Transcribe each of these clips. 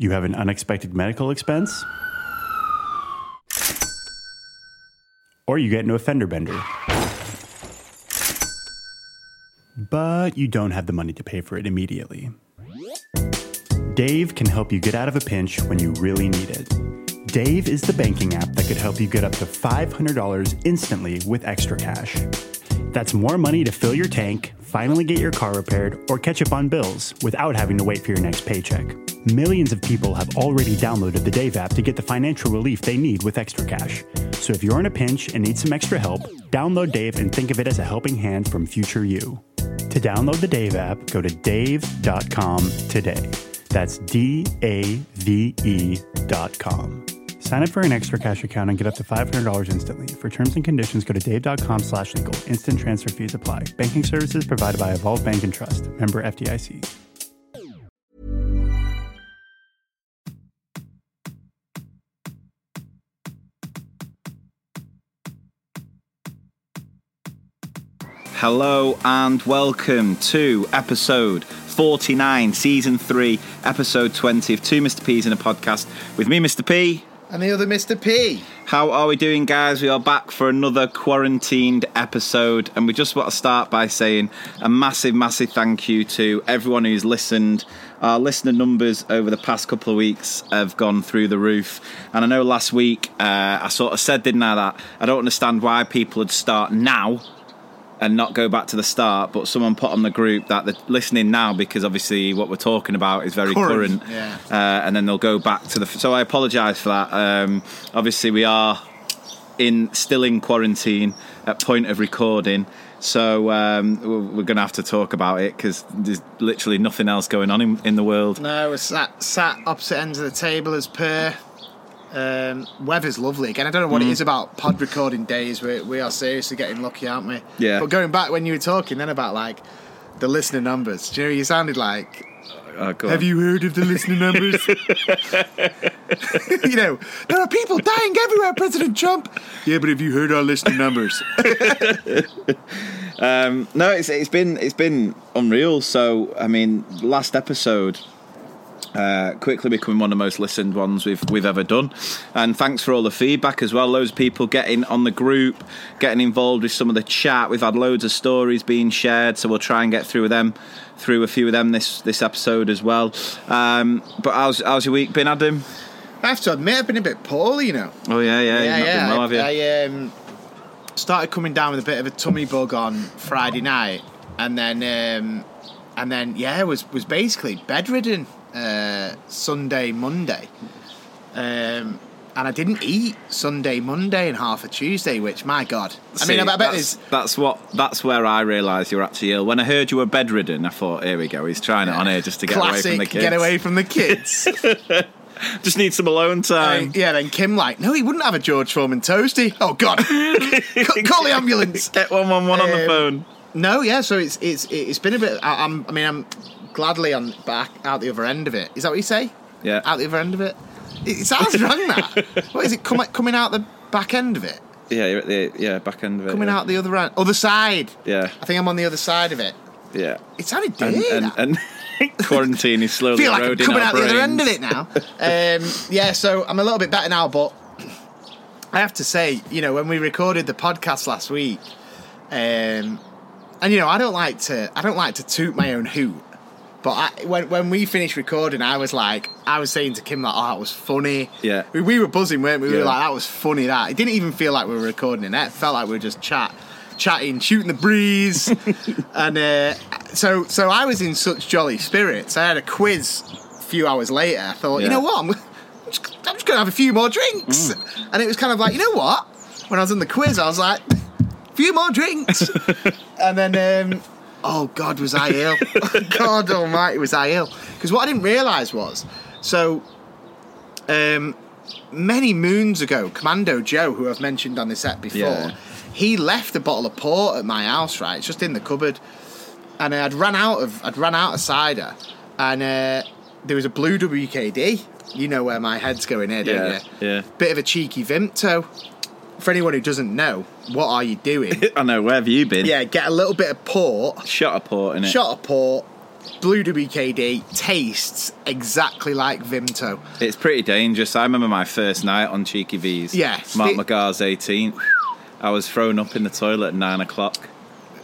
You have an unexpected medical expense, or you get into a fender bender. But you don't have the money to pay for it immediately. Dave can help you get out of a pinch when you really need it. Dave is the banking app that could help you get up to $500 instantly with extra cash. That's more money to fill your tank, finally get your car repaired, or catch up on bills without having to wait for your next paycheck. Millions of people have already downloaded the Dave app to get the financial relief they need with extra cash. So if you're in a pinch and need some extra help, download Dave and think of it as a helping hand from future you. To download the Dave app, go to dave.com today. That's D A V E dot com. Sign up for an extra cash account and get up to $500 instantly. For terms and conditions, go to dave.com slash legal. Instant transfer fees apply. Banking services provided by Evolve Bank and Trust. Member FDIC. Hello and welcome to episode 49, season 3, episode 20 of Two Mr. P's in a podcast with me, Mr. P. And the other Mr. P. How are we doing, guys? We are back for another quarantined episode, and we just want to start by saying a massive, massive thank you to everyone who's listened. Our listener numbers over the past couple of weeks have gone through the roof, and I know last week uh, I sort of said, didn't I, that I don't understand why people would start now and not go back to the start. But someone put on the group that they're listening now because obviously what we're talking about is very current, Current, yeah. uh, and then they'll go back to the. So I apologise for that. Um, obviously, we are in still in quarantine at point of recording. So um, we're- we're going to have to talk about it because there's literally nothing else going on in, in the world. No, we're sat, sat opposite ends of the table as per. Um, weather's lovely again. I don't know what it is about pod recording days. We, we are seriously getting lucky, aren't we? Yeah. But going back when you were talking then about like the listener numbers, do you know you sounded like Oh, Have on. you heard of the listener numbers? you know, there are people dying everywhere, President Trump. Yeah, but have you heard our listener numbers? um, No, it's it's been it's been unreal. So I mean, last episode. Uh, quickly becoming one of the most listened ones we've we've ever done, and thanks for all the feedback as well. Loads of people getting on the group, getting involved with some of the chat. We've had loads of stories being shared, so we'll try and get through them, through a few of them this this episode as well. Um, but how's how's your week been, Adam? I have to admit, I've been a bit poorly, you know. Oh yeah, yeah, yeah, you've not yeah. been well, have you? I, I um, started coming down with a bit of a tummy bug on Friday night, and then um, and then yeah, was was basically bedridden uh, Sunday, Monday, um, and I didn't eat Sunday, Monday, and half a Tuesday. Which my God, I mean, I, bet that's, that's what that's where I realised you were actually ill. When I heard you were bedridden, I thought, here we go, he's trying it on here just to get away from the kids. get away from the kids. Just need some alone time. Um, yeah, then Kim like, no, he wouldn't have a George Foreman toasty. Oh God, call the ambulance. Get one one one on the Um, phone. No, yeah. So it's it's it's been a bit. I, I'm. I mean, I'm gladly on back out the other end of it. Is that what you say? Yeah. Out the other end of it. It, it sounds wrong. That. What is it? Come, coming out the back end of it. Yeah, you're at the yeah back end of it. Coming yeah. out the other end. Other side. Yeah, I think I'm on the other side of it. yeah. It sounded And dear. and, that. and quarantine is slowly feel like I'm coming out the other end of it now. um, yeah, so I'm a little bit better now, but I have to say, you know, when we recorded the podcast last week, um, and you know, I don't like to, I don't like to toot my own hoot. But I, when when we finished recording, I was like, I was saying to Kim like, "Oh, that was funny." Yeah. we, we were buzzing, weren't we? We Yeah. were like, "That was funny." That it didn't even feel like we were recording it. It felt like we were just chat, chatting, shooting the breeze, and uh, so so I was in such jolly spirits. I had a quiz a few hours later. I thought, you know what, I'm, I'm just, just going to have a few more drinks, and it was kind of like, you know what? When I was in the quiz, I was like, a few more drinks, and then. Um, Oh God, was I ill? God Almighty, was I ill? Because what I didn't realise was So, um, many moons ago, Commando Joe, who I've mentioned on this set before, Yeah. he left a bottle of port at my house. Right, it's just in the cupboard, and I'd run out of I'd run out of cider, and uh, there was a blue WKD. You know where my head's going here, don't Yeah, you? yeah. Bit of a cheeky Vimto. For anyone who doesn't know, what are you doing? I know. Where have you been? yeah, get a little bit of port, Shot a port in it. shot of port, blue WKD, tastes exactly like Vimto. It's pretty dangerous. I remember my first night on Cheeky V's. Yeah, Mark sti- McGar's 18. I was thrown up in the toilet at nine o'clock.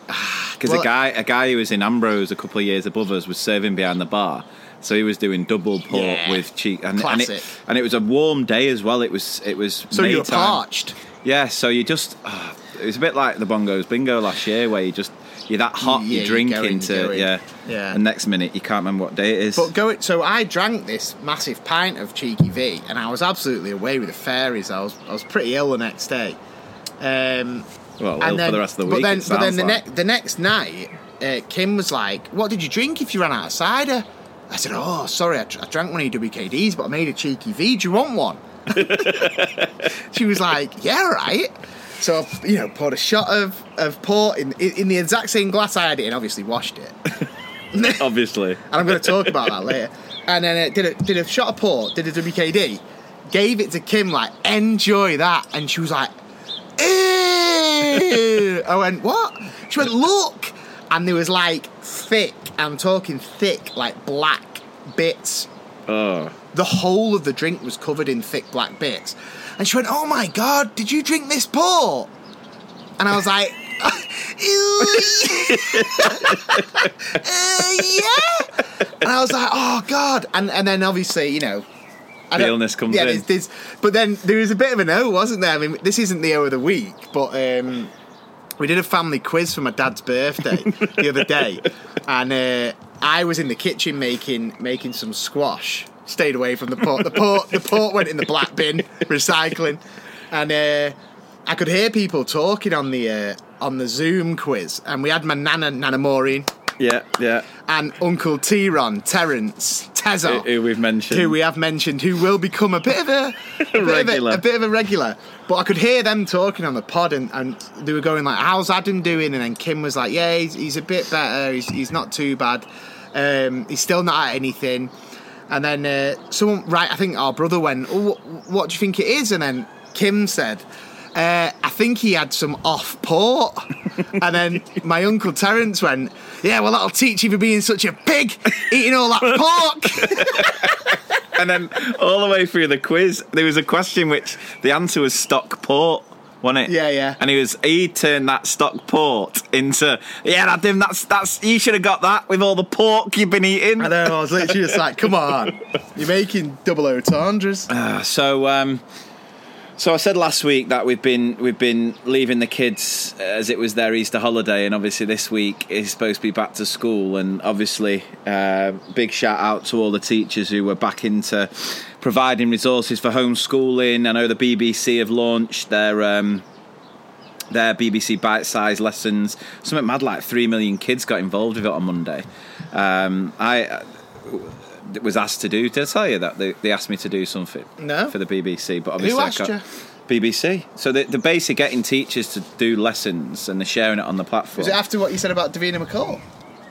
Because Well- a guy, a guy who was in Ambrose a couple of years above us was serving behind the bar, so he was doing double port Yeah. with cheek, and, and Classic. it and it was a warm day as well. It was it was So you were Maytime. parched. Yeah, so you just ah, it was a bit like the Bongo's Bingo last year, where you just you're that hot, Yeah, you drink into you're yeah, Yeah. and next minute you can't remember what day it is. But go so I drank this massive pint of cheeky V, and I was absolutely away with the fairies. I was I was pretty ill the next day. Um, well, and well, for the rest of the but week. then, it but then the, like. ne- the next night, uh, Kim was like, "What did you drink if you ran out of cider?" I said, "Oh, sorry, I, dr- I drank one of your WKDs, but I made a cheeky V. Do you want one?" She was like, "Yeah, right." So I, you know, poured a shot of, of port in, in in the exact same glass I had it in. Obviously, washed it. obviously. and I'm going to talk about that later. And then uh, did a did a shot of port, did a WKD, gave it to Kim like enjoy that, and she was like, Ew. I went what? She went look, and there was like thick. I'm talking thick, like black bits. Oh, The whole of the drink was covered in thick black bits, and she went, "Oh my god, did you drink this port?" And I was like. uh, yeah. And I was like, oh god. And and then obviously, you know, The illness comes yeah, in. there's- there's- but then there was a bit of an O, wasn't there? I mean, this isn't the O of the week, but um, we did a family quiz for my dad's birthday the other day, and uh, I was in the kitchen making making some squash. Stayed away from the port. The port the port went in the black bin, recycling, and uh, I could hear people talking on the uh, on the Zoom quiz, and we had my nana Nana Maureen yeah, yeah. and Uncle Tyron, Terence, Tezo, Who- who we've mentioned. who we have mentioned, who will become a bit of a, a bit of a- Regular. a, bit of a regular. But I could hear them talking on the pod, and, and they were going like, "How's Adam doing?" And then Kim was like, "Yeah, he's, he's a bit better. He's, he's not too bad. Um, he's still not at anything." And then uh, someone, right? I think our brother went, oh, what, "What do you think it is?" And then Kim said. Uh, I think he had some off port, and then my uncle Terence went, "Yeah, well, that'll teach you for being such a pig, eating all that pork." And then all the way through the quiz, there was a question which the answer was Stockport, wasn't it? Yeah, yeah. And he was he turned that stock port into yeah, Adam, that's that's you should have got that with all the pork you've been eating. I know. I was literally just like, "Come on, you're making double entendres." Uh, so um so I said last week that we've been we've been leaving the kids as it was their Easter holiday, and obviously this week is supposed to be back to school, and obviously uh, big shout out to all the teachers who were back into providing resources for homeschooling. I know the BBC have launched their. Um, their BBC bite-sized lessons. Something mad like three million kids got involved with it on Monday. Um, I was asked to do. Did I tell you that they, they asked me to do something? No. For the BBC, but obviously I asked can't- you? BBC. So they- they're basically getting teachers to do lessons and they're sharing it on the platform. Is it after what you said about Davina McCall?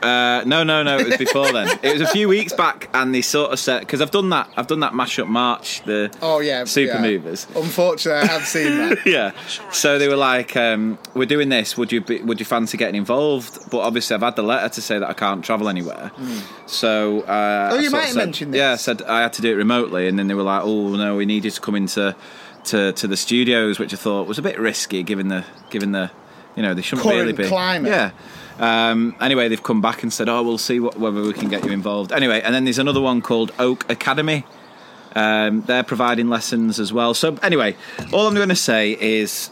Uh, no, no, no. It was before then. It was a few weeks back, and they sort of said because I've done that. I've done that mashup march, the Oh yeah, super yeah. movers. Unfortunately, I have seen that. Yeah. So they were like, um, "We're doing this. Would you be, would you fancy getting involved?" But obviously, I've had the letter to say that I can't travel anywhere. So uh, Oh, you might have mentioned this. Yeah, I said I had to do it remotely, and then they were like, "Oh no, we need you to come into to to the studios," which I thought was a bit risky, given the given the you know they shouldn't Current really be climate. Yeah. Um, anyway, they've come back and said, "Oh, we'll see what, whether we can get you involved." Anyway, and then there's another one called Oak Academy. Um, they're providing lessons as well. So anyway, all I'm going to say is,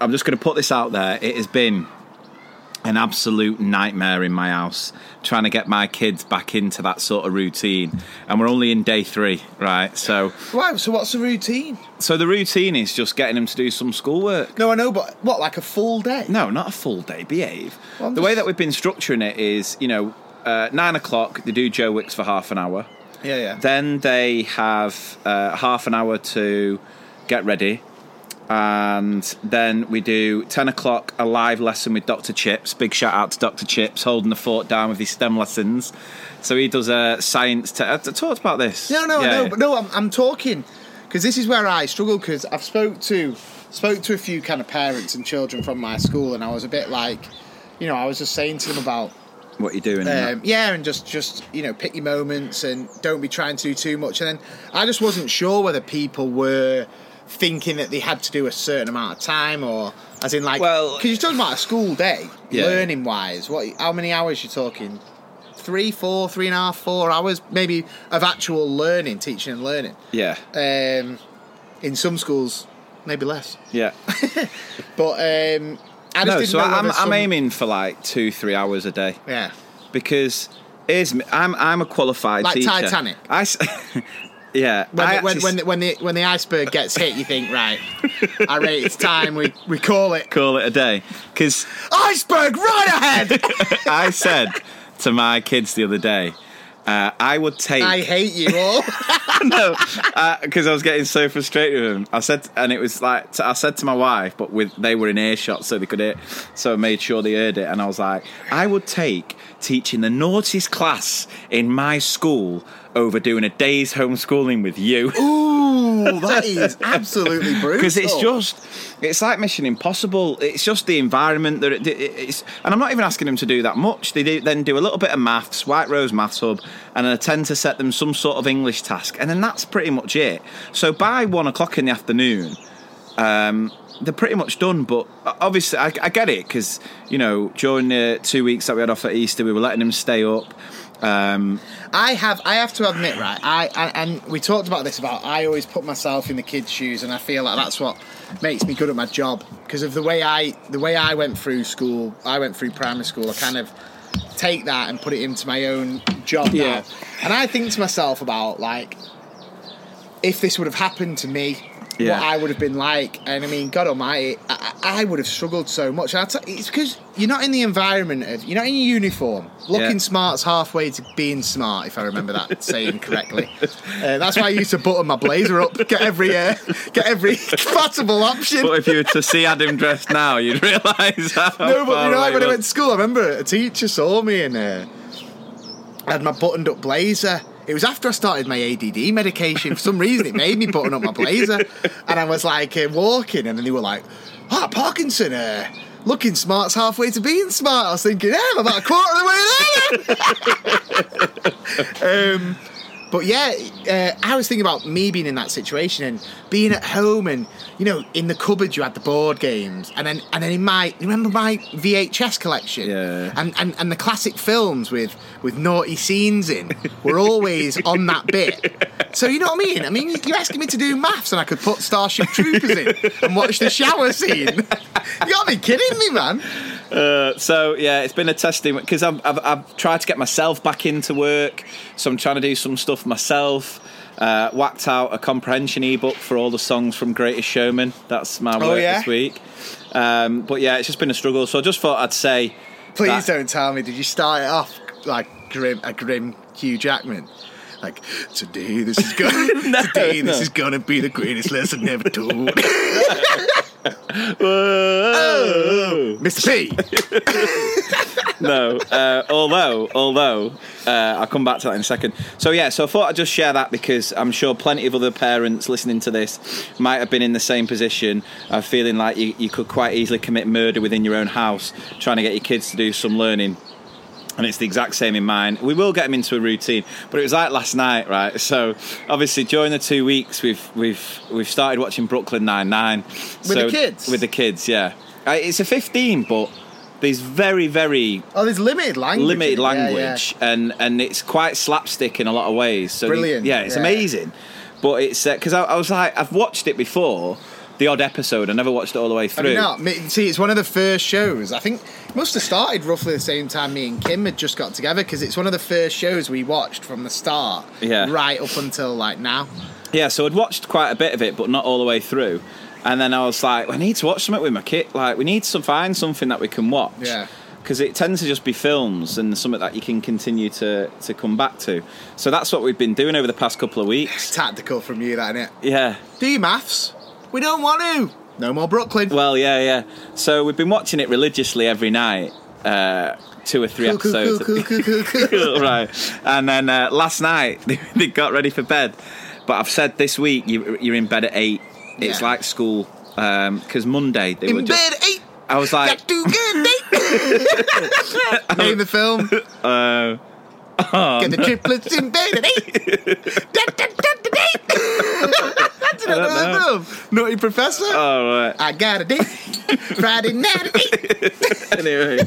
I'm just going to put this out there. It has been an absolute nightmare in my house trying to get my kids back into that sort of routine, and we're only in day three, right? So, Wow. So what's the routine? so the routine is just getting them to do some schoolwork. No, I know, but what? Like a full day? No, not a full day. Behave. Well, the way that we've been structuring it is, you know, uh, nine o'clock they do Joe Wicks for half an hour. Yeah, yeah. Then they have uh, half an hour to get ready. And then we do 10 o'clock, a live lesson with Dr. Chips. Big shout out to Dr. Chips, holding the fort down with his STEM lessons. So he does a science. Te- I talked about this. No, no, Yeah, no, but no. I'm, I'm talking because this is where I struggle because I've spoke to spoke to a few kind of parents and children from my school, and I was a bit like, you know, I was just saying to them about What you're doing. um, yeah, and just just you know pick your moments and don't be trying to do too much. And then I just wasn't sure whether people were thinking that they had to do a certain amount of time or as in like Well- because you're talking about a school day Yeah. learning wise what how many hours you're talking three four three and a half four hours maybe of actual learning teaching and learning yeah. um, in some schools maybe less Yeah. but um, I just No, so I'm, whether I'm aiming for like two, three hours a day. yeah because me, I'm I'm a qualified Like teacher. Titanic? I yeah. When, I the, when, when, the, when the when the iceberg gets hit, you think, right, I rate it's time we, we call it call it a day because iceberg right ahead. I said to my kids the other day, uh, I would take I hate you all. no because I was getting so frustrated with them. I said, and it was like I said to my wife, but with they were in earshot, so they could hear. So I made sure they heard it, and I was like, I would take teaching the naughtiest class in my school over doing a day's homeschooling with you. Ooh, that is absolutely brutal. because it's just it's like mission impossible it's just the environment that it, it- it's and i'm not even asking them to do that much they do, then do a little bit of maths white rose maths hub and i tend to set them some sort of english task and then that's pretty much it so by one o'clock in the afternoon um, they're pretty much done, but obviously I, I get it because you know during the two weeks that we had off at Easter, we were letting them stay up. Um, I have I have to admit, right? I, I and we talked about this about I always put myself in the kids' shoes, and I feel like that's what makes me good at my job because of the way I the way I went through school. I went through primary school. I kind of take that and put it into my own job Yeah. now, and I think to myself about like if this would have happened to me. Yeah. What I would have been like, and I mean, God Almighty, I, I would have struggled so much. And I t- it's because you're not in the environment of, you're not in your uniform. Looking Yeah. smart's halfway to being smart, if I remember that saying correctly. Uh, that's why I used to button my blazer up, get every uh, get every possible option. but if you were to see Adam dressed now, you'd realise no, but you know, like when I went to school, I remember a teacher saw me and uh, I had my buttoned up blazer. It was after I started my ADD medication. For some reason, it made me button up my blazer, and I was like uh, walking, and then they were like, "Ah, Parkinson, uh, looking smart's halfway to being smart." I was thinking, "Yeah, I'm about a quarter of the way there." um, but yeah, uh, I was thinking about me being in that situation and being at home, and you know, in the cupboard you had the board games, and then and then in my remember my VHS collection, Yeah. and and, and the classic films with with naughty scenes in were always on that bit. So you know what I mean? I mean, you're asking me to do maths, and I could put Starship Troopers in and watch the shower scene. you gotta be kidding me, man. Uh, so yeah, it's been a testing because I've, I've I've tried to get myself back into work, so I'm trying to do some stuff myself. Uh, whacked out a comprehension ebook for all the songs from Greatest Showman. That's my work Oh, yeah? this week. Um, but yeah, it's just been a struggle. So I just thought I'd say, Please that- don't tell me. Did you start it off like grim, a grim Hugh Jackman? Like today, this is gonna today, this is gonna be the greatest lesson ever told. Whoa. Mr. P. no. Uh, although, although, uh, I'll come back to that in a second. So yeah, so I thought I'd just share that because I'm sure plenty of other parents listening to this might have been in the same position of feeling like you, you could quite easily commit murder within your own house, trying to get your kids to do some learning. And it's the exact same in mine. We will get him into a routine, but it was like last night, right? So obviously during the two weeks, we've we've we've started watching Brooklyn Nine Nine with the kids? With the kids, yeah. Uh, It's a 15, but there's very very Oh, there's limited language. limited Yeah, yeah. language and and it's quite slapstick in a lot of ways so the- Brilliant, yeah it's yeah. amazing but it's because I, I was like i've watched it before the odd episode i never watched it all the way I through mean, no, see, it's one of the first shows. I think it must have started roughly the same time me and Kim had just got together because it's one of the first shows we watched from the start, Yeah. right up until like now. yeah so i'd watched quite a bit of it but not all the way through and then i was like i need to watch something with my kid like we need to find something that we can watch Yeah. because it tends to just be films and something that you can continue to to come back to. So that's what we've been doing over the past couple of weeks. Tactical from you, that innit? Yeah. Do you maths? We don't want to. No more Brooklyn. Well, yeah, yeah. So we've been watching it religiously every night, uh, two or three episodes. right. And then uh, last night they, they got ready for bed, but I've said this week you, you're in bed at eight. It's Yeah. like school because Monday they were In just. bed at eight. I was like, Got to get Name the film. uh, Get the triplets in bed at eight. Da, da, da, da, da. That's another. Naughty Professor. oh right. I got a date. Friday night at eight. anyway,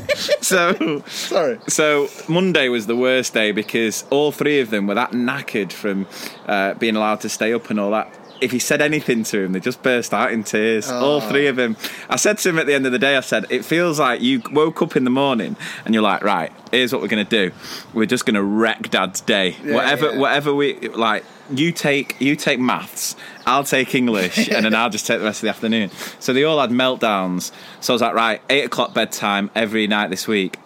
so Sorry. so Monday was the worst day because all three of them were that knackered from uh, being allowed to stay up and all that. If he said anything to him, they just burst out in tears. All ah. three of them. I said to him at the end of the day, I said, "It feels like you woke up in the morning and you're like, right, here's what we're gonna do. We're just gonna wreck Dad's day. Yeah, whatever, yeah. whatever we like." You take you take maths, I'll take English, and then I'll just take the rest of the afternoon. So they all had meltdowns. So I was like, right, eight o'clock bedtime every night this week.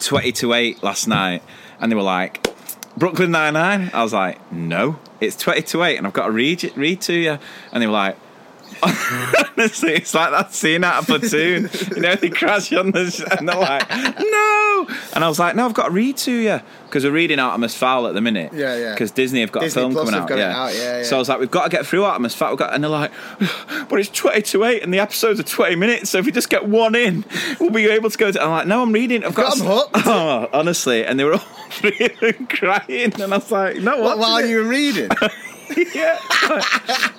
20 to 8 last night and they were like Brooklyn Nine Nine. I was like, no, it's 20 to 8 and I've got to read it, read to you. And they were like, honestly, it's like that scene out of Platoon. you know, they crash on the and they're like, no. And I was like, no, I've got to read to you because we're reading Artemis Fowl at the minute. Yeah, yeah. Because Disney have got Disney a film Plus coming out. yeah. out, yeah, yeah. So I was like, we've got to get through Artemis Fowl. We've got, and they're like, but it's 20 to 8 and the episodes are 20 minutes. So if we just get one in, we'll be able to go to. I'm like, no, I'm reading. I've got, got. Oh, honestly. And they were all three of them crying. And I was like, no, What, what? while you were reading? yeah.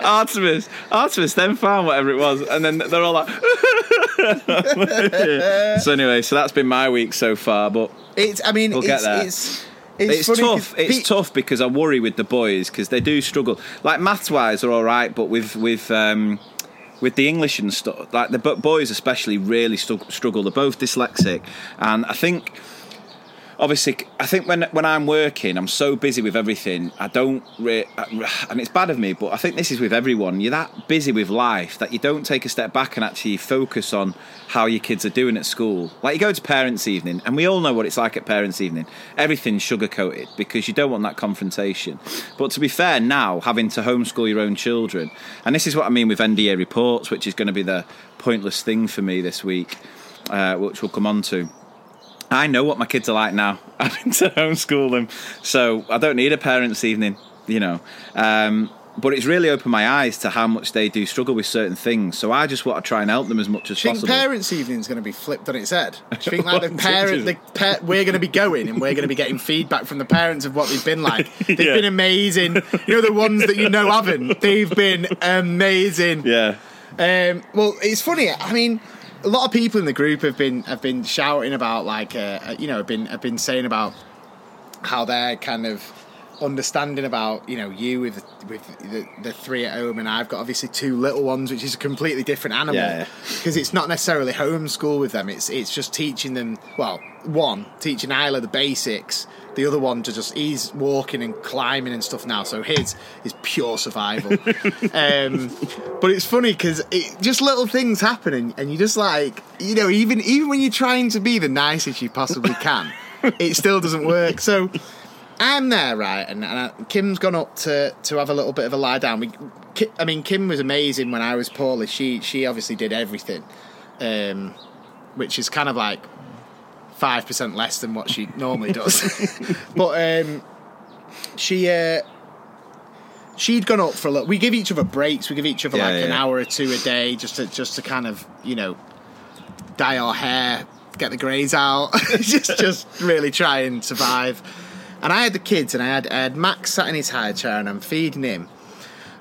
Artemis. Artemis then found whatever it was. And then they're all like. so anyway, so that's been my week so far. But It's. I mean, We'll it's, get there. it's. It's, it's, funny tough. It's pe- tough because I worry with the boys because they do struggle. Like maths wise, they're all right, but with with um, with the English and stuff, like the bo- boys especially, really struggle. They're both dyslexic, and I think. Obviously, I think when when I'm working, I'm so busy with everything. I don't, re- and it's bad of me, but I think this is with everyone. You're that busy with life that you don't take a step back and actually focus on how your kids are doing at school. Like you go to parents' evening, and we all know what it's like at parents' evening. Everything's sugar coated because you don't want that confrontation. But to be fair, now having to homeschool your own children, and this is what I mean with NDA reports, which is going to be the pointless thing for me this week, uh, which we'll come on to. I know what my kids are like now. Having to homeschool them, so I don't need a parents' evening, you know. Um, but it's really opened my eyes to how much they do struggle with certain things. So I just want to try and help them as much as Do you think possible. parents' evening is going to be flipped on its head? Do you think like the parent, the we're going to be going and we're going to be getting feedback from the parents of what they've been like? They've Yeah. been amazing. You know the ones that you know haven't. They've been amazing. yeah, Um, well, it's funny. I mean, a lot of people in the group have been have been shouting about like uh, you know have been have been saying about how they're kind of understanding about you know you with with the, the three at home and I've got obviously two little ones which is a completely different animal Yeah, yeah. because it's not necessarily homeschool with them it's it's just teaching them well one teaching Isla the basics the other one to just he's walking and climbing and stuff now so his is pure survival um, but it's funny because it, just little things happen and, you just like you know even even when you're trying to be the nicest you possibly can it still doesn't work so I'm there, right, and, and I, Kim's gone up to, to have a little bit of a lie down. We, Ki, I mean, Kim was amazing when I was poorly. She she obviously did everything, um, which is kind of like five percent less than what she normally does. but um, she uh, she'd gone up for a look. We give each other breaks. We give each other Yeah, like an hour or two a day, just to just to kind of you know dye our hair, get the greys out, just just really try and survive. And I had the kids, and I had, I had Max sat in his high chair, and I'm feeding him.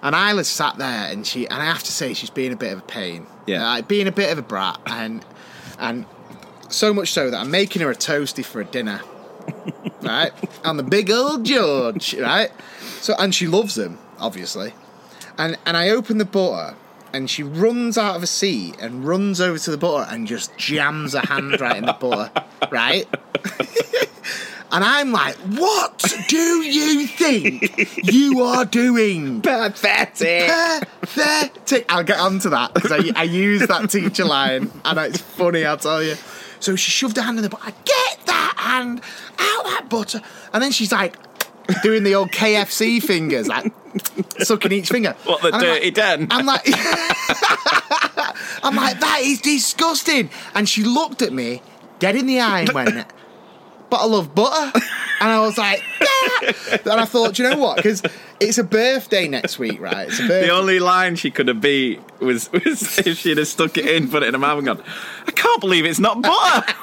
And Isla sat there, and she, and I have to say, she's being a bit of a pain. Yeah. like, being a bit of a brat, and and so much so that I'm making her a toasty for a dinner, right? On the big old George, right? So, and she loves them, obviously. And and I open the butter, and she runs out of a seat and runs over to the butter and just jams her hand right in the butter, right? And I'm like, what do you think you are doing? pathetic. Pathetic. I'll get onto that because I, I use that teacher line and it's funny, I'll tell you. So she shoved her hand in the butter. I get that hand out that butter. And then she's like doing the old KFC fingers, like sucking each finger. What, the And I'm dirty like- den? I'm like, I'm like, that is disgusting. And she looked at me dead in the eye and went, but I love butter. And I was like, yeah. And I thought, "Do you know what? Because it's a birthday next week, right? It's a birthday. The only line she could have beat was, was if she'd have stuck it in, put it in her mouth, and gone, "I can't believe it's not butter."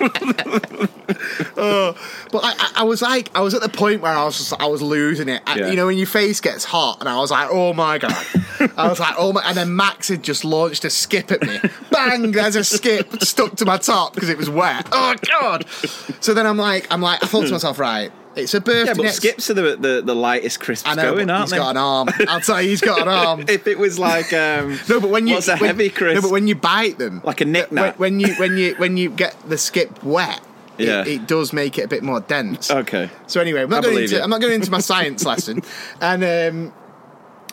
Oh, but I, I, I was like, I was at the point where I was just, I was losing it. I- Yeah. You know, when your face gets hot, and I was like, oh my god. I was like, oh my. And then Max had just launched a skip at me. Bang! There's a skip stuck to my top because it was wet. Oh god. So then I'm like, I'm like, I thought to myself, right, it's a birthday. yeah, but next- skips are the, the, the lightest crisps I know, going, aren't he's they? got an arm. I'll tell you, he's got an arm. if it was like um, No, but when you what's a when- heavy crisp? No, but when you bite them, Like a when, Nik Nak. when you when you when you get the skip wet, Yeah. it, does make it a bit more dense. okay, So anyway, I'm I not going into you. I'm not going into my science lesson, and um,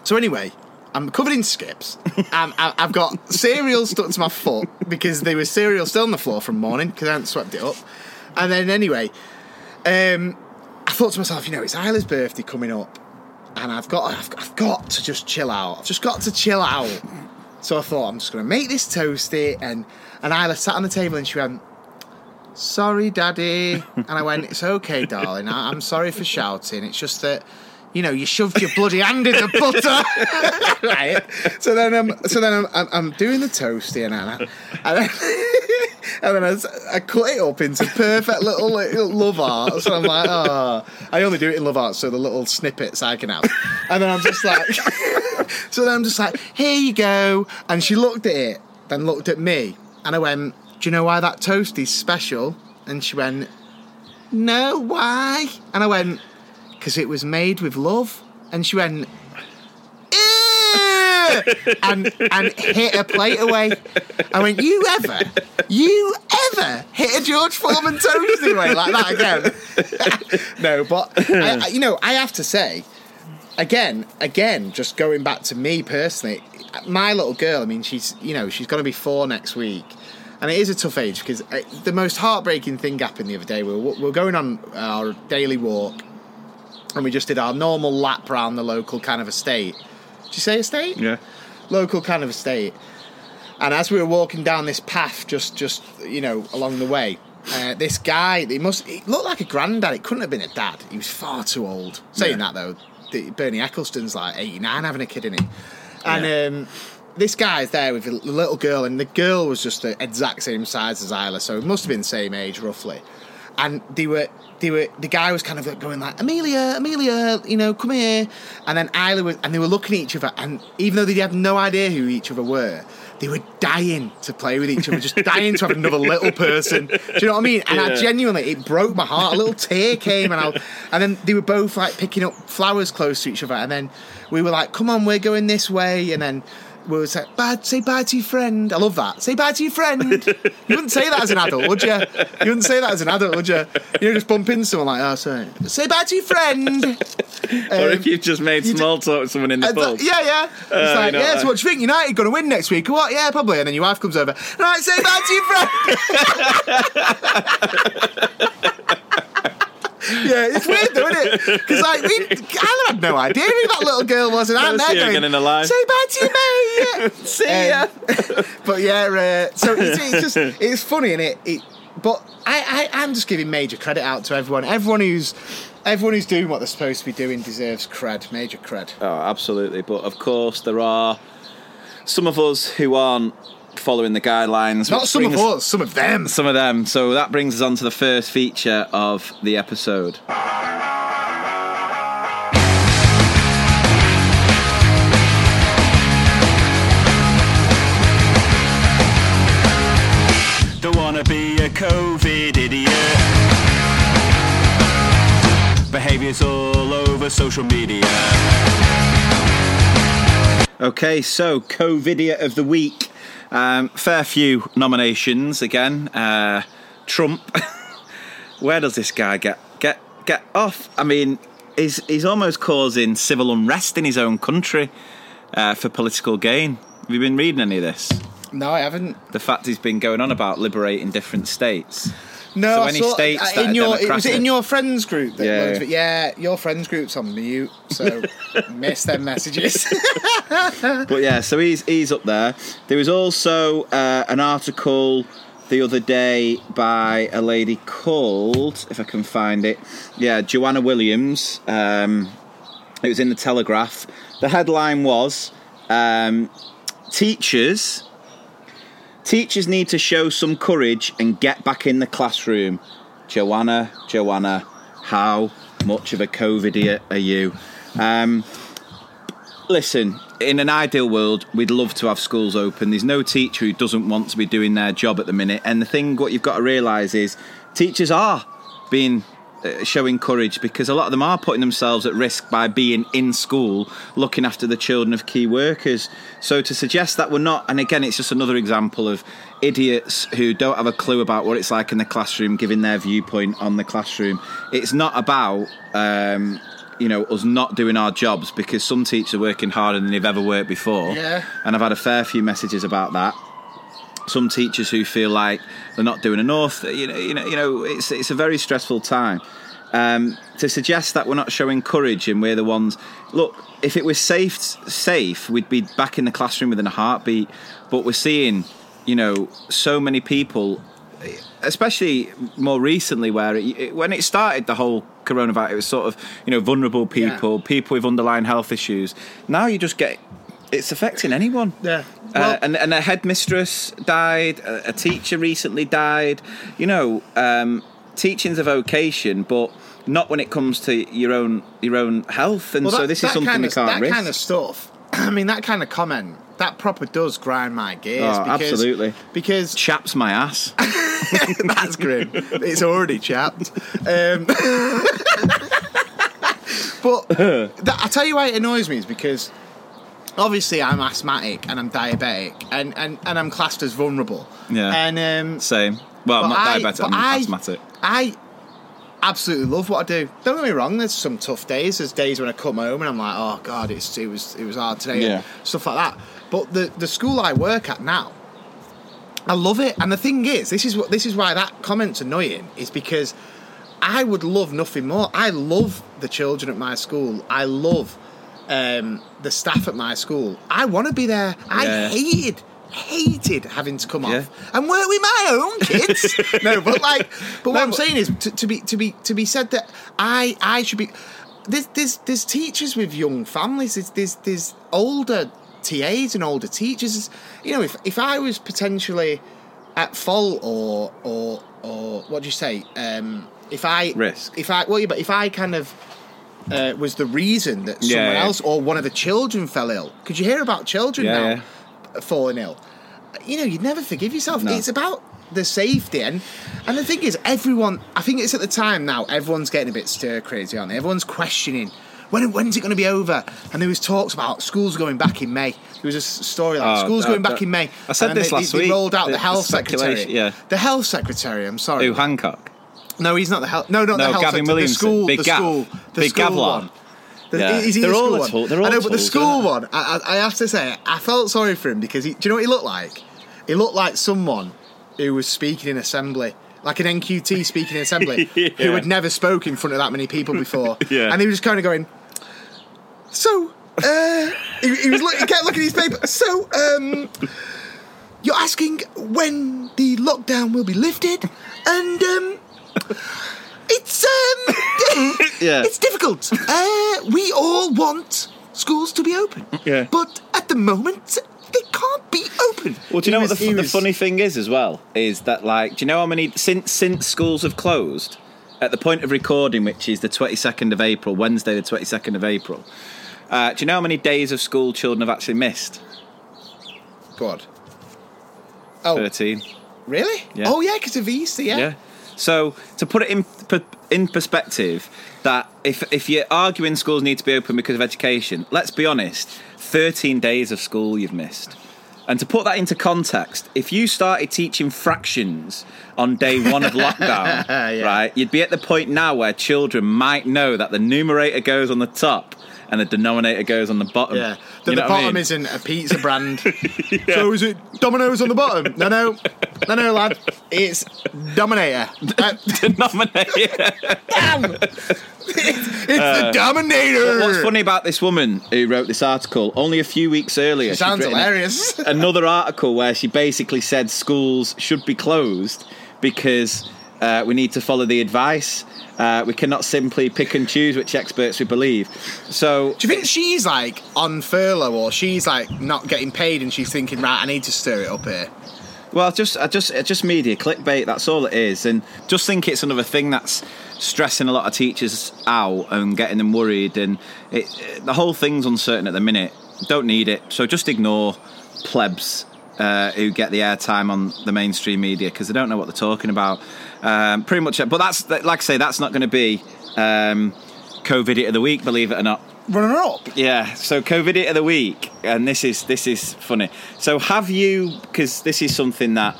so anyway, I'm covered in skips. Um, I, I've got cereal stuck to my foot because there was cereal still on the floor from morning because I hadn't swept it up. And then anyway, um, I thought to myself, you know, it's Isla's birthday coming up, and I've got I've, I've got to just chill out. I've just got to chill out. So I thought I'm just going to make this toasty, and and Isla sat on the table and she went. Sorry, Daddy. And I went, It's okay, darling. I- I'm sorry for shouting. It's just that, you know, you shoved your bloody hand in the butter. right? So then I'm so then I'm, I'm, I'm doing the toasty and I, and then, and then I, I cut it up into perfect little, little love art. So I'm like, oh, I only do it in love art, so the little snippets I can have. And then I'm just like, so then I'm just like, here you go. And she looked at it, then looked at me, and I went, do you know why that toasty's special? And she went, no, why? And I went, because it was made with love. And she went, and and hit a plate away. I went, you ever, you ever hit a George Foreman toasty away like that again? no, but I, I- you know, I have to say, again, again, just going back to me personally, my little girl. I mean, she's you know she's going to be four next week. And it is a tough age because uh, the most heartbreaking thing happened the other day. We were, we were going on our daily walk, and we just did our normal lap around the local kind of estate. Did you say estate? yeah, Local kind of estate. And as we were walking down this path, just just you know along the way, uh, this guy, he must he looked like a granddad. It couldn't have been a dad. He was far too old. Saying Yeah. that though, the, Bernie Ecclestone's like eighty nine, having a kid in it, and. Yeah. Um, this guy's there with a little girl, and the girl was just the exact same size as Isla, so it must have been the same age roughly. And they were, they were, the guy was kind of like going like, Amelia, Amelia, you know, come here. And then Isla was, and they were looking at each other, and even though they had no idea who each other were, they were dying to play with each other, just dying to have another little person. Do you know what I mean? And I genuinely, it broke my heart. A little tear came, and I, and then they were both like picking up flowers close to each other, and then we were like, "Come on, we're going this way," and then. We would say, bye, say bye to your friend. I love that. Say bye to your friend. You wouldn't say that as an adult, would you? You wouldn't say that as an adult, would you? You just bump into someone like, oh, sorry. Say bye to your friend. or if you've just made small talk with someone in the And pub. th- yeah, yeah. It's Uh, like, know yeah, so what do you think? United going to win next week? What? Yeah, probably. And then your wife comes over. Right, say bye to your friend. yeah, it's weird though, isn't it? Because like, we, I had no idea who that little girl was, and I'm there going, again in life. say bye to your mate. See ya. Um, but yeah, uh, so it's, it's just it's funny and it, it but I, I I'm just giving major credit out to everyone. Everyone who's everyone who's doing what they're supposed to be doing deserves cred, major cred. Oh, absolutely. But of course, there are some of us who aren't following the guidelines. Not some of brings- us, some of them. Some of them. So that brings us on to the first feature of the episode. Don't wanna be a COVID idiot. Behaviors all over social media. Okay, so Covidiot of the week. Um, fair few nominations again. Uh, Trump. Where does this guy get get get off? I mean, he's he's almost causing civil unrest in his own country uh, for political gain. Have you been reading any of this? No, I haven't. The fact he's been going on about liberating different states. No, So I saw, states uh, in your it was in your friends group. That Yeah, of yeah, your friends group's on mute, so miss them messages. But yeah, so he's he's up there. There was also uh, an article the other day by a lady called, if I can find it, yeah, Joanna Williams. Um, it was in the Telegraph. The headline was um, "Teachers." Teachers need to show some courage and get back in the classroom. Joanna, Joanna, how much of a COVID are you? Um, listen, in an ideal world, we'd love to have schools open. There's no teacher who doesn't want to be doing their job at the minute. And the thing, what you've got to realise is, teachers are being showing courage because a lot of them are putting themselves at risk by being in school, looking after the children of key workers. So to suggest that we're not, and again, it's just another example of idiots who don't have a clue about what it's like in the classroom, giving their viewpoint on the classroom. It's not about. Um, you know, us not doing our jobs because some teachers are working harder than they've ever worked before. Yeah. And I've had a fair few messages about that. Some teachers who feel like they're not doing enough. You know, you know, you know, it's it's a very stressful time. Um, to suggest that we're not showing courage and we're the ones. Look, if it was safe, safe, we'd be back in the classroom within a heartbeat. But we're seeing, you know, so many people especially more recently where it, it, when it started the whole coronavirus it was sort of you know vulnerable people Yeah. people with underlying health issues now you just get it's affecting anyone Yeah. uh, and, and a headmistress died a, a teacher recently died you know um, teaching's a vocation but not when it comes to your own your own health and Well, so this is something kind we can't That risk kind of stuff. I mean, that kind of comment that proper does grind my gears. Oh, because, absolutely. Because chaps my ass that's grim. It's already chapped. Um, but that, I tell you why it annoys me is because obviously I'm asthmatic and I'm diabetic and, and, and I'm classed as vulnerable. Yeah. And um, same well I'm not I- diabetic I'm I- asthmatic I absolutely love what I do. Don't get me wrong. There's some tough days. There's days when I come home and I'm like, oh god, it's it was it was hard today. Yeah. Stuff like that. But the the school I work at now, I love it. And the thing is, this is what this is why that comment's annoying. Is because I would love nothing more. I love the children at my school. I love um, the staff at my school. I want to be there. I Yeah. hated hated having to come Yeah. off and work with my own kids. no, but like, but what No, I'm but- saying is to, to be to be to be said that I I should be. There's there's, there's teachers with young families. There's, there's there's older TAs and older teachers. You know, if if I was potentially at fault or or or what do you say? Um, if I Risk. If I well, yeah, but if I kind of. Uh, was the reason that someone yeah. else or one of the children fell ill? Could you hear about children Yeah, now falling ill? You know, you'd never forgive yourself. No. It's about the safety and and the thing is, everyone. I think it's at the time now. Everyone's getting a bit stir crazy, aren't they? Everyone's questioning when when's it going to be over? And there was talks about schools going back in May. There was a story like Oh, schools that- going back in May. I said And this they, last they, week, They rolled out the- the, the health secretary. yeah. the health secretary. I'm sorry. Who Hancock No, he's not the health. No, not No, the health Gavin secretary. Williamson. The school. Big the Gav. school. The Big school one. The, Yeah. Is he They're the all school a one? tool- they're all I know, but the school one, I, I I have to say, I felt sorry for him because he, do you know what he looked like? He looked like someone who was speaking in assembly, like an NQT speaking in assembly, who had never spoken in front of that many people before. Yeah. And he was just kind of going, so, uh, he, he was look, he kept looking at his paper. So, um, you're asking when the lockdown will be lifted, and um, it's um, Yeah. it's difficult. Uh, we all want schools to be open, Yeah. but at the moment they can't be open. Well, do you He know was- what the, he fu- the funny thing is as well? Is that like, do you know how many since since schools have closed at the point of recording, which is the twenty second of April, Wednesday, the twenty second of April? Uh, do you know how many days of school children have actually missed? God. Oh, Thirteen. really? Yeah. Oh, yeah, because of Easter, yeah. Yeah. So to put it in in perspective, that if if you're arguing schools need to be open because of education, let's be honest, thirteen days of school you've missed. And to put that into context, if you started teaching fractions on day one of lockdown, Yeah. right, you'd be at the point now where children might know that the numerator goes on the top and the denominator goes on the bottom. Yeah, the, You know the what I bottom mean? isn't a pizza brand. So is it Domino's on the bottom? No, no, no, no, lad. It's Dominator. Uh, denominator. damn! it's the Dominator. Uh, What's funny about this woman who wrote this article? Only a few weeks earlier, It sounds she'd written a- hilarious. another article where she basically said schools should be closed because uh, we need to follow the advice. Uh, we cannot simply pick and choose which experts we believe. So, Do you think she's like on furlough or she's like not getting paid and she's thinking, right, I need to stir it up here? well, just, I just, it's just media clickbait. That's all it is, and just think it's another thing that's stressing a lot of teachers out and getting them worried. And it, the whole thing's uncertain at the minute. Don't need it. So just ignore plebs uh, who get the airtime on the mainstream media because they don't know what they're talking about. Um, pretty much, but that's like I say, that's not going to be um, Covidiot the week, believe it or not. Running up. Yeah. So Covidiot the week, and this is this is funny. So have you? Because this is something that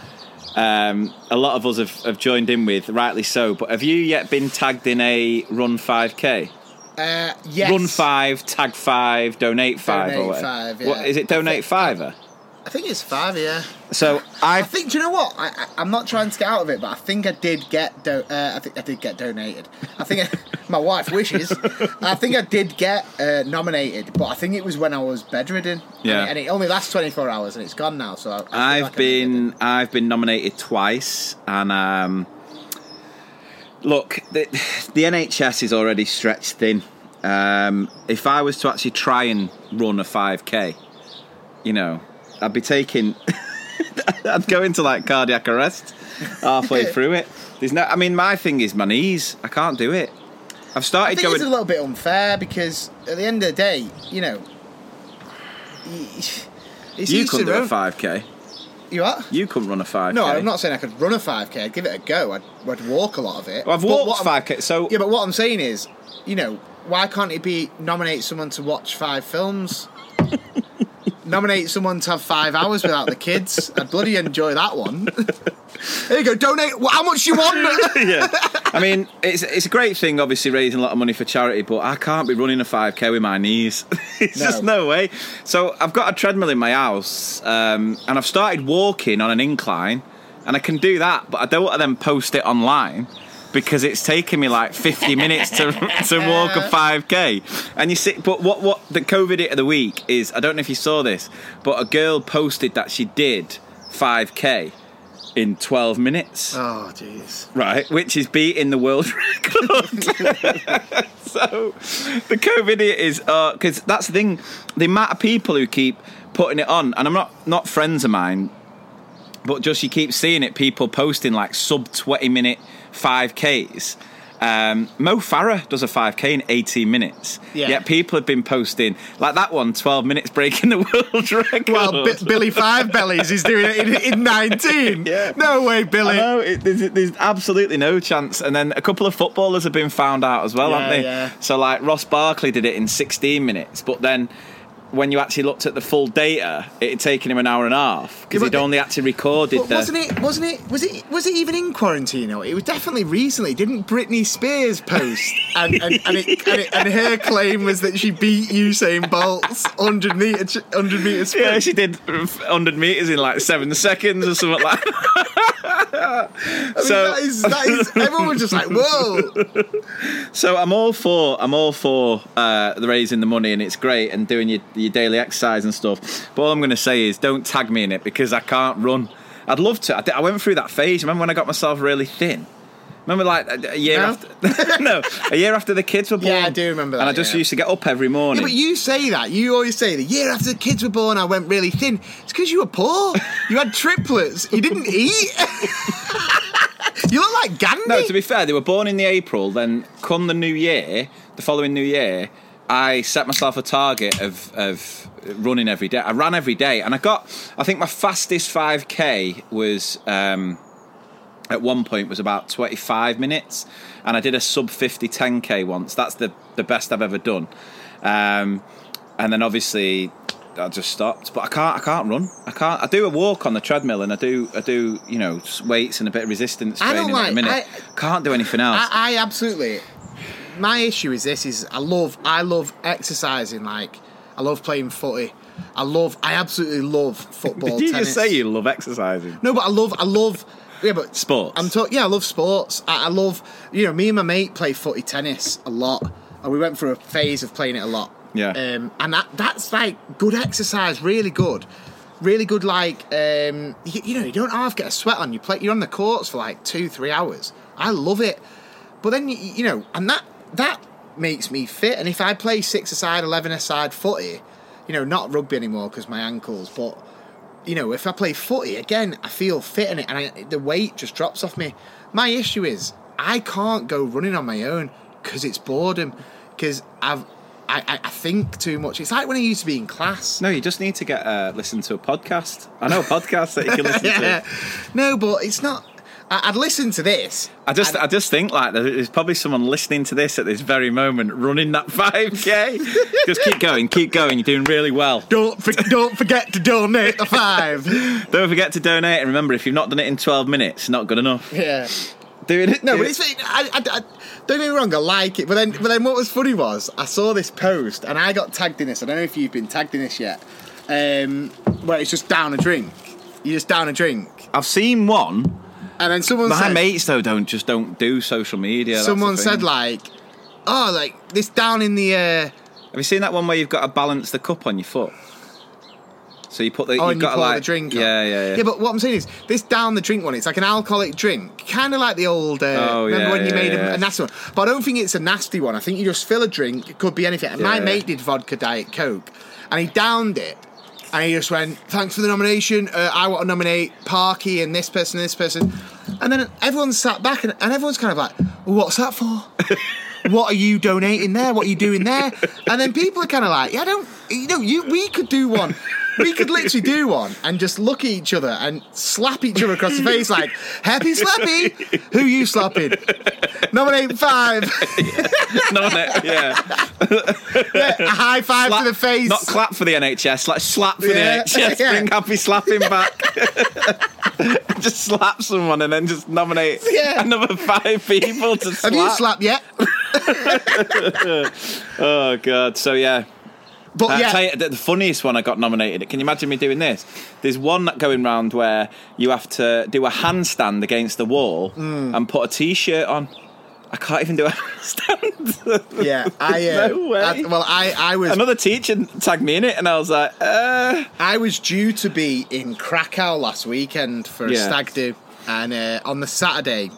um, a lot of us have, have joined in with, rightly so. But have you yet been tagged in a run five k? Uh, yes. Run five, tag five, donate five, Donate or whatever. five, What yeah. is it? Donate fiver. I think it's five, yeah. So I I think. Do you know what? I, I, I'm not trying to get out of it, but I think I did get. Do, uh, I think I did get donated. I think I, my wife wishes. I think I did get uh, nominated, but I think it was when I was bedridden. Yeah. And it, and it only lasts 24 hours, and it's gone now. So I, I've like I needed it. been I've been nominated twice, and um, look, the, the NHS is already stretched thin. Um, if I was to actually try and run a five k, you know, I'd be taking, I'd go into like cardiac arrest halfway through it. There's no, I mean, my thing is my knees. I can't do it. I've I started think it's going. a little bit unfair because at the end of the day, you know, it's You couldn't do their a five k. You what? You couldn't run a five k. No, I'm not saying I could run a 5k. I'd give it a go. I'd, I'd walk a lot of it. Well, I've But walked five k. So Yeah, but what I'm saying is, you know, why can't it be nominate someone to watch five films? nominate someone to have five hours without the kids. I'd bloody enjoy that one. there you go. Donate. wh- How much you want? yeah. I mean, it's it's a great thing, obviously raising a lot of money for charity, but I can't be running a 5k with my knees. it's No. just no way. So I've got a treadmill in my house, um, and I've started walking on an incline, and I can do that, but I don't want to then post it online. Because it's taken me like 50 minutes to to walk a 5k, and you see, but what what the Covidiot of the week is I don't know if you saw this, but a girl posted that she did 5k in 12 minutes oh, jeez. right, which is beating the world record. so the COVID is uh, because that's the thing. The amount of people who keep putting it on, and I'm not not friends of mine, but just you keep seeing it. People posting like sub 20 minute 5Ks. Um, Mo Farah does a 5k in 18 minutes. Yeah. Yet people have been posting like that one, 12 minutes breaking the world record. Well, B- Billy Five Bellies is doing it in, in 19. Yeah. No way, Billy. it, there's, there's absolutely no chance. And then a couple of footballers have been found out as well, Yeah, haven't they? yeah. So, like, Ross Barkley did it in 16 minutes, but then when you actually looked at the full data, it had taken him an hour and a half because Yeah, he'd only actually recorded But the. wasn't it? Wasn't it? Was it? Was it even in quarantine? Or it was definitely recently. Didn't Britney Spears post and and, and, it, and, it, and her claim was that she beat Usain Bolt's hundred meter hundred meter sprint. Yeah, she did 100 meters in like seven seconds or something like that. I mean, so- that is that is everyone was just like, whoa. So I'm all for I'm all for uh, the raising the money and it's great and doing your, your daily exercise and stuff. But all I'm going to say is don't tag me in it because I can't run. I'd love to. I, did- I went through that phase. Remember when I got myself really thin? Remember like a, a year No. after no a year after the kids were born. Yeah, I do remember that. And I just yeah. used to get up every morning. Yeah, but you say that. You always say the year after the kids were born, I went really thin. It's because you were poor. You had triplets. You didn't eat. you look like Gandhi. No, to be fair, they were born in the April. Then, come the new year, the following new year, I set myself a target of of running every day. I ran every day, and I got. I think my fastest five k was um, at one point was about twenty five minutes, and I did a sub 50 10 k once. That's the the best I've ever done. Um, and then obviously I just stopped. But I can't. I can't run. I can't. I do a walk on the treadmill, and I do. I do. You know, weights and a bit of resistance training. I at like- a minute. I- can't do anything else. I, I absolutely. My issue is this: is I love I love exercising. Like I love playing footy. I love. I absolutely love football. Did you tennis. just say you love exercising? No, but I love. I love. Yeah, but Sports. I'm talking. Yeah, I love sports. I, I love. You know, me and my mate play footy tennis a lot, and we went through a phase of playing it a lot. Yeah. Um, and that that's like good exercise, really good, really good. Like, um, you, you know, you don't half get a sweat on. You play. You're on the courts for like two, three hours. I love it. But then you, you know, and that that makes me fit. And if I play six aside, eleven aside footy, you know, not rugby anymore because my ankles, but you know, if I play footy again, I feel fit in it, and I, the weight just drops off me. My issue is I can't go running on my own because it's boredom. Because I've I, I, think too much. It's like when I used to be in class. No, you just need to get uh, listen to a podcast. I know a podcast that you can listen Yeah. to. No, but it's not. I'd listen to this. I just, I just think like there's probably someone listening to this at this very moment, running that 5k. just keep going, keep going. You're doing really well. don't for, don't forget to donate the five. Don't forget to donate, and remember, if you've not done it in 12 minutes, not good enough. yeah. Doing it. No, do but it. it's I, I, I, don't get me wrong. I like it, but then but then what was funny was I saw this post and I got tagged in this. I don't know if you've been tagged in this yet. Um, where it's just down a drink. You just down a drink, I've seen one. And then someone My said mates though don't just don't do social media. that's the someone thing. said like, oh, like this down in the. Uh, Have you seen that one where you've got to balance the cup on your foot? So you put the Oh, you've and you got pour to like the drink. Yeah, yeah, yeah. Yeah, but what I'm saying is, this down the drink one. It's like an alcoholic drink, kind of like the old. Uh, Oh, remember yeah, when you yeah, made yeah. a, a nasty one? But I don't think it's a nasty one. I think you just fill a drink. It could be anything. And my Yeah. mate did vodka diet coke, and he downed it, and he just went, "Thanks for the nomination. Uh, I want to nominate Parky and this person, and this person." And then everyone sat back, and, and everyone's kind of like, well, "What's that for?" what are you donating there? What are you doing there? And then people are kind of like, yeah, I don't, you know, you we could do one. We could literally do one and just look at each other and slap each other across the face like, happy slappy. Who you slapping? Nominate five. no, no, yeah. a high five Slap- to the face. Not clap for the NHS, like slap for Yeah, the NHS. yeah. Bring happy slapping back. just slap someone and then just nominate Yeah. another five people to slap. Have you slapped yet? Oh god. So yeah. But Uh, yeah, tell you, the, funniest one I got nominated. Can you imagine me doing this? There's one that going round where you have to do a handstand against the wall Hmm. and put a t-shirt on. I can't even do a handstand. yeah. I, uh, No way. I- well, I, I was Another teacher tagged me in it, and I was like, uh, I was due to be in Krakow last weekend for a Yeah. stag do, and uh, on the Saturday,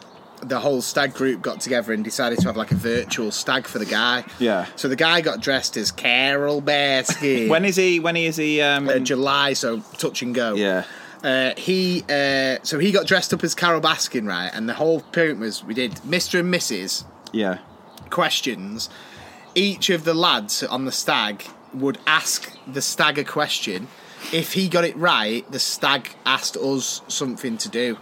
the whole stag group got together and decided to have like a virtual stag for the guy. Yeah. So the guy got dressed as Carole Baskin. when is he? When is he? Um, uh, July, so touch and go. yeah. Uh, he uh, so he got dressed up as Carole Baskin, right? And the whole point was we did Mr. and Mrs. Yeah. questions. Each of the lads on the stag would ask the stag a question. If he got it right, the stag asked us something to do.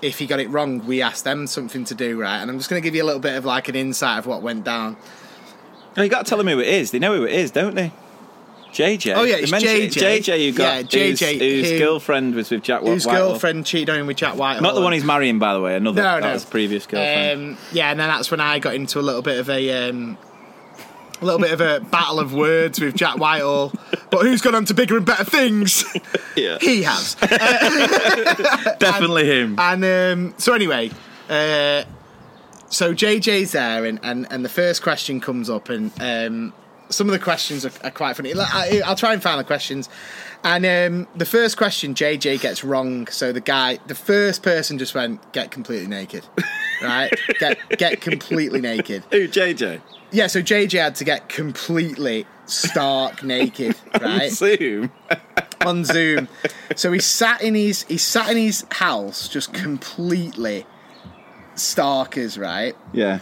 If he got it wrong, we asked them something to do, right? And I'm just going to give you a little bit of like an insight of what went down. Oh, you got to tell them who it is. They know who it is, don't they? JJ. Oh, yeah, it's mentioned. JJ. JJ, you got. Yeah, JJ, Whose, whose who- girlfriend was with Jack White. Whose girlfriend cheated on him with Jack White? Not the one he's marrying, by the way. Another. No, that no. previous girlfriend. Um, yeah, and then that's when I got into a little bit of a um, a little bit of a battle of words with Jack Whitehall. But who's gone on to bigger and better things? yeah. he has. Definitely him. And um, so anyway, uh, so JJ's there, and, and, and the first question comes up, and um, some of the questions are, are quite funny. I, I'll try and find the questions. And um, the first question JJ gets wrong, so the guy, the first person just went, "Get completely naked," right? get get completely naked. Who, JJ? Yeah, so JJ had to get completely stark naked, right? Zoom. on Zoom. So he sat in his he sat in his house just completely starkers, right? yeah.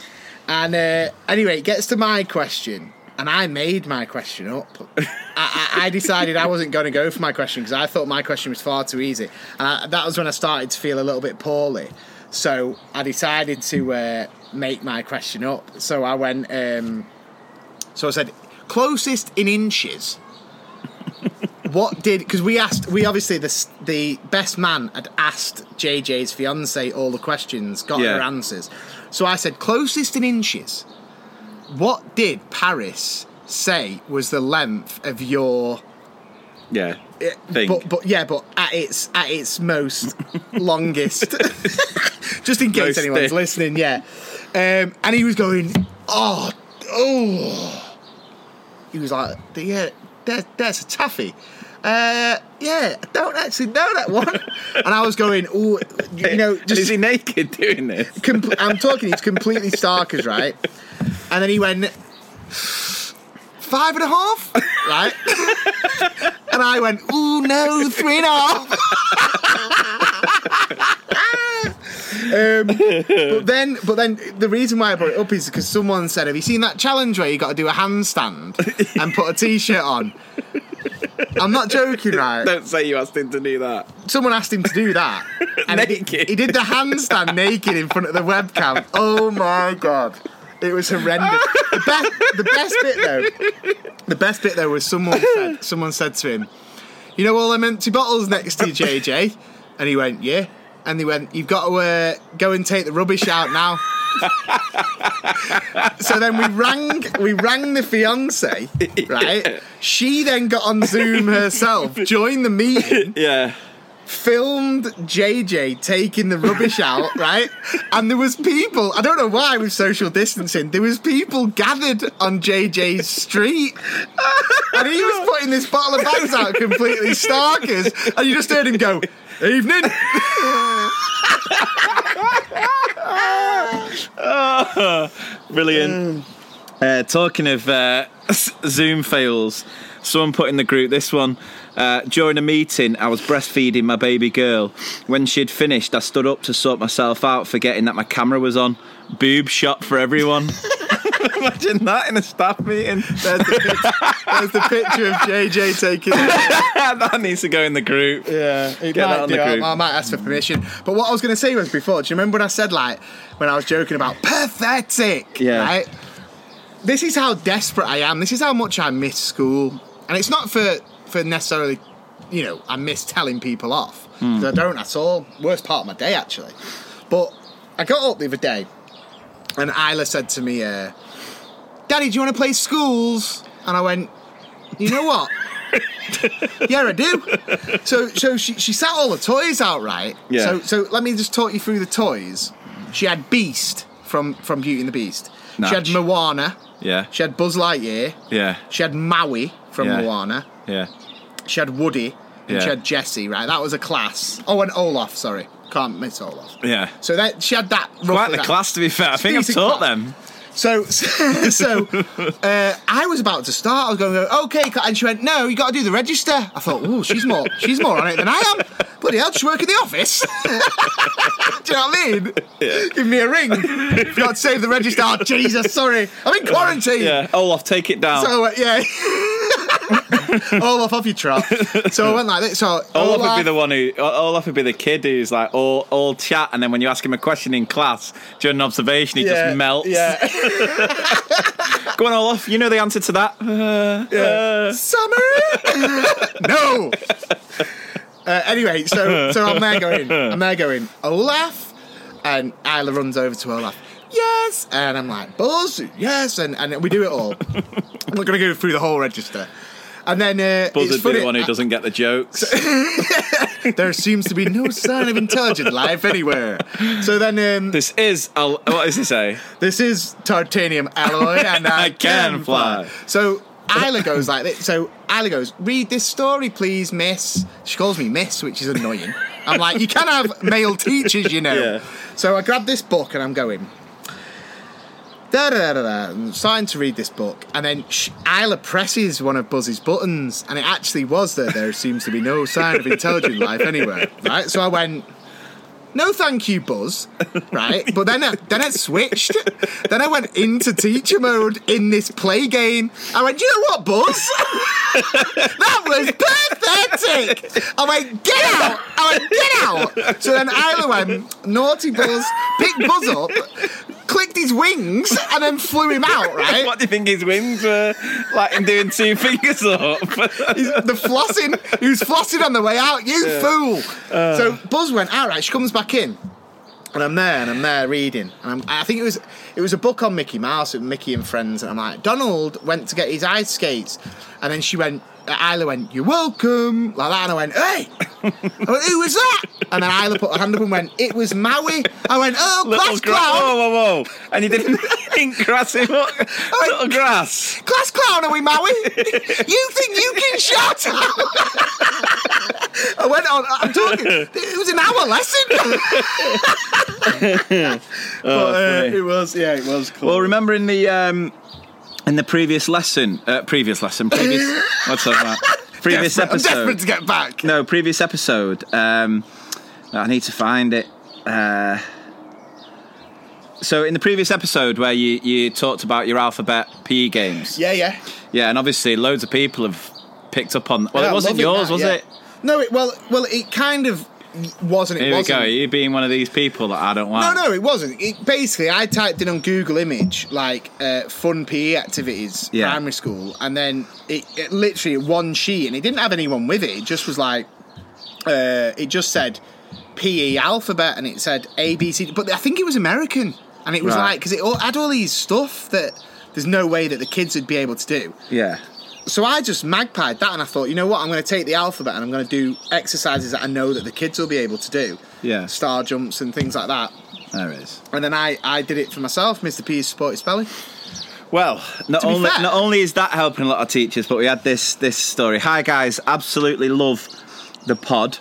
And uh, anyway, it gets to my question, and I made my question up. I, I, I decided I wasn't going to go for my question because I thought my question was far too easy, and I, that was when I started to feel a little bit poorly. So I decided to uh, make my question up. So I went. Um, so I said, closest in inches. what did because we asked we obviously the the best man had asked JJ's fiance all the questions, got Yeah. her answers. So I said closest in inches. What did Paris say was the length of your Yeah. Thing. but but yeah, but at its at its most longest. Just in case Most anyone's thick. listening, yeah. Um, and he was going, oh, oh. He was like, yeah, there, there's a taffy. Uh, yeah, I don't actually know that one. and I was going, oh, you know, And is just he naked doing this? I'm talking, he's completely starkers, right? And then he went five and a half, right? and I went, ooh no, three and a half. um, but then, but then the reason why I brought it up is because someone said, "Have you seen that challenge where you got to do a handstand and put a t-shirt on?" I'm not joking, right? Don't say you asked him to do that. someone asked him to do that. And he Naked. he did the handstand naked in front of the webcam. Oh my god. It was horrendous. The best, the best bit though, the best bit though was someone said, someone said to him, "You know all them empty bottles next to you, JJ?" And he went, "Yeah." And he went, "You've got to uh, go and take the rubbish out now." so then we rang, we rang the fiance, right? She then got on Zoom herself, joined the meeting, Yeah. Filmed JJ taking the rubbish out, right? And there was people, I don't know why with social distancing, there was people gathered on JJ's street. And he was putting this bottle of bags out completely starkers. And you just heard him go, evening. Brilliant. Uh, talking of uh, Zoom fails, someone put in the group this one. Uh, during a meeting, I was breastfeeding my baby girl. When she'd finished, I stood up to sort myself out, forgetting that my camera was on. Boob shot for everyone. Imagine that in a staff meeting. There's the, pic- there's the picture of JJ taking it. that needs to go in the group. Yeah, it Get that might on do. the I- group. I, might ask for permission. But what I was going to say was before, do you remember when I said, like, when I was joking about pathetic? Yeah. Right? This is how desperate I am. This is how much I miss school. And it's not for, for necessarily, you know, I miss telling people off. 'Cause I don't at all. Worst part of my day, actually. But I got up the other day and Isla said to me, uh, Daddy, do you want to play schools? And I went, you know what? yeah, I do. So, so she, she sat all the toys out, right? Yeah. So, so let me just talk you through the toys. She had Beast from from Beauty and the Beast. She had Natch. Moana. Yeah. She had Buzz Lightyear. Yeah. She had Maui from Yeah. Moana. Yeah. She had Woody. And Yeah. she had Jesse, right? That was a class. Oh, and Olaf, sorry. Can't miss Olaf. Yeah. So that she had that. Quite the that- class, to be fair. I think I've taught class. them. So, so uh, I was about to start. I was going to go, okay, and she went, no, you got to do the register. I thought, oh, she's more, she's more on it than I am. Bloody hell, she work in the office. do you know what I mean? Give me a ring. Forgot to save the register. Oh, Jesus, sorry, I'm in quarantine. Yeah. Olaf, take it down. So uh, yeah. Olaf off your trot. So I went like this. So Olaf would be the one who. Olaf would be the kid who's like all all chat, and then when you ask him a question in class during an observation, he yeah, just melts. Yeah. Go on, Olaf. You know the answer to that. Uh, uh, Summer? no. Uh, anyway, so so I'm there going, I'm there going, Olaf, and Isla runs over to Olaf. Yes, and I'm like Buzz. Yes, and and we do it all. I'm not going to go through the whole register. And then uh, Buzz be the one who doesn't get the jokes. there seems to be no sign of intelligent life anywhere. So then um, this is. Al- what does he say? This is titanium alloy, and I, I can fly. So Isla goes like this. So Isla goes, read this story, please, miss. She calls me miss, which is annoying. I'm like, you can have male teachers, you know. Yeah. So I grab this book and I'm going. Da, da, da, da, starting to read this book, and then sh- Isla presses one of Buzz's buttons, and it actually was that there seems to be no sign of intelligent life anywhere. Right, so I went, no, thank you, Buzz. Right, but then I, then it switched. Then I went into teacher mode in this play game. I went, you know what, Buzz? that was pathetic. I went, get out. I went, get out. So then Isla went, naughty Buzz, pick Buzz up, clicked his wings and then flew him out, right? What do you think his wings were? Like him doing two fingers up? He's, the flossing, he was flossing on the way out. You fool! Uh. so Buzz went out. Right, she comes back in, and I'm there, and I'm there reading, and I'm, I think it was it was a book on Mickey Mouse, with Mickey and friends, and I'm like, Donald went to get his ice skates, and then she went. Uh, Isla went, "You're welcome," like that, and I went, "Hey!" I went, "Who was that?" And then Isla put her hand up and went, "It was Maui." I went, "Oh, Little class gra- clown, Whoa, whoa, whoa! And you didn't think grass him up? Little grass. class clown, are we Maui? you think you can shout?" I went on. I'm talking. It was an hour lesson. but uh, it was, yeah, it was cool. Well, remember in the um, in the previous lesson, uh, previous lesson, previous what's that? Previous Desperate- I'm episode. desperate to get back. No, previous episode. Um, I need to find it. Uh, so in the previous episode where you, you talked about your alphabet PE games, Yeah, yeah. yeah, and obviously loads of people have picked up on. Well, Yeah, it wasn't yours, that, was yeah. it? No, it, well, well, it kind of wasn't. It Here we wasn't. go. You being one of these people that I don't want. No, no, it wasn't. It, basically, I typed in on Google Image like uh, fun PE activities, Yeah. primary school, and then it, it literally one sheet, and it didn't have anyone with it. It just was like, uh, it just said PE alphabet, and it said A B C. But I think it was American, and it was Right. like because it all, had all these stuff that there's no way that the kids would be able to do. Yeah. So I just magpied that, and I thought, you know what? I'm going to take the alphabet, and I'm going to do exercises that I know that the kids will be able to do. Yeah. Star jumps and things like that. There it is. And then I, I did it for myself, Mr. P's Sporty Spelling. Well, not only fair- not only is that helping a lot of teachers, but we had this this story. Hi guys, absolutely love the pod.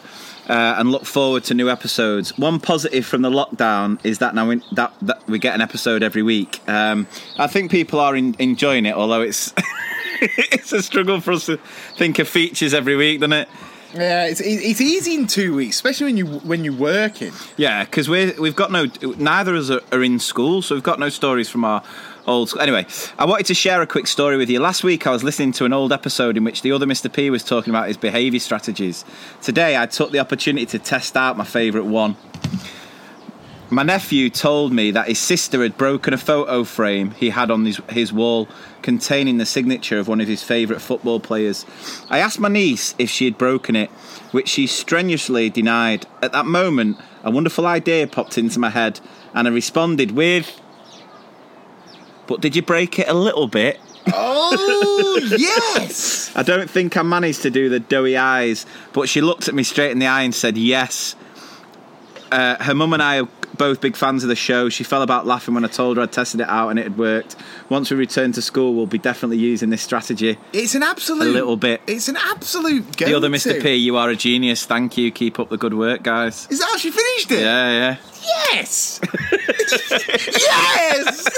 Uh, and look forward to new episodes. One positive from the lockdown is that now we, that, that we get an episode every week. Um, I think people are in, enjoying it, although it's it's a struggle for us to think of features every week, doesn't it? Yeah, it's it's easy in two weeks, especially when you when you're working. Yeah, because we we've got no neither of us are, are in school, so we've got no stories from our old school. Anyway, I wanted to share a quick story with you. Last week, I was listening to an old episode in which the other Mr. P was talking about his behaviour strategies. Today, I took the opportunity to test out my favourite one. My nephew told me that his sister had broken a photo frame he had on his, his wall containing the signature of one of his favourite football players. I asked my niece if she had broken it, which she strenuously denied. At that moment, a wonderful idea popped into my head, and I responded with, But did you break it a little bit? Oh yes! I don't think I managed to do the doughy eyes, but she looked at me straight in the eye and said yes. Uh, her mum and I are both big fans of the show. She fell about laughing when I told her I'd tested it out and it had worked. Once we return to school, we'll be definitely using this strategy. It's an absolute A little bit. It's an absolute go. The other Mr. P, you are a genius. Thank you. Keep up the good work, guys. Is that how she finished it? Yeah, yeah. Yes. yes.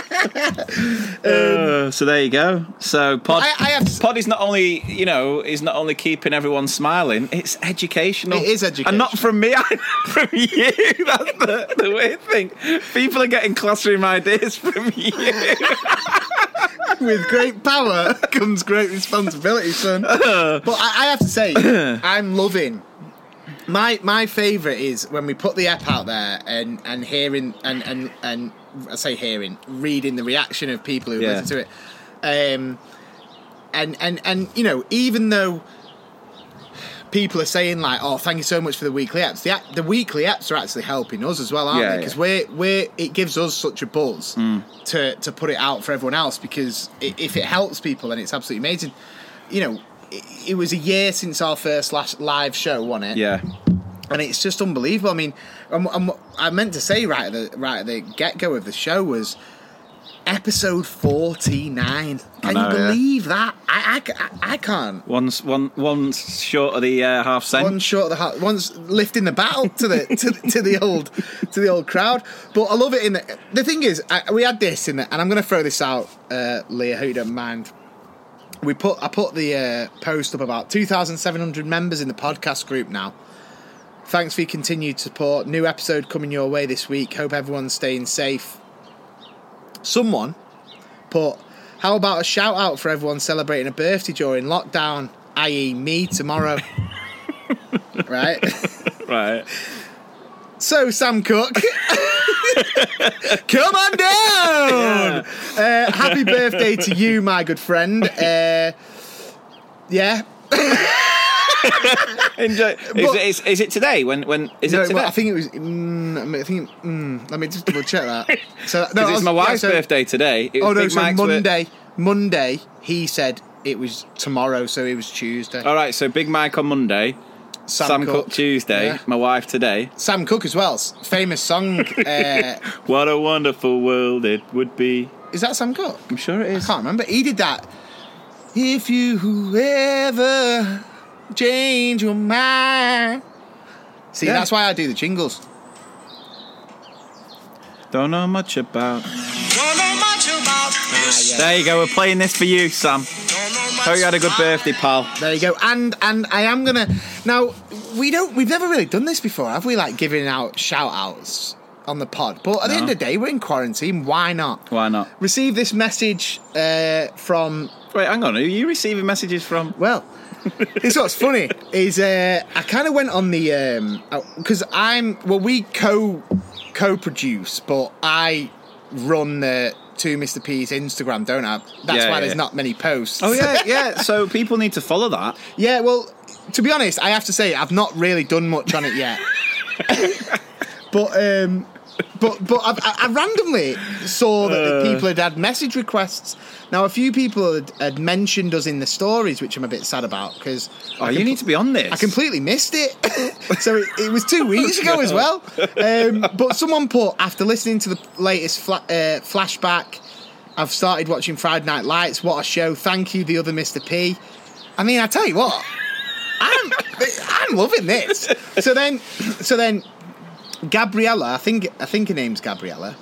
Uh, so there you go. So pod, I- I have pod is not only you know is not only keeping everyone smiling. It's educational. It is educational, and not from me. I from you. That's the, the weird thing. People are getting classroom ideas from you. With great power comes great responsibility, son. but I, I have to say, I'm loving. My my favourite is when we put the app out there and and hearing and and and I say hearing, reading the reaction of people who Yeah. listen to it. Um, and and and you know, even though people are saying like, "Oh, thank you so much for the weekly apps," the the weekly apps are actually helping us as well, aren't Yeah, they? Because yeah. we're we're it gives us such a buzz to to put it out for everyone else. Because i if it helps people, then it's absolutely amazing. You know. It, it was a year since our first last live show, wasn't it? yeah. and it's just unbelievable. I mean, and, and what I meant to say right at the right at the get go of the show was episode forty nine. Can know, you yeah. believe that? I, I, I, can't. One's one one's short of the uh, half cent. One short of the heart, one's lifting the battle to the to, the- to the old to the old crowd. But I love it. In the the thing is, I, we had this in, the, and I'm going to throw this out, uh, Leah. You don't mind. We put I put the uh, post up about 2,700 members in the podcast group now. Thanks for your continued support. New episode coming your way this week. Hope everyone's staying safe. Someone put, how about a shout out for everyone celebrating a birthday during lockdown, i.e., me tomorrow? right? Right. So, Sam Cook, Come on down. Uh, happy birthday to you, my good friend. Uh, yeah. Enjoy. Is, But- it, is, is it today? When when is No, it today? I think it was. Mm, I think. Mm, let me just double check that. So no, it's my yeah, wife's so- birthday today. Oh no, Big so Mike's Monday. Monday, he said it was tomorrow, so it was Tuesday. All right, so Big Mike on Monday, Sam, Cook, Tuesday, Yeah. my wife today. Sam Cook as well. Famous song. uh, What a wonderful world it would be. is that Sam Cooke? I'm sure it I can't remember. He did that. If you ever change your mind. See, Yeah. that's why I do the jingles. Don't know much about. Don't know much about ah, this. There you go. We're playing this for you, Sam. Don't know much Hope you had a good birthday, pal. There you go. And and I am gonna now. We don't. We've never really done this before, have we? Like giving out shout outs on the pod. But at the No. end of the day, we're in quarantine. Why not? Why not? Receive this message uh, from Wait, hang on. Are you receiving messages from? Well, this what's funny is uh, I kind of went on the because I'm well we co co produce, but I run the two Mr P's Instagram, don't I? That's Yeah, why yeah. there's not many posts. Oh yeah, yeah. So people need to follow that. yeah. Well, to be honest, I have to say I've not really done much on it yet. but um, but but I, I randomly saw that Uh. people had had message requests. Now a few people had, had mentioned us in the stories, which I'm a bit sad about because Oh, you need to be on this. I completely missed it. so it, it was two weeks ago as well. Um, but someone put, after listening to the latest fla- uh, flashback, I've started watching Friday Night Lights. What a show. Thank you, the other Mr. P. I mean, I tell you what, I'm, I'm loving this. So then, so then, Gabriella, I think, I think her name's Gabriella.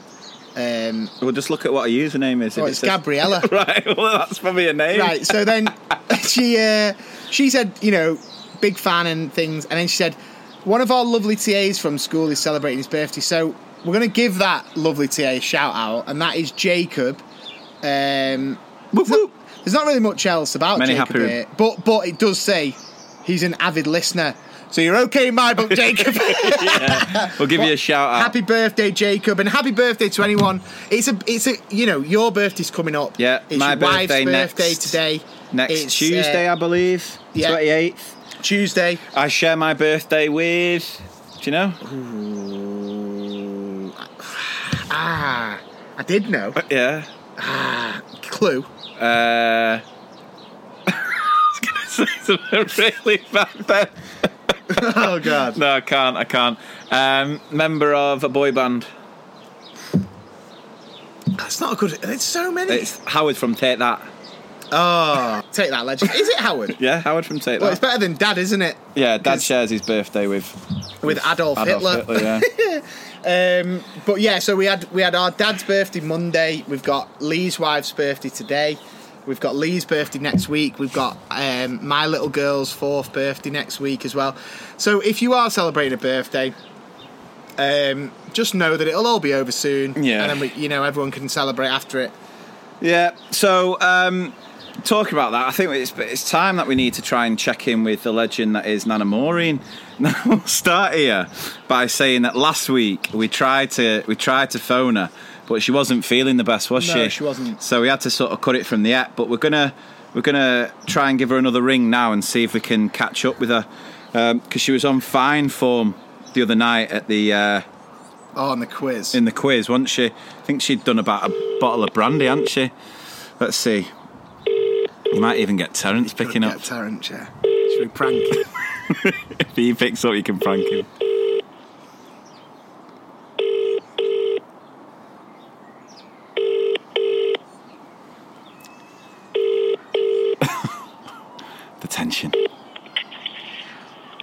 Um, We'll just look at what her username is. oh, it it's says- Gabriella. Right. Well, that's probably a name. Right. So then she uh, she said, you know, big fan and things, and then she said, one of our lovely TAs from school is celebrating his birthday, so we're going to give that lovely TA a shout out, and that is Jacob. Um, there's, not, there's not really much else about Many Jacob happy- here, but but it does say he's an avid listener. So you're okay in my book, Jacob. We'll give you a shout out. happy birthday, Jacob, and happy birthday to anyone. It's a, it's a, you know, your birthday's coming up. Yeah, it's my your wife's birthday birthday next- today. Next It's, uh, Tuesday, I believe. yeah. Twenty eighth. Tuesday. I share my birthday with. Do you know? Ah, I did know. Yeah. Ah, clue. Uh, I was gonna say something really bad then. oh God. No, I can't. I can't. Um, member of a boy band. That's not a good. There's so many. It's Howard from Take That. oh, take that, legend. Is it Howard? Yeah, Howard from Take That. Well, it's better than Dad, isn't it? Yeah, Dad shares his birthday with With Adolf, Adolf Hitler. Hitler. yeah. Um, but yeah, so we had we had our dad's birthday Monday. We've got Lee's wife's birthday today. We've got Lee's birthday next week. We've got um, my little girl's fourth birthday next week as well. So if you are celebrating a birthday, um, just know that it'll all be over soon. Yeah. and then we, you know everyone can celebrate after it. Yeah. So, um, talking about that, I think it's it's time that we need to try and check in with the legend that is Nana Maureen. Now we'll start here by saying that last week we tried to we tried to phone her, but she wasn't feeling the best, was No, she? she wasn't. So we had to sort of cut it from the app. But we're gonna we're gonna try and give her another ring now and see if we can catch up with her because she was on fine form the other night at the. Uh, Oh, and the quiz. in the quiz, wasn't she? I think she'd done about a bottle of brandy, hadn't she? Let's see. You might even get Terence picking Get up. Tarrant, yeah. Should we prank? Him? if he picks up, you can prank him. the tension.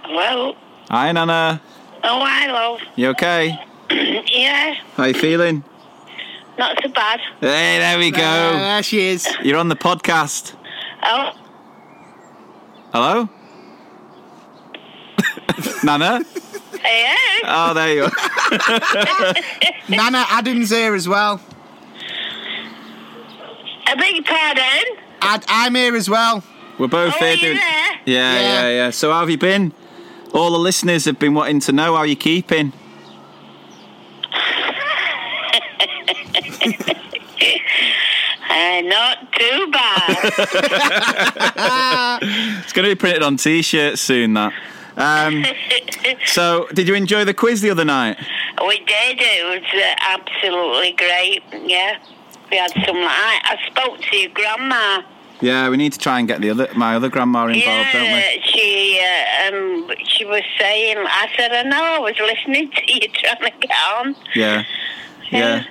Well, Hi, Nana. oh, I love. You okay? Yeah, How you feeling? not so bad. Hey, there we go. Ah, there she is. You're on the podcast. Oh, Hello? Nana? yeah. Oh, there you are. Nana Adams here as well. A big pardon. Ad, I'm here as well. We're both Oh, here are you doing. there? Yeah, Yeah. yeah, yeah. So how have you been? All the listeners have been wanting to know how you're keeping. Uh, not too bad. It's going to be printed on T-shirts soon. That. Um, so, did you enjoy the quiz the other night? we did. It was uh, absolutely great. Yeah. We had some. I, I spoke to your grandma. Yeah, we need to try and get the other my other grandma involved, don't yeah, we? she uh, um, she was saying. I said, I know. I was listening to you trying to get on. Yeah, yeah.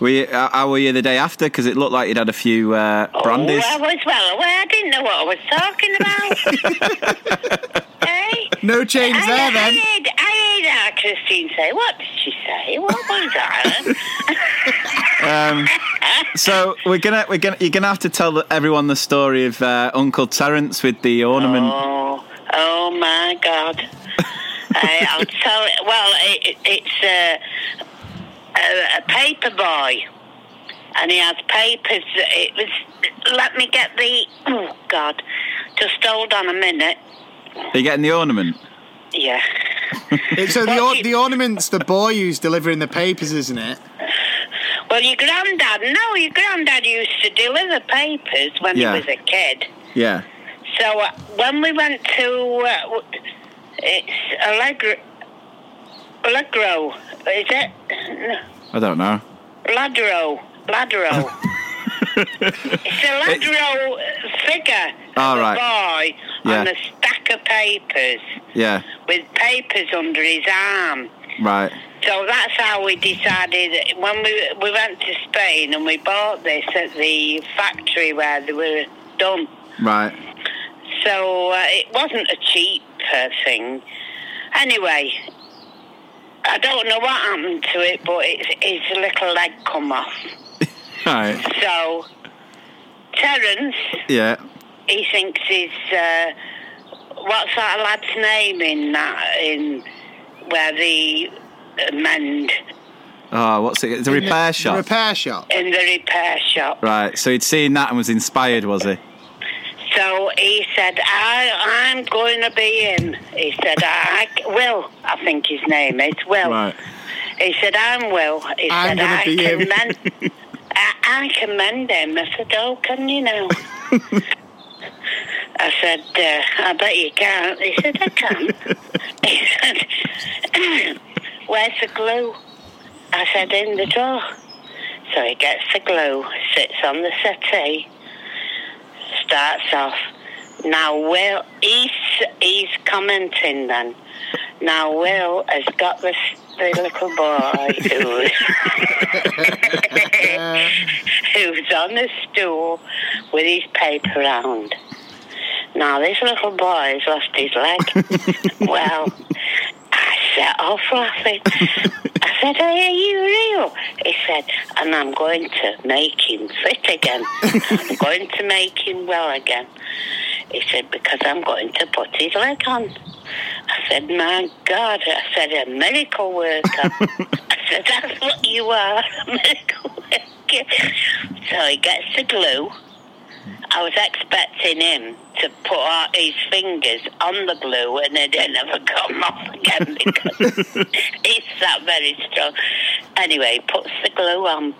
We, uh, how were you the day after? Because it looked like you'd had a few uh, brandies. Oh, I was well aware. I didn't know what I was talking about. hey? No change I, there I then. I heard, I heard uh, Christine say, what did she say? What was that? So we're gonna we're gonna you're gonna have to tell everyone the story of uh, Uncle Terence with the ornament. oh, oh my God. I, I'll tell it. Well, it, it's uh, a, a paper boy. And he has papers. It was. Let me get the. Oh God! Just hold on a minute. Are you getting the ornament? Yeah. So the, or- the ornament's the boy who's delivering the papers, isn't it? Well, your granddad. No, your granddad used to deliver papers when Yeah. he was a kid. Yeah. So uh, when we went to, uh, w- it's Allegro, Allegro, is it? I don't know. Lladro, Lladro. it's a Lladro figure All of right. a boy on a stack of papers Yeah. with papers under his arm. Right. So that's how we decided when we we went to Spain and we bought this at the factory where they were done. Right. So uh, it wasn't a cheap uh, thing. Anyway, I don't know what happened to it, but it's, his little leg come off. Right. So Terence, Yeah. he thinks he's uh, what's that lad's name in that in where the mend Oh, what's it? It's a repair shop. Repair shop. in the repair shop. Right. So he'd seen that and was inspired, was he? So he said, I, I'm going to be in. He said, I, Will, I think his name is Will. Right. He said, I'm Will. He I'm said, I can him." mend. I, I can mend him. I said, oh, can you now? I said, uh, I bet you can't. He said, I can. he said, where's the glue? I said, in the drawer. So he gets the glue, sits on the settee, starts off. Now, Will, he's, he's commenting then. Now, Will has got this the little boy who's, who's on the stool with his paper round. Now, this little boy has lost his leg. well, I set off laughing. Said, "Hey, are you real? He said, and I'm going to make him fit again. I'm going to make him well again. He said, because I'm going to put his leg on. I said, my God. I said, a miracle worker. I said, that's what you are, a miracle worker. So he gets the glue. I was expecting him to put out his fingers on the glue and it didn't ever come off again because he's that very strong. Anyway, he puts the glue on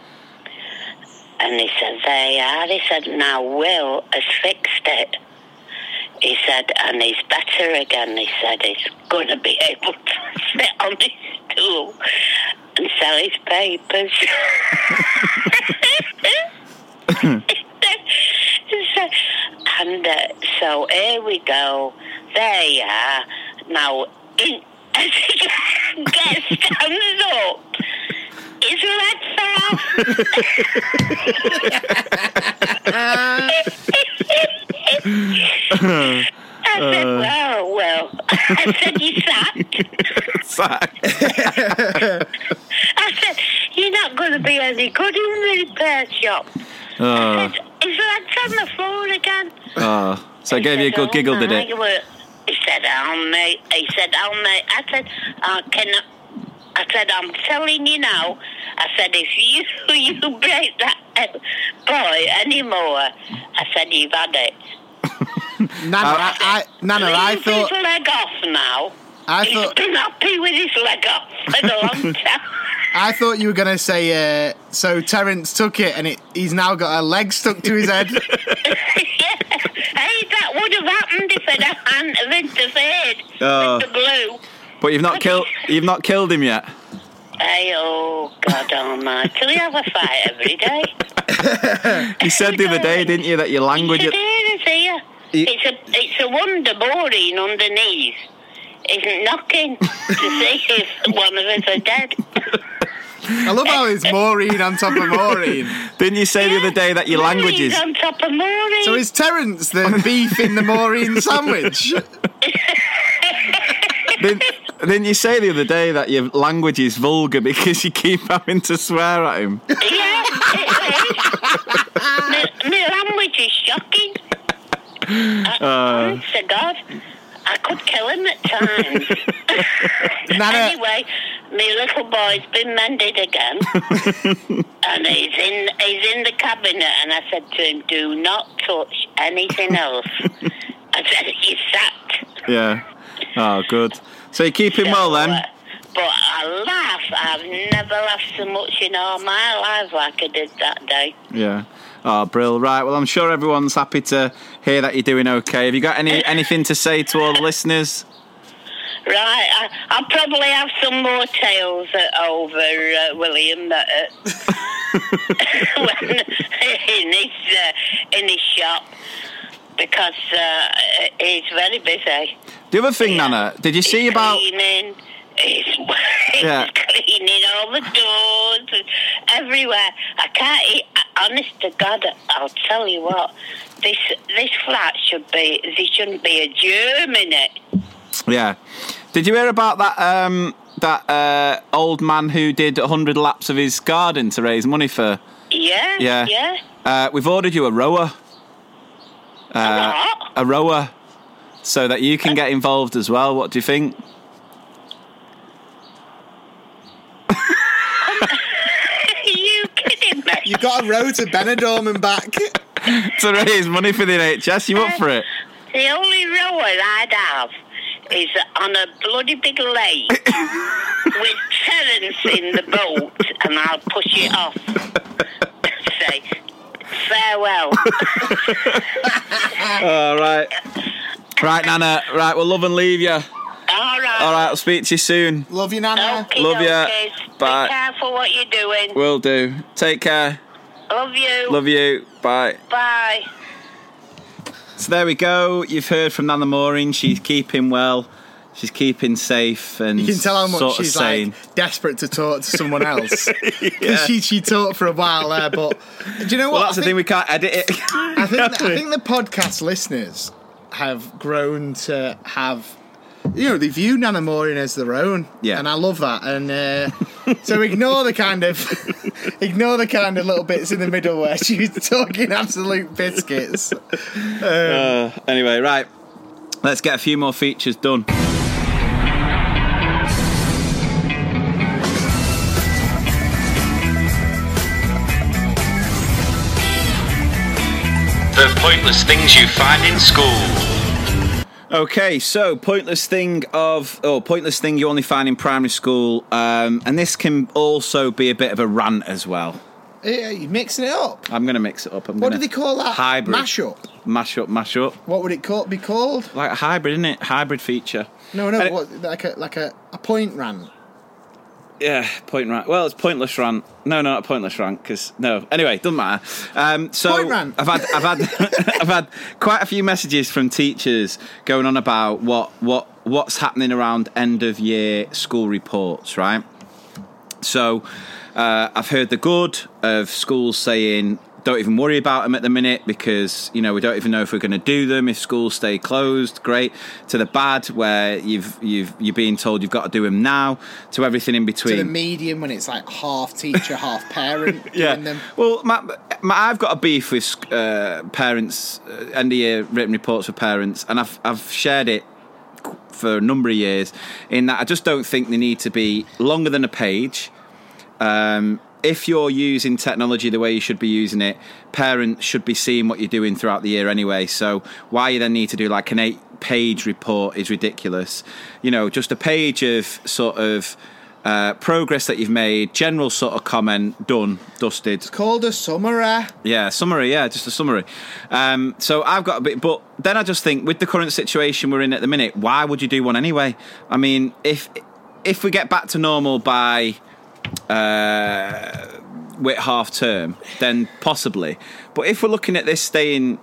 and he said, There you are. He said, Now Will has fixed it. He said, and he's better again. He said he's going to be able to sit on his stool and sell his papers. And uh, so here we go. There you are. Now, in, as he gets stands up, his leg fell off. I said, well, well. I said, you sacked. I said, you're not going to be any good in the repair shop. Oh, I said, his leg's on the floor again. oh. So I He gave you a good "Oh giggle, did my it? He said, "I'll make." He said, "I'll make." I said, uh, "Can?" I, I said, "I'm telling you now." I said, "If you you break that uh, boy anymore," I said, "You've had it." Nana, I, I, Nana, I Leave thought, his leg off now. I He's thought, been happy with his leg off for a long time. I thought you were going to say, uh, so Terence took it and it, he's now got a leg stuck to his head. yeah. Hey, that would have happened if I hadn't have interfered Oh. with the glue. But you've not killed you've not killed him yet. Hey, oh, God almighty. We have a fight every day. You said the other day, didn't you, that your language It's a It's a, it's a wonder boring underneath isn't knocking to see if one of us are dead. I love how it's Maureen on top of Maureen. didn't you say the other day that your language is on top of Maureen. So is Terence the beef in the Maureen sandwich? didn't, didn't you say the other day that your language is vulgar because you keep having to swear at him? Yeah, it is. my, my language is shocking. Uh. I, honest to God, I could kill him at times. Anyway, my little boy's been mended again, and he's in he's in the cabinet. And I said to him, "Do not touch anything else." I said, "He's sacked." Yeah. Oh, good. So you keep him well So, uh, then? But I laugh. I've never laughed so much in all my life like I did that day. Yeah. Oh, Brill. Right. Well, I'm sure everyone's happy to hear that you're doing okay. Have you got any anything to say to all the listeners? Right, I, I'll probably have some more tales over uh, William that, uh, when, in his uh, in his shop because uh, he's very busy. The other thing, Nana, did you see He's about? cleaning? He's, Yeah. cleaning all the doors and everywhere. I can't. eat honest to God, I'll tell you what. This this flat should be. There shouldn't be a germ in it. Yeah. Did you hear about that? Um, that uh, old man who did 100 laps of his garden to raise money for. Yeah. Yeah. Yeah. Uh, we've ordered you a rower. Uh, what? a rower, so that you can get involved as well. What do you think? Are you kidding me? You got a row to Benidorm and back. to raise money for the NHS. You up for it? The only rower I'd have is on a bloody big lake with Terence in the boat, and I'll push it off. Say farewell. All right. Right, Nana. Right, we'll love and leave you. All right. All right, I'll speak to you soon. Love you, Nana. Okay, Love ya. okay. Bye. Be careful what you're doing. Will do. Take care. Love you. Love you. Bye. Bye. So there we go. You've heard from Nana Maureen. She's keeping well. She's keeping safe and You can tell how much sort of she's sane. like desperate to talk to someone else. Because she, she talked for a while there, but do you know what? Well, that's I the thing. We can't edit it. I think, I think the podcast listeners have grown to have, you know, they view Nana Maureen as their own. Yeah. And I love that. And uh, so ignore the kind of, ignore the kind of little bits in the middle where she's talking absolute biscuits. Uh, anyway, right. Let's get a few more features done. The pointless things you find in school. Okay, so pointless thing of oh, pointless thing you only find in primary school, um, and this can also be a bit of a rant as well. Yeah, you're mixing it up. I'm going to mix it up. I'm What do they call that? Hybrid. Mashup. Mash up, mash up. What would it call, be called? Like a hybrid, isn't it? Hybrid feature. No, no, what, like a like a, a point rant. Yeah, point rant. Well, it's pointless rant. No, no, not pointless rant. Because no. Anyway, doesn't matter. Um, so Point rant. I've had, I've had, I've had quite a few messages from teachers going on about what, what, what's happening around end of year school reports, right? So uh, I've heard the good of schools saying don't even worry about them at the minute because you know we don't even know if we're going to do them if schools stay closed. Great. To the bad where you've you've you're being told you've got to do them now. To everything in To between. the medium when it's like half teacher, half parent doing them. Well, my, my, I've got a beef with uh, parents, uh, end of year written reports for parents, and I've, I've shared it for a number of years in that I just don't think they need to be longer than a page. Um, if you're using technology the way you should be using it, parents should be seeing what you're doing throughout the year anyway. So why you then need to do like an eight page report is ridiculous. You know, just a page of sort of uh, progress that you've made, general sort of comment, done, dusted. It's called a summary. Yeah, summary. Yeah, just a summary. Um, so I've got a bit, but then I just think with the current situation we're in at the minute, why would you do one anyway? I mean, if if we get back to normal by uh, with half term, then possibly. But if we're looking at this staying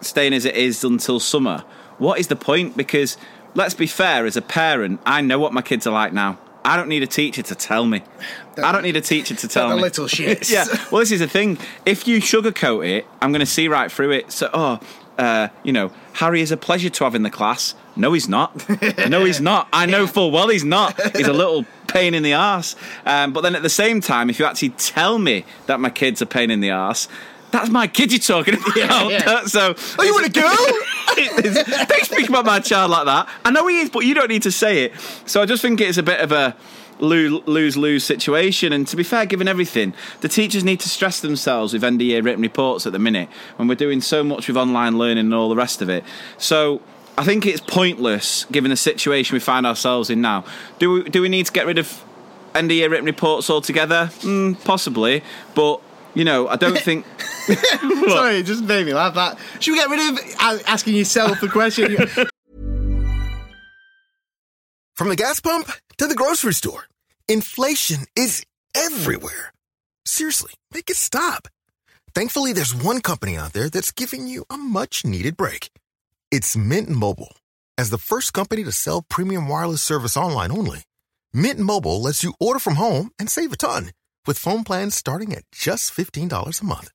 staying as it is until summer, what is the point? Because let's be fair, as a parent, I know what my kids are like now. I don't need a teacher to tell me. I don't need a teacher to tell the me. little shits. yeah. Well, this is the thing. If you sugarcoat it, I'm going to see right through it. So, oh, uh, you know, Harry is a pleasure to have in the class. No, he's not. No, he's not. I know full well he's not. He's a little pain in the ass. Um, but then at the same time, if you actually tell me that my kid's are pain in the ass, that's my kid you're talking about. yeah. So, Oh, you want a girl? it's- don't speak about my child like that. I know he is, but you don't need to say it. So I just think it's a bit of a lose lose situation. And to be fair, given everything, the teachers need to stress themselves with NDA written reports at the minute when we're doing so much with online learning and all the rest of it. So. I think it's pointless given the situation we find ourselves in now. Do we, do we need to get rid of NDA written reports altogether? Mm, possibly, but you know, I don't think. Sorry, it just made me laugh. That should we get rid of asking yourself the question? From the gas pump to the grocery store, inflation is everywhere. Seriously, make it stop. Thankfully, there's one company out there that's giving you a much needed break. It's Mint Mobile. As the first company to sell premium wireless service online only, Mint Mobile lets you order from home and save a ton with phone plans starting at just $15 a month.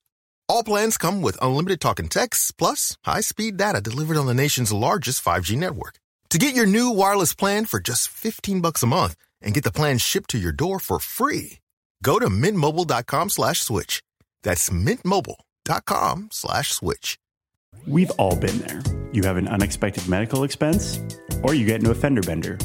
All plans come with unlimited talk and text, plus high speed data delivered on the nation's largest 5G network. To get your new wireless plan for just 15 bucks a month and get the plan shipped to your door for free, go to mintmobile.com slash switch. That's mintmobile.com slash switch. We've all been there. You have an unexpected medical expense, or you get into a fender bender,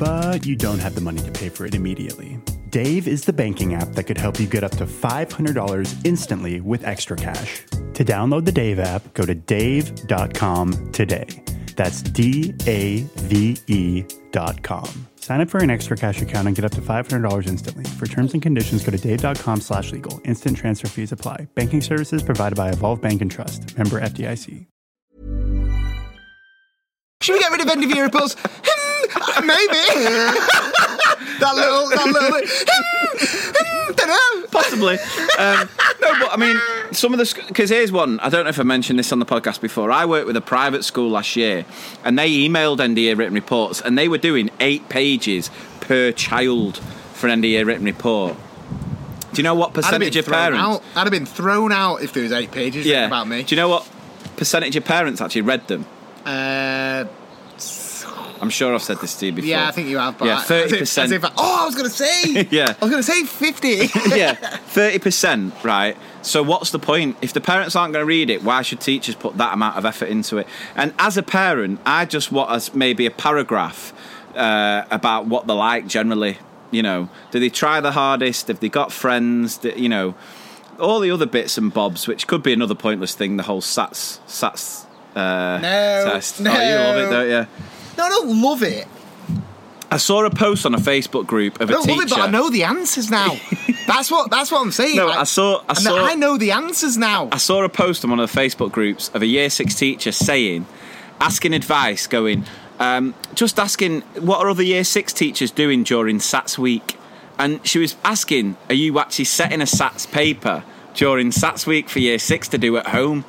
but you don't have the money to pay for it immediately. Dave is the banking app that could help you get up to $500 instantly with extra cash. To download the Dave app, go to dave.com today. That's D A V E dot com. Sign up for an extra cash account and get up to $500 instantly. For terms and conditions, go to dave.com slash legal. Instant transfer fees apply. Banking services provided by Evolve Bank and Trust. Member FDIC. should we get rid of year reports? Hmm, maybe. that little, that little. Dunno. Possibly. Um, no, but I mean, some of the because here's one. I don't know if I mentioned this on the podcast before. I worked with a private school last year, and they emailed NDA written reports, and they were doing eight pages per child for an NDA written report. Do you know what I'd have been percentage of parents? out. I'd have been thrown out if there was eight pages written about me. Do you know what percentage of parents actually read them? Uh, I'm sure I've said this to you before. yeah, I think you have. But Yeah, thirty percent. I- Oh, I was going to say. Yeah. I was going to say fifty. yeah, thirty percent, right? So what's the point? If the parents aren't going to read it, why should teachers put that amount of effort into it? And as a parent, I just want us maybe a paragraph uh, about what they're like generally. You know, do they try the hardest? Have they got friends? That you know, all the other bits and bobs, which could be another pointless thing. The whole SATs SATs uh, No, test. Oh, you love it, don't you? No, I don't love it. I saw a post on a Facebook group of I a don't teacher. love it, but I know the answers now. that's what. That's what I'm saying. No, I saw- I saw- I know the answers now. I saw a post on one of the Facebook groups of a year six teacher saying, asking advice, going, um, just asking, what are other year six teachers doing during SATS week? And she was asking, are you actually setting a SATS paper during SATS week for year six to do at home?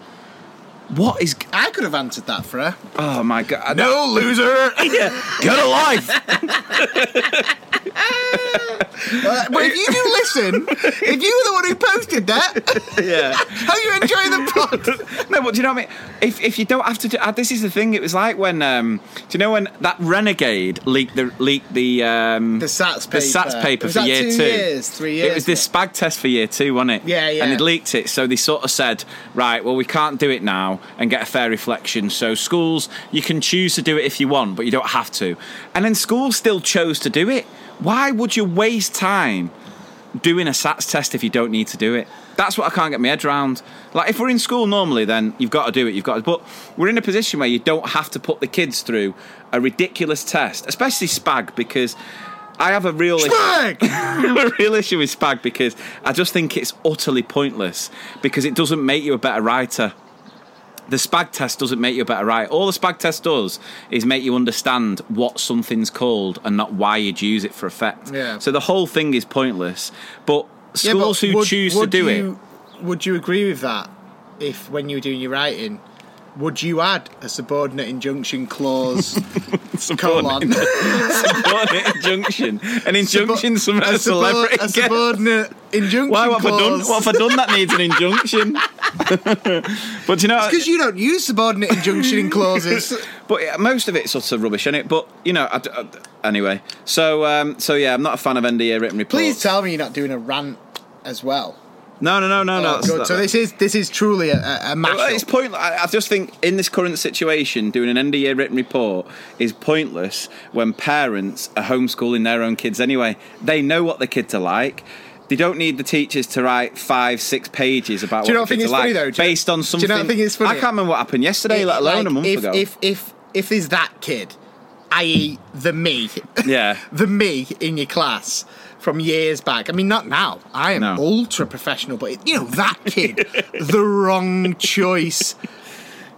What is. I could have answered that for her. Oh my God. No, loser. Yeah, get a life. Uh, but if you do listen, if you were the one who posted that, yeah. how you enjoy the pod? No, but do you know what I mean? If if you don't have to do, uh, this is the thing. It was like when, um, do you know when that renegade leaked the leaked the um, The SATs the paper. SATs paper Was for that year two two? years, three years It was this spag test for year two, wasn't it? Yeah, yeah. And they leaked it, so they sort of said, right, well, we can't do it now and get a fair reflection. So schools, you can choose to do it if you want, but you don't have to. And then schools still chose to do it. Why would you waste time? doing a SATs test if you don't need to do it. That's what I can't get my head around. Like if we're in school normally, then you've got to do it. You've got to, but we're in a position where you don't have to put the kids through a ridiculous test, especially SPAG, because I have a real Spag! a real issue with Spag because I just think it's utterly pointless because it doesn't make you a better writer. The Spag test doesn't make you a better writer. All the Spag test does is make you understand what something's called and not why you'd use it for effect. Yeah. So the whole thing is pointless. But Yeah, but schools who would- choose to do you- Would you agree with that? If when you were doing your writing, would you add a subordinate injunction clause? colon. subordinate injunction, an injunction from a, a, subor- celebrity. a guest. subordinate injunction Why? What have I done? clause. What have I done that needs an injunction? but you know, Because you don't use subordinate injunction clauses. But yeah, most of it's sort of rubbish, isn't it? But you know, I I anyway. So, um, so yeah, I'm not a fan of NDA written reports. Please tell me you're not doing a rant as well. No, no, no, no, no. Oh, that's- good. So this is this is truly a, a, a Well, it's pointless. I I just think in this current situation, doing an end of year written report is pointless when parents are homeschooling their own kids anyway. They know what the kids are like. They don't need the teachers to write five, six pages about Do you what not the think kids it's are funny, like though? Do you- based on do something. you not think it's funny? I can't remember what happened yesterday, let alone Like, a month if, ago. If if if there's that kid, i.e. the me, yeah. the me in your class from years back. I mean, not now. I am No. ultra professional, but you know that kid, the wrong choice,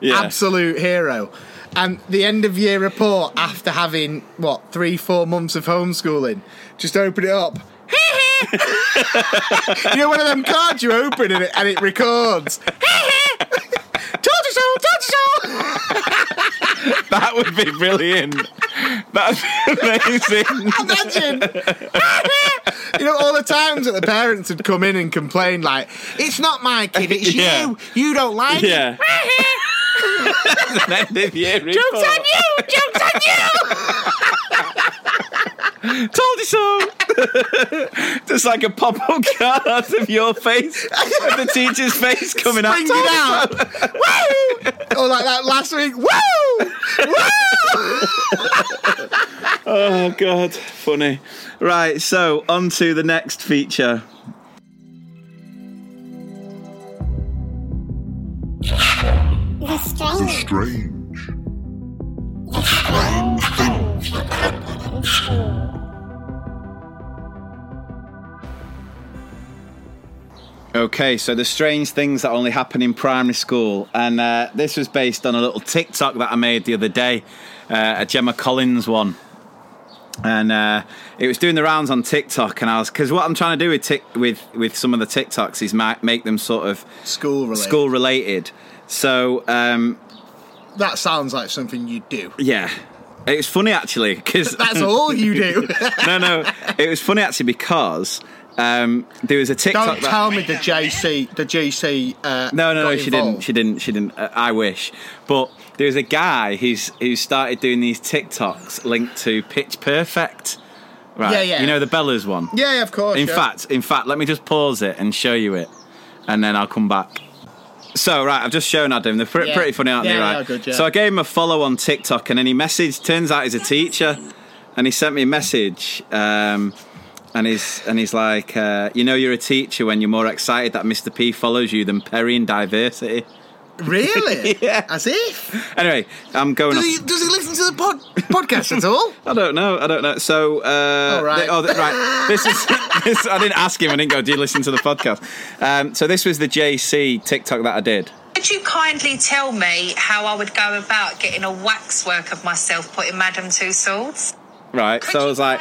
Yeah. absolute hero. And the end of year report after having what three, four months of homeschooling, just open it up. you know, one of them cards you open and it, and it records. told you so, told you. That would be brilliant. That'd be amazing. Imagine. you know, all the times that the parents would come in and complain, like, it's not my kid, it's Yeah. you. You don't like Yeah. it. An end of year Joke's report. on you! Joke's on you! Told you so. Just like a pop-up card of your face, of the teacher's face coming out. Bring it out! Woo! Or like that last week, woo! Woo! Oh god, funny. Right, so on to the next feature. The strange. The Strange. The strange things that happen in school. Okay, so the strange things that only happen in primary school, and uh, this was based on a little TikTok that I made the other day, uh, a Gemma Collins one, and uh, it was doing the rounds on TikTok, and I was because what I'm trying to do with tic- with with some of the TikToks is ma- make them sort of School related. school related. So um, That sounds like something you do. yeah, it was funny actually because That's all you do. no, no, it was funny actually because um, there was a TikTok. Don't that- tell me the JC, the GC. Uh, No, no, no, she didn't. She didn't. She didn't. Uh, I wish. But there was a guy who's who started doing these TikToks linked to Pitch Perfect. Right. Yeah, yeah. You know the Bellas one. Yeah, yeah, of course. In yeah. fact, in fact, let me just pause it and show you it, and then I'll come back. So right, I've just shown Adam. They're pre- Yeah. pretty funny, aren't they? Right. good, yeah. So I gave him a follow on TikTok, and then he messaged. Turns out he's a teacher, and he sent me a message. Um, and he's and he's like, uh, you know, you're a teacher when you're more excited that Mr. P follows you than Perry in diversity. really? Yeah. As if. Anyway, I'm going. Does off- he, does he listen to the pod, podcast at all? I don't know. I don't know. So, uh, All right. th- oh, th- right. This is. this, I didn't ask him. I didn't go. Do you listen to the podcast? Um, so this was the JC TikTok that I did. Could you kindly tell me how I would go about getting a waxwork of myself putting Madame Tussauds? Right. Could so I was like,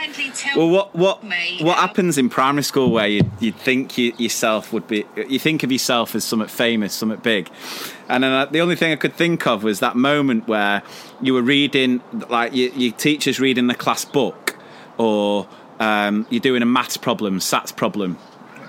well, what what me what how- happens in primary school where you you think you, yourself would be you think of yourself as something famous, something big, and then uh, the only thing I could think of was that moment where you were reading like your, your teacher's reading the class book, or um, you're doing a maths problem, SATs problem,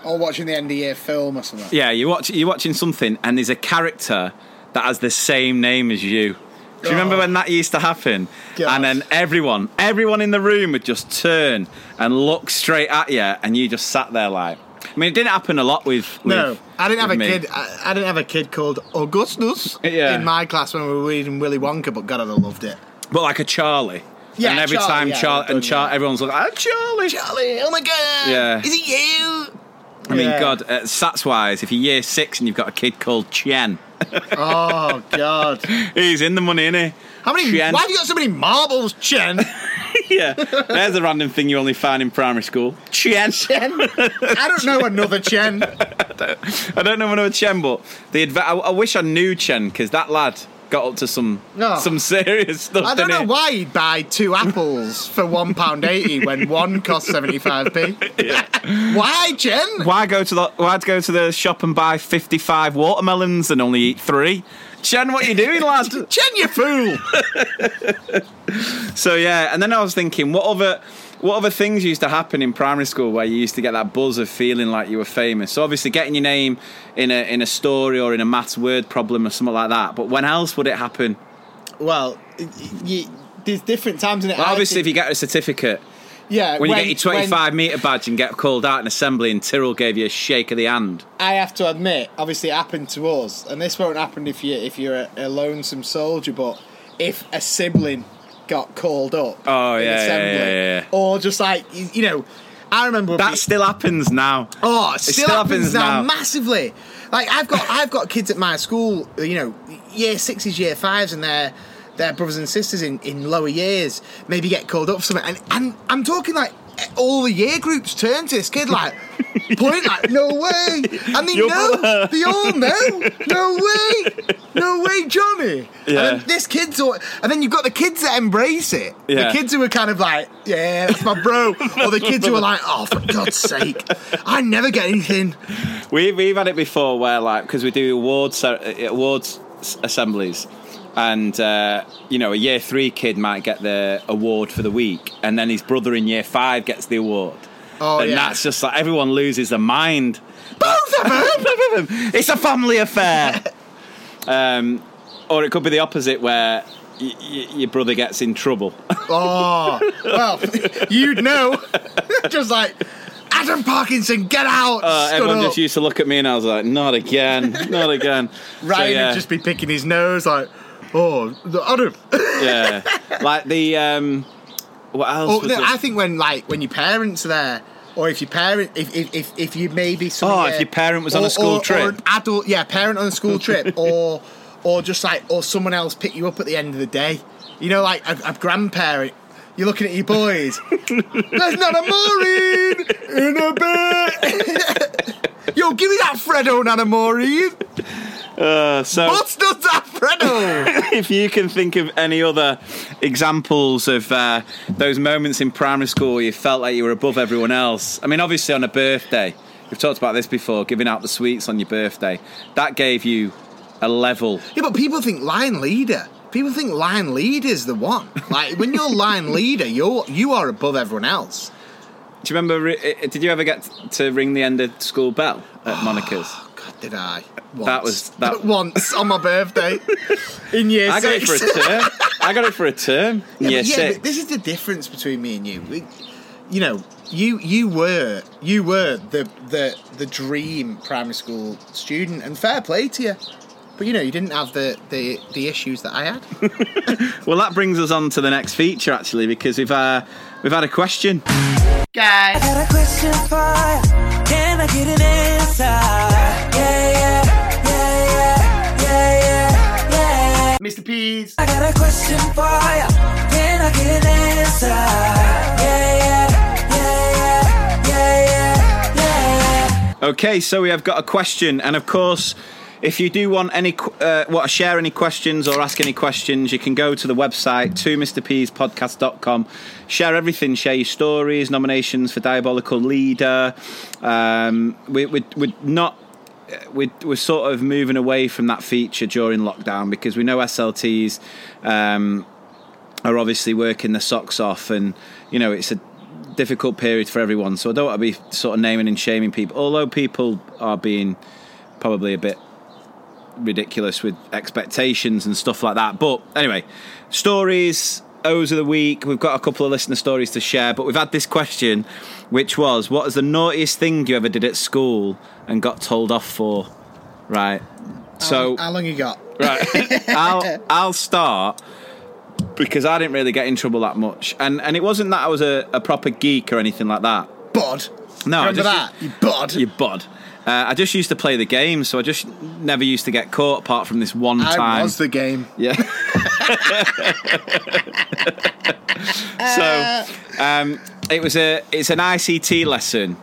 Or watching the end of year film or something. Yeah, you watch you're watching something, and there's a character that has the same name as you. Do you remember Oh. when that used to happen? And then everyone, everyone in the room would just turn and look straight at you, and you just sat there like. I mean, it didn't happen a lot with. with No, I didn't have a me. kid. I, I didn't have a kid called Augustus Yeah. in my class when we were reading Willy Wonka. But God, I loved it. but like a Charlie. Yeah, and every Charlie, time yeah, Charlie and Charlie, everyone's like, "Ah, Charlie, Charlie, oh my God! Yeah. is it you? I mean, Yeah. God, uh, sats wise, if you're year six and you've got a kid called Chen, Oh God! he's in the money, isn't he? How many? Chen. Why have you got so many marbles, Chen? yeah, there's a random thing you only find in primary school. Chen. Chen. I don't know another Chen. I don't know another Chen, but the adv- I, I wish I knew Chen because that lad got up to some Oh. some serious stuff. I don't didn't know he? why he'd buy two apples for one pound eighty when one costs seventy five p. Why, Chen? Why go to the why go to the shop and buy fifty five watermelons and only eat three? Chen, what are you doing, lad? Chen, you fool! So yeah, and then I was thinking, what other what other things used to happen in primary school where you used to get that buzz of feeling like you were famous? So obviously getting your name in a in a story or in a maths word problem or something like that. But when else would it happen? Well, y- y- there's different times in it. Well, obviously, if you get a certificate, yeah, when, you get your 25 metre badge and get called out in assembly, and Tyrrell gave you a shake of the hand. I have to admit, obviously, it happened to us, and this won't happen if you if you're a, a lonesome soldier. But if a sibling got called up, Oh, in yeah, assembly, yeah, yeah, yeah. or just like you, know, I remember That still happens now. Oh, it still, still happens, happens now, now. massively. Like I've got I've got kids at my school, you know, year sixes, year fives, and their their brothers and sisters in, in lower years maybe get called up for something, and, and I'm talking like all the year groups turn to this kid like point like no way, and they Your know brother. they all know no way, no way, Johnny. Yeah. And then this kid's all, and then you've got the kids that embrace it. Yeah. The kids who are kind of like, yeah, that's my bro, or the kids who are like, oh, for God's sake, I never get anything. We, we've had it before where, like, because we do awards, awards assemblies, and, uh, you know, a year three kid might get the award for the week, and then his brother in year five gets the award. Oh, and yeah. that's just like everyone loses their mind. Both of them. It's a family affair. um, or it could be the opposite where y- y- your brother gets in trouble. Oh, well, you'd know. just like, Adam Parkinson, get out. Uh, everyone up. just used to look at me and I was like, not again, not again. So, Ryan yeah. would just be picking his nose like, oh, the Adam. yeah, like the um, what else? Oh, no? I think when like when your parents are there, or if your parent, if if if, if you maybe some Oh, if your parent was on a school or, trip. or an adult, yeah, parent on a school trip, or or just like or someone else pick you up at the end of the day. You know, like a, a grandparent. You're looking at your boys. There's not a Maureen in a bit. Yo, give me that Freddo, Nana Maureen. Uh, so What's not that Freddo? if you can think of any other examples of uh, those moments in primary school where you felt like you were above everyone else, I mean, obviously on a birthday, we've talked about this before, giving out the sweets on your birthday, that gave you a level. Yeah, but people think line leader. People think line leader is the one. Like when you're line leader, you're you are above everyone else. Do you remember? uh, Did you ever get to ring the end of school bell at Monica's? God, did I? That was- that- once on my birthday in year I got it for a term. I got it for a term. Yeah, year but, yeah, six. but this is the difference between me and you. We, you know, you you were you were the the the dream primary school student, and fair play to you. But you know, you didn't have the the, the issues that I had. Well, that brings us on to the next feature actually, because we've uh, we've had a question. Guys, I get an answer? Yeah, yeah, yeah, yeah, yeah, yeah, yeah. Mr. Ps. I got a question for ya. Can I get an answer? Yeah, yeah, yeah, yeah, yeah, yeah, yeah. Okay, so we have got a question, and of course, if you do want any, uh, want to share any questions or ask any questions, you can go to the website to mrpspodcast.com. Share everything. Share your stories, nominations for Diabolical Leader. Um, we, we, we're not. We're, we're sort of moving away from that feature during lockdown because we know SLTs um, are obviously working their socks off, and you know it's a difficult period for everyone. So I don't want to be sort of naming and shaming people, although people are being probably a bit ridiculous with expectations and stuff like that. But anyway, stories. O's of the week. We've got a couple of listener stories to share, but we've had this question, which was, "What is the naughtiest thing you ever did at school and got told off for?" Right. So how long you got? Right. I'll I'll start because I didn't really get in trouble that much, and and it wasn't that I was a, a proper geek or anything like that. Bod. No, Remember just- that? You bod. You bud. Uh, I just used to play the game, so I just never used to get caught apart from this one I time. was the game. Yeah. so um, it was a it's an ICT lesson,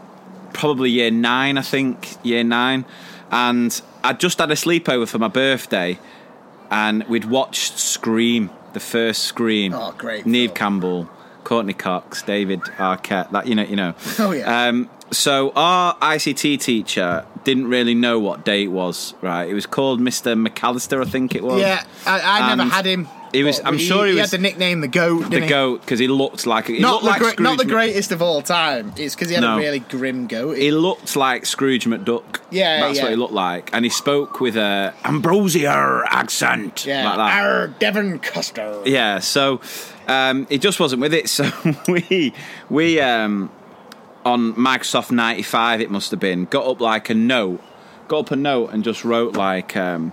probably year nine, I think, year nine, and I just had a sleepover for my birthday, and we'd watched Scream, the first Scream. Oh, great Neve film. Campbell, Courteney Cox, David Arquette. That you know, you know. Oh, yeah. Um, so our ICT teacher didn't really know what day it was. Right, it was called Mr. McAllister, I think it was. Yeah, I, I never had him. he was- I'm sure he was- had the nickname the goat. The he? goat because he looked like he Not looked the, like great, not the greatest of all time. It's because he had No. a really grim goat. He looked like Scrooge McDuck. Yeah, that's yeah. what he looked like, and he spoke with a Ambrosia accent, yeah, like that. Arr, Devon custard. Yeah, so um, he just wasn't with it. So we we um, on Microsoft ninety five, it must have been, got up like a note, got up a note and just wrote like, um,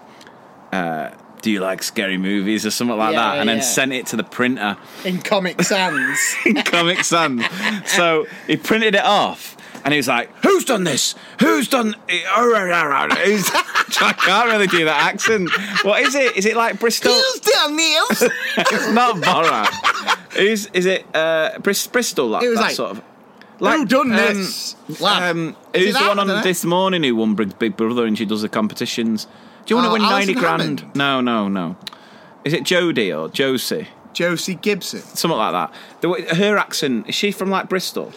uh, "Do you like scary movies?" or something like Yeah, that, and then sent it to the printer. in Comic Sans. Comic Sans. So he printed it off. And he was like, "Who's done this? Who's done?" Who's... I can't really do that accent. What is it? Is it like Bristol? Who's done this? it's not Borat. Is is it uh, Bristol? That, It was that like, sort of. Who done this? Lad? Um, Is it who's the that? one I on dunno. this morning who won Big, Big Brother and she does the competitions? Do you want to Oh, win ninety grand? Hammond? No, no, no. Is it Jodie or Josie? Josie Gibson. Something like that. The, way- her accent is she from like Bristol?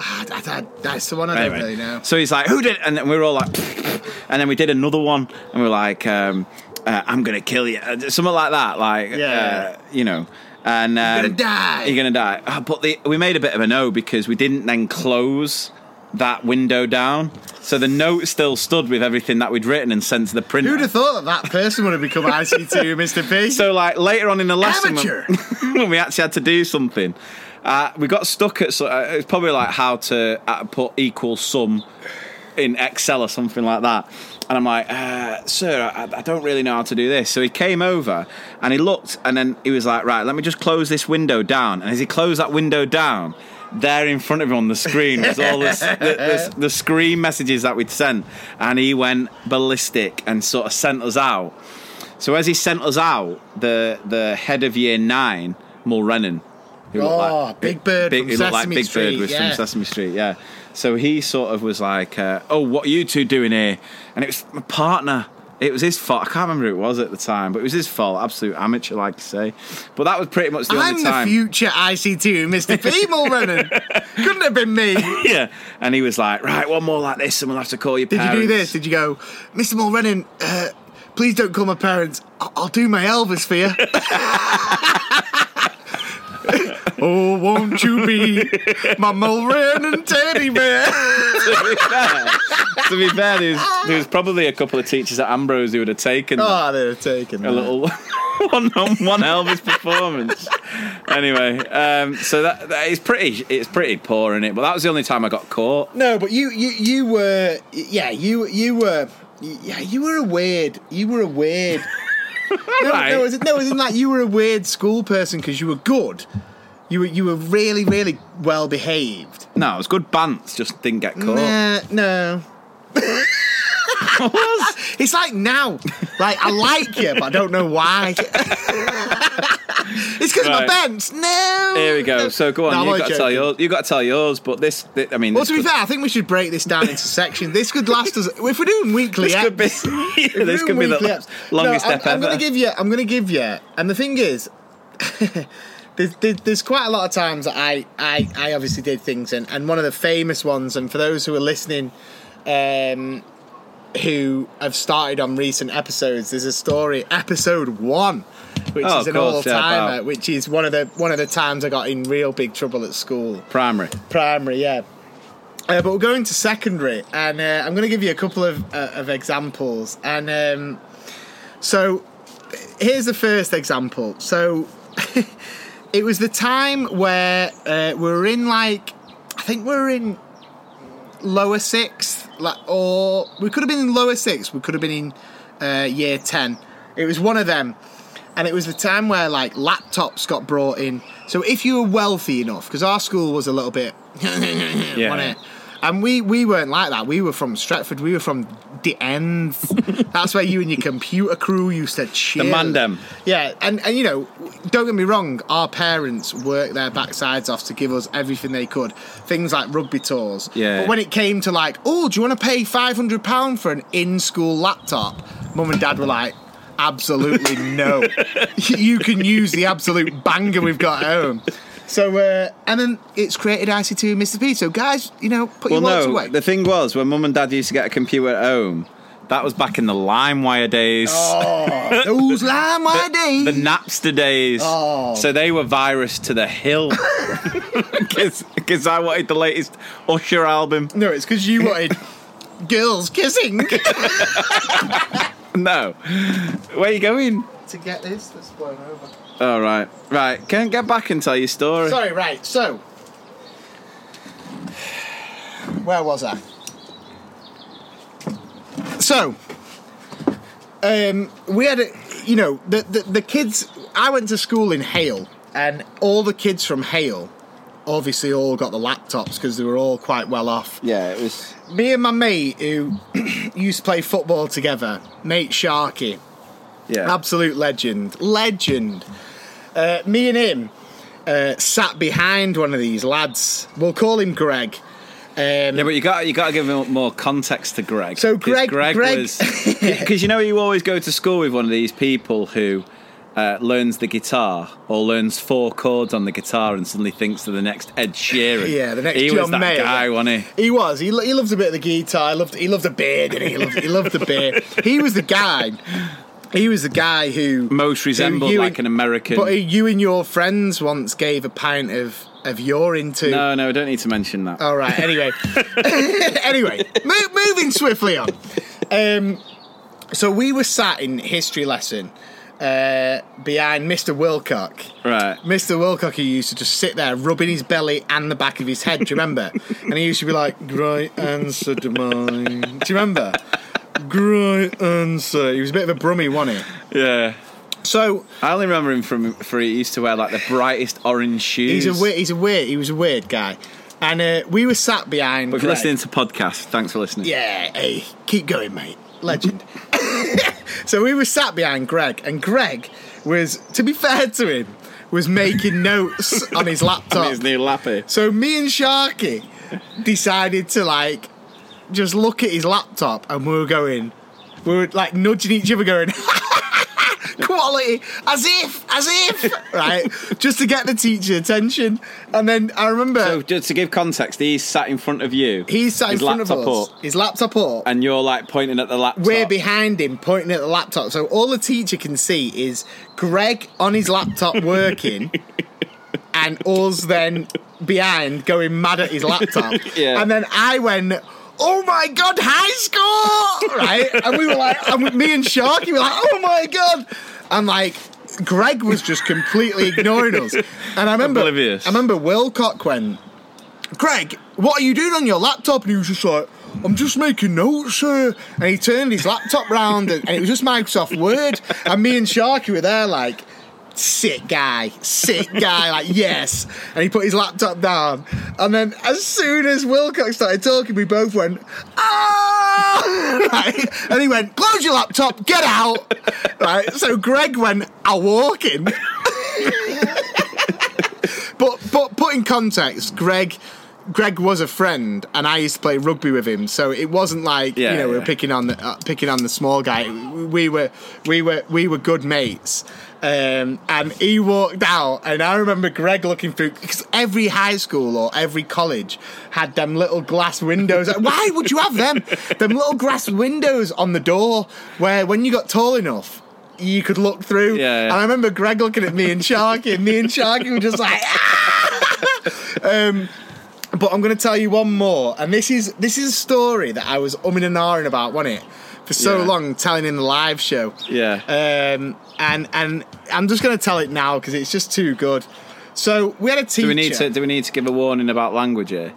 Ah, that, that, that's the one I don't Anyway, really know. So he's like, "Who did?" And then we were all like, and then we did another one, and we are like, um, uh, "I'm gonna kill you," Uh, something like that. Like, Yeah. uh, you know. And um, gonna die. You're gonna die. Ah, but the, we made a bit of a no because we didn't then close that window down, so the note still stood with everything that we'd written and sent to the printer. Who'd have thought that that person would have become ICT Mr. P? So like later on in the lesson, when- when, we actually had to do something, uh, we got stuck at. So, uh, it's probably like how to uh, put equal sum in Excel or something like that. And I'm like, uh, sir, I, I don't really know how to do this. So he came over and he looked, and then he was like, right, let me just close this window down. And as he closed that window down. There in front of him on the screen was all this, the, the, the screen messages that we'd sent, and he went ballistic and sort of sent us out. So as he sent us out, the the head of year nine, Mulrennan, who Oh, like Big Bird big, from looked like Big Street, Bird was yeah. from Sesame Street, yeah. So he sort of was like, uh, "Oh, what are you two doing here?" And it was my partner. It was his fault. I can't remember who it was at the time, but it was his fault. Absolute amateur, like to say. But that was pretty much the I'm only the time. future ICT Mr. P. Mulrennan. Couldn't have been me. yeah, and he was like, "Right, one more like this, and we'll have to call your parents. Did parents." you do this? Did you go, Mr. Mulrennan, uh, please don't call my parents. I- I'll do my Elvis for you. oh, won't you be my Mulrennan teddy bear? to be fair, to be fair there, was, there probably a couple of teachers at Ambrose who would have taken oh, they'd have taken a that. little one on one Elvis performance. Anyway, um, so that, that is pretty. It's pretty poor in it, but that was the only time I got caught. No, but you, you, you were, yeah, you, you were, yeah, you were a weird, you were a weird. No, Right. no, it was, no, it was in that you were a weird school person because you were good. You were, you were really, really well behaved. No, it was good bants, just didn't get caught. Nah, no. It's like now, like I like you, but I don't know why. it's because of my Right. bents. No. Here we go. So go on, No, you got to tell yours. You got to tell yours, but this, thi- I mean, Well, this to be could, fair, I think we should break this down into sections. This could last us. If we're doing weekly, this could be, eps- this could be the longest no, I'm, step I'm ever. gonna give you. I'm gonna give you. And the thing is, there's, there's, quite a lot of times I, I, I obviously did things, and, and one of the famous ones. And for those who are listening, um, who have started on recent episodes, there's a story, episode one, which Oh, is an all-timer, about- which is one of the one of the times I got in real big trouble at school. primary. Primary, yeah. Uh, but we're going to secondary, and uh, I'm going to give you a couple of, uh, of examples. And um, so here's the first example. So it was the time where uh, we were in like, I think we were in lower sixth, like, or we could have been in lower sixth, we could have been in uh, year 10. It was one of them. And it was the time where like laptops got brought in. So if you were wealthy enough, because our school was a little bit, Yeah. And we, we weren't like that. We were from Stretford. We were from the ends. That's where you and your computer crew used to chill. The mandem. Yeah, and, and you know, don't get me wrong, our parents worked their backsides off to give us everything they could. Things like rugby tours. Yeah. But when it came to like, oh, do you want to pay £500 for an in school laptop? Mum and dad were like, absolutely no. you can use the absolute banger we've got at home. So, uh, and then it's created ICT and Mr. P. So, guys, you know, put Well, your no. away. The thing was, when mum and dad used to get a computer at home, that was back in the LimeWire days. Oh, those LimeWire days. The Napster days. Oh. So they were virus to the hill. Because I wanted the latest Usher album. No, it's because you wanted girls kissing. No. Where are you going? to get this that's blown over. All right. Right. Can get back and tell your story. Sorry, right, so. Where was I? So. Um, we had a, you know, the, the, the kids, I went to school in Hale, and all the kids from Hale obviously all got the laptops because they were all quite well off. Yeah, it was. Me and my mate who used to play football together, mate Sharky, Yeah. absolute legend, legend. Uh, me and him uh, sat behind one of these lads. We'll call him Greg. Um, Yeah, but you got you got to give him more context to Greg. So Greg- Greg, Greg- was because you know you always go to school with one of these people who uh, learns the guitar or learns four chords on the guitar and suddenly thinks they're the next Ed Sheeran. Yeah, the next he John was that Mayer. guy, wasn't he? He was. He, he loved a bit of the guitar. He loved. He loved a beer, didn't he? He loved, he loved the beer. He was the guy. He was the guy who Most resembled who you like an American. But you and your friends once gave a pint of of urine to. no, no, I don't need to mention that. All right. Anyway, anyway, mo- moving swiftly on. Um, so we were sat in history lesson uh, behind Mr. Wilcock. Right. Mr. Wilcock, he used to just sit there rubbing his belly and the back of his head. Do you remember? and he used to be like, "Great answer to mine." Do you remember? Great answer. He was a bit of a brummy, wasn't he? Yeah. So I only remember him from for he used to wear like the brightest orange shoes. he's a weird. He's a weird. He was a weird guy. And uh, we were sat behind. But if you're Greg. listening to podcasts, thanks for listening. Yeah, hey, keep going, mate. Legend. so we were sat behind Greg, and Greg was, to be fair to him, was making notes on his laptop. On his new lappy. So me and Sharky decided to like just look at his laptop, and we were going, we were like nudging each other, going. Quality, as if, as if, right? Just to get the teacher attention. And then I remember So just to give context, he's sat in front of you. he's sat in his front of laptop us, up, his laptop up, and you're like pointing at the laptop. we're behind him pointing at the laptop. So all the teacher can see is Greg on his laptop working and us then behind going mad at his laptop. Yeah. And then I went, Oh my god, high score! Right? And we were like, and me and Sharky were like, Oh my god! And like, Greg was just completely ignoring us. And I remember, Oblivious. I remember Wilcock went, Greg, what are you doing on your laptop? And he was just like, I'm just making notes, sir. And he turned his laptop round and, and it was just Microsoft Word. And me and Sharky were there like, sick guy, sick guy, like, yes. And he put his laptop down. And then as soon as Wilcock started talking, we both went, ah! Right? And he went, close your laptop, get out. Right? So Greg went, I'll walk in. but but put in context, Greg Greg was a friend, and I used to play rugby with him, so it wasn't like Yeah, you know we were picking on the uh, picking on the small guy. We were we were we were good mates. Um, and he walked out, and I remember Greg looking through because every high school or every college had them little glass windows. Why would you have them? them little glass windows on the door where when you got tall enough, you could look through. Yeah, yeah. And I remember Greg looking at me and Sharky, and me and Sharky were just like, um, but I'm going to tell you one more, and this is this is a story that I was umming and ahhing about, wasn't it? For so Yeah. long, telling in the live show. Yeah. Um, and and I'm just going to tell it now because it's just too good. So we had a teacher. do we need to do we need to give a warning about language here?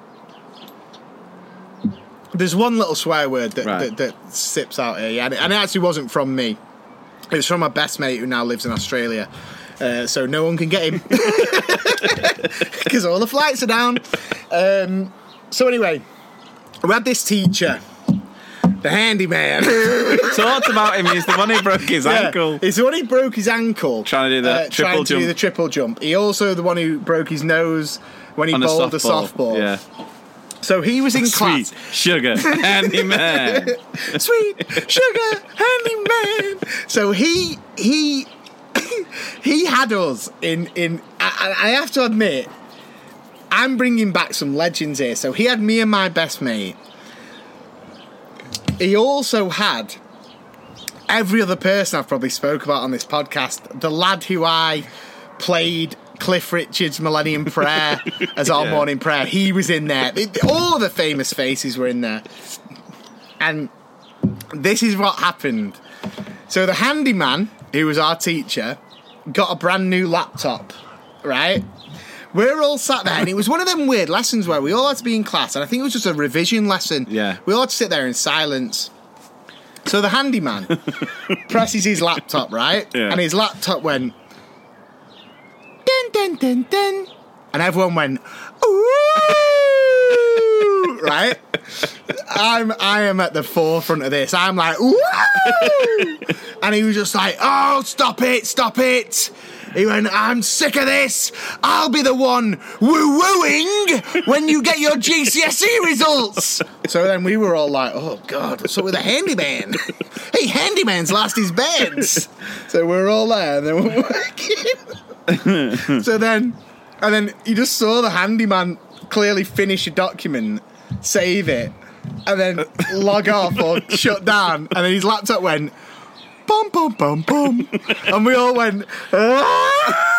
There's one little swear word that, Right. that, that sips out here, yeah, and it, and it actually wasn't from me. It was from my best mate who now lives in Australia. Uh, so no one can get him because all the flights are down. Um, so anyway, we had this teacher, The handyman. So Talked about him. He's the one who broke his Yeah, ankle. It's the one who broke his ankle. Trying to do the uh, triple trying to do jump. the triple jump. He also the one who broke his nose when he On a bowled softball. a softball. Yeah. So he was in class. Sweet class. sugar handyman. Sweet sugar handyman. So he he he had us in in. I I have to admit, I'm bringing back some legends here. So he had me and my best mate. He also had every other person I've probably spoke about on this podcast. The lad who I played Cliff Richard's Millennium Prayer as our Yeah. morning prayer. He was in there. All the famous faces were in there. And this is what happened. So the handyman, who was our teacher, got a brand new laptop, right? We're all sat there, and it was one of them weird lessons where we all had to be in class, and I think it was just a revision lesson. Yeah. We all had to sit there in silence. So the handyman presses his laptop, right? Yeah. And his laptop went dun dun dun dun. And everyone went, ooh right? I'm I am at the forefront of this. I'm like, ooh and he was just like, oh, stop it, stop it. He went, I'm sick of this. I'll be the one woo wooing when you get your GCSE results. So then we were all like, oh, God, what's up with the handyman? hey, handyman's lost his beds. So we're all there and then we're working. so then, and then you just saw the handyman clearly finish a document, save it, and then log off or shut down. And then his laptop went, bum, bum, bum, bum. and we all went, "Ah!"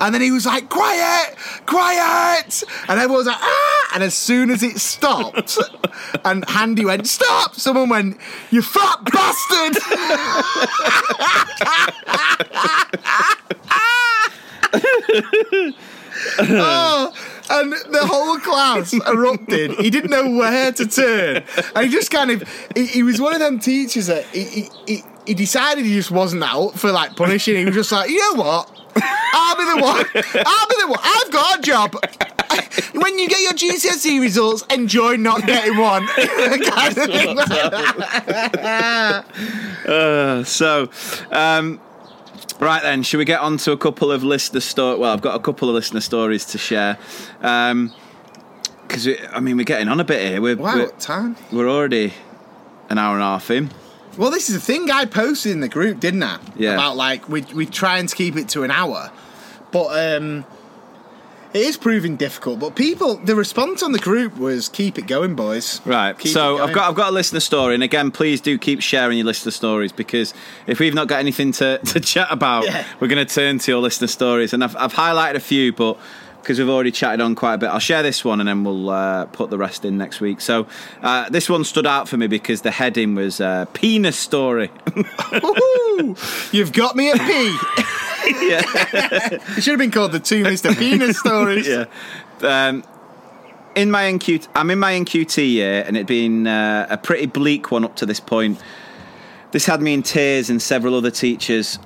And then he was like, quiet, quiet. And everyone was like, ah. And as soon as it stopped, and Handy went, stop, someone went, you fat bastard. oh, and the whole class erupted. He didn't know where to turn. And he just kind of, he, he was one of them teachers that he, he, he, he decided he just wasn't out for like punishing. He was just like, you know what? I'll be the one. I'll be the one. I've got a job. When you get your GCSE results, enjoy not getting one. Kind of thing like that. Uh, so, um, right then, should we get on to a couple of listener stories? Well, I've got a couple of listener stories to share. Because, I mean, we're getting on a bit here. We're, Wow, we're, time? we're already an hour and a half in. Well, this is the thing I posted in the group, didn't I? Yeah. About like we we trying to keep it to an hour, but um, it is proving difficult. But people, the response on the group was keep it going, boys. Right. Keep so I've got I've got a listener story, and again, please do keep sharing your listener stories because if we've not got anything to, to chat about, Yeah. we're going to turn to your listener stories. And I've I've highlighted a few, but because we've already chatted on quite a bit, I'll share this one, and then we'll uh, put the rest in next week. So uh, this one stood out for me because the heading was uh, penis story. You've got me at P. it should have been called the two Mister Penis stories. yeah. Um, in my NQ, I'm in my NQT year, and it'd been uh, a pretty bleak one up to this point. This had me in tears, and several other teachers.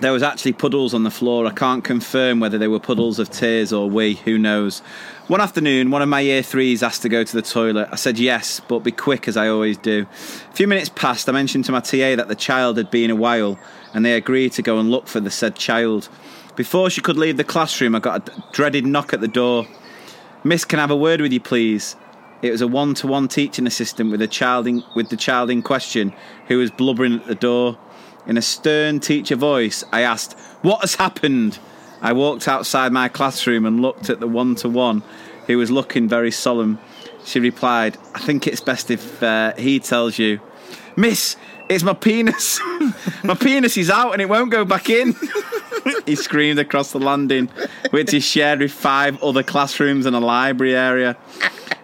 There was actually puddles on the floor. I can't confirm whether they were puddles of tears or we, Who knows? One afternoon, one of my year threes asked to go to the toilet. I said yes, but be quick as I always do. A few minutes passed. I mentioned to my TA that the child had been a while, and they agreed to go and look for the said child. Before she could leave the classroom, I got a dreaded knock at the door. Miss, can I have a word with you, please? It was a one-to-one teaching assistant with a child in, with the child in question, who was blubbering at the door. In a stern teacher voice, I asked, "What has happened?" I walked outside my classroom and looked at the one-to-one, who was looking very solemn. She replied, "I think it's best if uh, he tells you." Miss, it's my penis. my penis is out and it won't go back in. he screamed across the landing, which is shared with five other classrooms and a library area.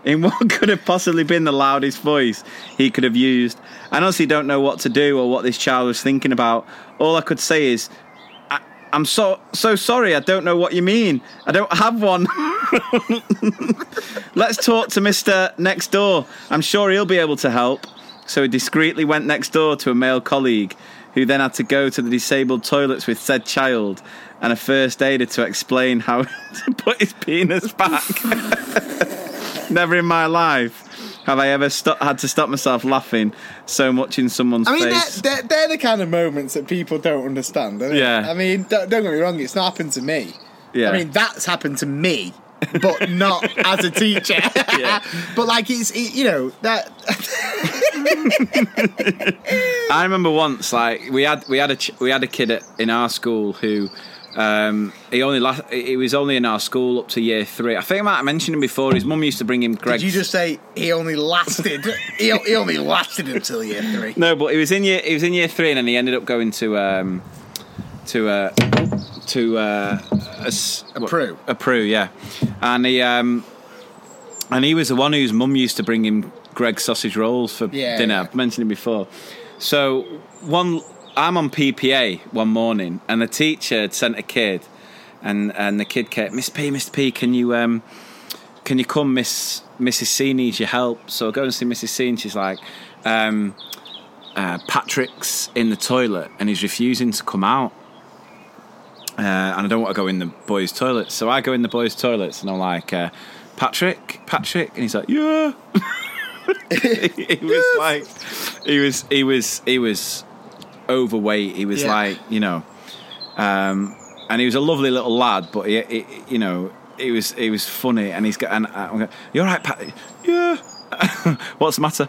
In what could have possibly been the loudest voice he could have used. I honestly don't know what to do or what this child was thinking about. All I could say is, I, I'm so so sorry. I don't know what you mean. I don't have one. Let's talk to Mister next door. I'm sure he'll be able to help. So he discreetly went next door to a male colleague, who then had to go to the disabled toilets with said child and a first aider to explain how to put his penis back. Never in my life have I ever sto- had to stop myself laughing so much in someone's face. I mean, they're, they're, they're the kind of moments that people don't understand. Yeah. They? I mean, don't, don't get me wrong, it's not happened to me. Yeah. I mean, that's happened to me, but not as a teacher. Yeah. but like, it's it, you know that. I remember once, like we had we had a ch- we had a kid at, in our school who um, he only last he was only in our school up to year three. I think I might have mentioned him before. His mum used to bring him Greg. Did you just say he only lasted? he, he only lasted until year three. No, but he was in year he was in year three, and then he ended up going to um, to uh, to uh, a, A PRU. a PRU, yeah, and he um, and he was the one whose mum used to bring him Greggs sausage rolls for Yeah, dinner. yeah. I've mentioned it before. So one, I'm on PPA one morning, and the teacher had sent a kid, and and the kid kept Miss P, Mr P, can you um, can you come, Miss Mrs C needs your help. So I go and see Mrs C, and she's like, um, uh, Patrick's in the toilet, and he's refusing to come out. Uh, and I don't want to go in the boys' toilets, so I go in the boys' toilets, and I'm like, uh, Patrick, Patrick, and he's like, yeah. he was like, he was, he was, he was overweight. He was Yeah. like, you know, um, and he was a lovely little lad, but he, he you know, he was, he was funny, and he's got, and I'm going, you all right, Pat? Yeah. What's the matter?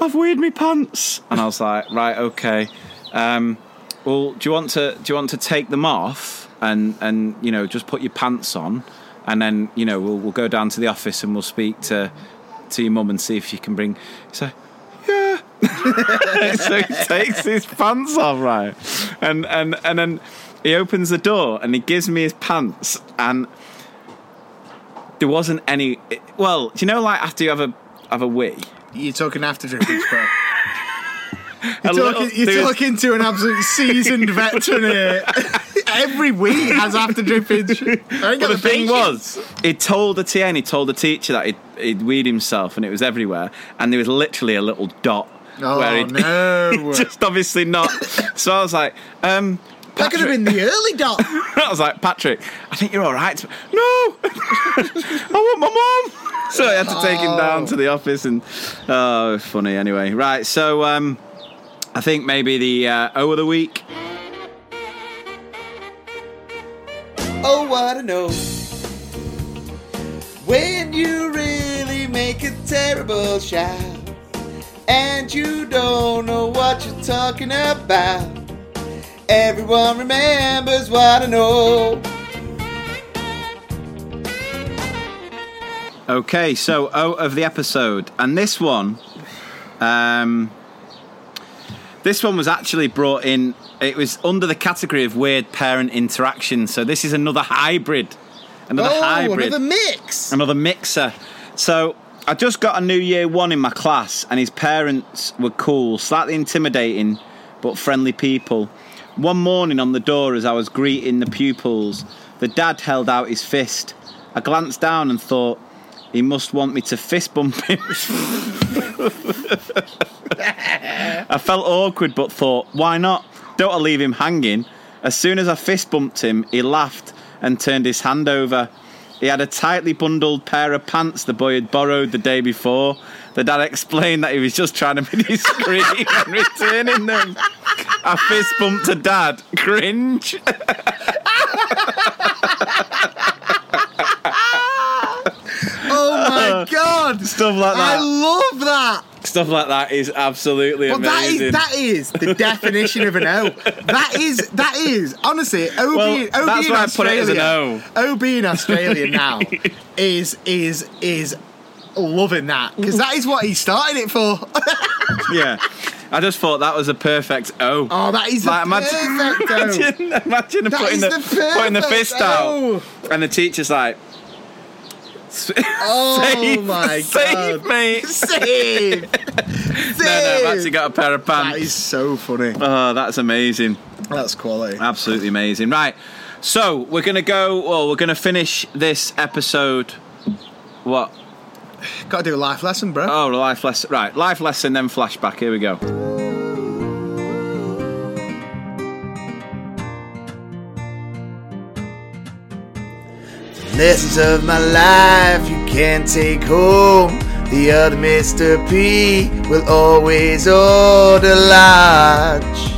I've weird me pants, and I was like, right, okay. Um, well, do you want to do you want to take them off and and you know just put your pants on, and then you know we'll we'll go down to the office and we'll speak to to your mum and see if you can bring. So yeah. so he takes his pants off, right, and and and then he opens the door and he gives me his pants and. There wasn't any. Well, do you know, like after you have a have a wee, You're talking after bro. You're, talking, you're talking to an absolute seasoned veteran here. Every week has after drippage. Ain't But the thing patience. was, he told the and he told the teacher that he'd, he'd weed himself and it was everywhere, and there was literally a little dot Oh, where he'd no. just obviously not. So I was like, um, that could have been the early dot. I was like, Patrick, I think you're all right. No, I want my mum. So I had to take him down to the office, and oh, funny. Anyway, right. So um, I think maybe the uh, O of the week. Oh, what I know. When you really make a terrible shout, and you don't know what you're talking about, everyone remembers what I know. Okay, so O of the episode, and this one, um, this one was actually brought in. It was under the category of weird parent interaction. So this is another hybrid, another oh, hybrid, another mix. another mixer. So I just got a new year one in my class, and his parents were cool, slightly intimidating, but friendly people. One morning on the door, as I was greeting the pupils, the dad held out his fist. I glanced down and thought, he must want me to fist bump him. I felt awkward, but thought, why not? Don't I leave him hanging? As soon as I fist bumped him, he laughed and turned his hand over. He had a tightly bundled pair of pants the boy had borrowed the day before. The dad explained that he was just trying to be discreet when returning them. I fist bumped a dad. Cringe. my god! Stuff like that. I love that. Stuff like that is absolutely But amazing. is that is the definition of an O. That is that is honestly OB. Well, OB that's in why I put it as an Australia- OB in Australia now is is is loving that because that is what he started it for. yeah. I just thought that was a perfect O. Oh, that is the perfect O. imagine, imagine putting the, the putting the fist O. out, and the teacher's like, Oh Save- my save god! me. Save! No, no, I've actually got a pair of pants. That is so funny. Oh, that's amazing. That's quality. Absolutely amazing. Right. So we're gonna go. Well, we're gonna finish this episode. What? Got to do a life lesson, bro. Oh, a life lesson. Right, life lesson, then flashback. Here we go. Lessons of my life you can't take home. The other Mr. P will always order large,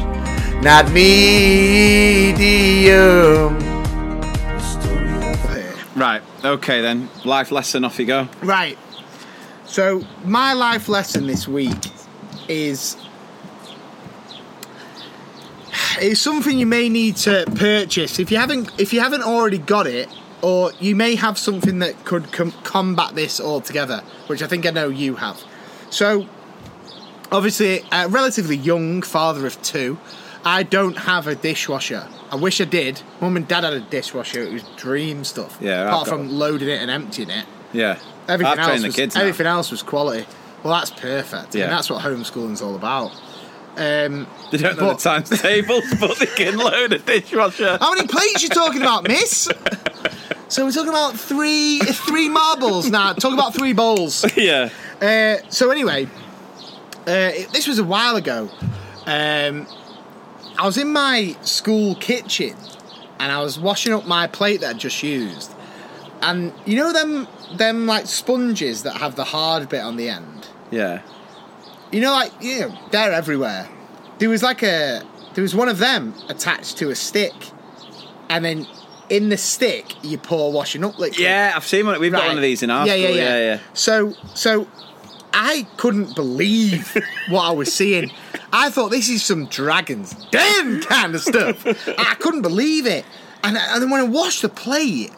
not medium. Right. Okay then. Life lesson. Off you go. Right. So my life lesson this week is is something you may need to purchase if you haven't if you haven't already got it, or you may have something that could com- combat this altogether, which I think I know you have. So, obviously, a relatively young father of two, I don't have a dishwasher. I wish I did. Mum and dad had a dishwasher. It was dream stuff. Yeah, Apart from loading it and emptying it. Yeah. Everything I've else was, kids. now. everything else was quality. Well, that's perfect. Yeah. And that's what homeschooling's all about. Um, They don't know but- the times tables, but they can load a dishwasher. How many plates you talking about, miss? So we're talking about three three marbles now. Talk about three bowls. yeah. Uh, so anyway, uh, it- this was a while ago. Um, I was in my school kitchen and I was washing up my plate that I just used. And you know them them like sponges that have the hard bit on the end. Yeah. You know, like you know, they're everywhere. There was like a there was one of them attached to a stick, and then in the stick you pour washing up liquid. Yeah, I've seen one. We've got Right. one of these in our yeah, school. Yeah, yeah, yeah. So, so I couldn't believe what I was seeing. I thought this is some Dragons Den kind of stuff. I couldn't believe it. And, and then when I washed the plate,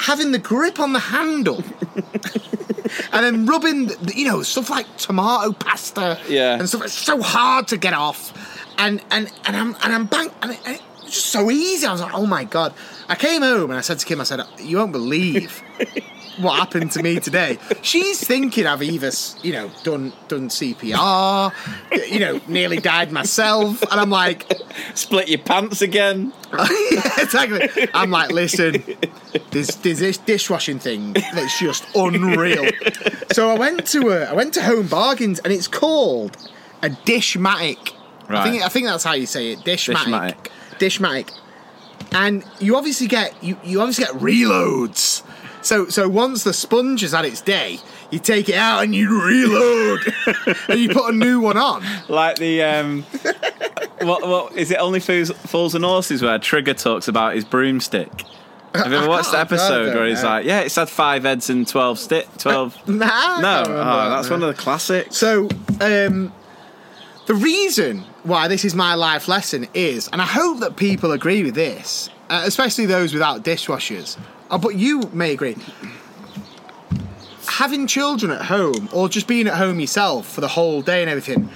having the grip on the handle, and then rubbing, the, you know, stuff like tomato pasta, Yeah. and stuff. It's so hard to get off, and and and I'm and I'm bang, and it, and it was just so easy. I was like, oh my god. I came home and I said to Kim, I said, you won't believe what happened to me today. She's thinking I've either, you know, done done CPR, you know, nearly died myself, and I'm like, Split your pants again. yeah, exactly. I'm like, listen, there's, there's this dishwashing thing that's just unreal. So I went to a, I went to Home Bargains, and it's called a Dishmatic. I Right. think I think that's how you say it. Dishmatic. Dishmatic. Dishmatic. And you obviously get you, you obviously get reloads. So so once the sponge has had its day, you take it out and you reload, and you put a new one on. Like the um, what what is it? Only Fools, Fools and Horses where Trigger talks about his broomstick. Have you ever watched the episode where he's know. like, "Yeah, it's had five heads and twelve stick, twelve. Nah, no, oh, that's one of the classics. So, um, the reason why this is my life lesson is, and I hope that people agree with this, uh, especially those without dishwashers, uh, but you may agree. Having children at home, or just being at home yourself for the whole day and everything,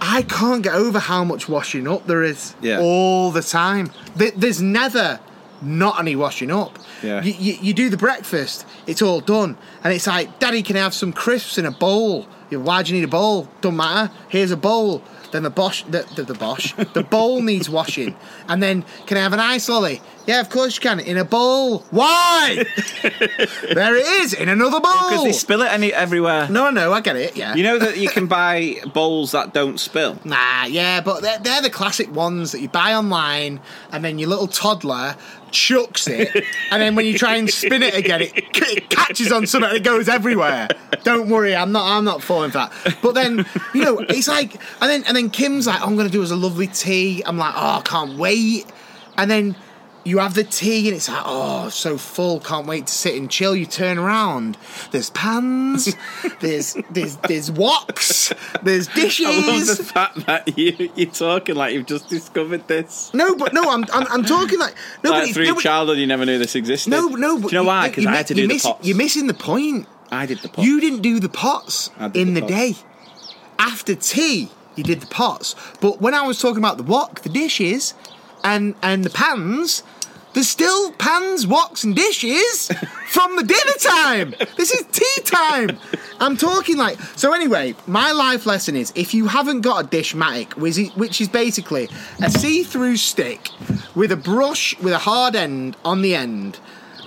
I can't get over how much washing up there is Yeah. all the time. There's never not any washing up. Yeah. You, you, you do the breakfast, it's all done, and it's like, Daddy, can I have some crisps in a bowl? Why do you need a bowl? Don't matter. Here's a bowl. Then the Bosch, the, the, the bosh, the bowl needs washing, and then can I have an ice lolly? Yeah, of course you can. In a bowl. Why? there it is in another bowl. Because they spill it any everywhere. no, no, I get it. Yeah. You know that you can buy bowls that don't spill. Nah, yeah, but they're, they're the classic ones that you buy online, and then your little toddler chucks it, and then when you try and spin it again, it, it catches on something and it goes everywhere. Don't worry, I'm not, I'm not falling for that. But then, you know, it's like, and then, and then Kim's like, "Oh, I'm gonna do us a lovely tea. I'm like, oh, I can't wait. And then you have the tea, and it's like, oh, so full, can't wait to sit and chill. You turn around, there's pans, there's there's there's woks, there's dishes. I love the fact that you you're talking like you've just discovered this. No, but no, I'm I'm, I'm talking like no, like through no, childhood, you never knew this existed. no, no. But Do you know why? Because I had to do the miss- pots. You're missing the point. I did the pots. You didn't do the pots in the the, pots. day. After tea, you did the pots. But when I was talking about the wok, the dishes, and and the pans. There's still pans, woks, and dishes from the dinner time. This is tea time. I'm talking like so. Anyway, my life lesson is: if you haven't got a dishmatic, which is, which is basically a see-through stick with a brush with a hard end on the end,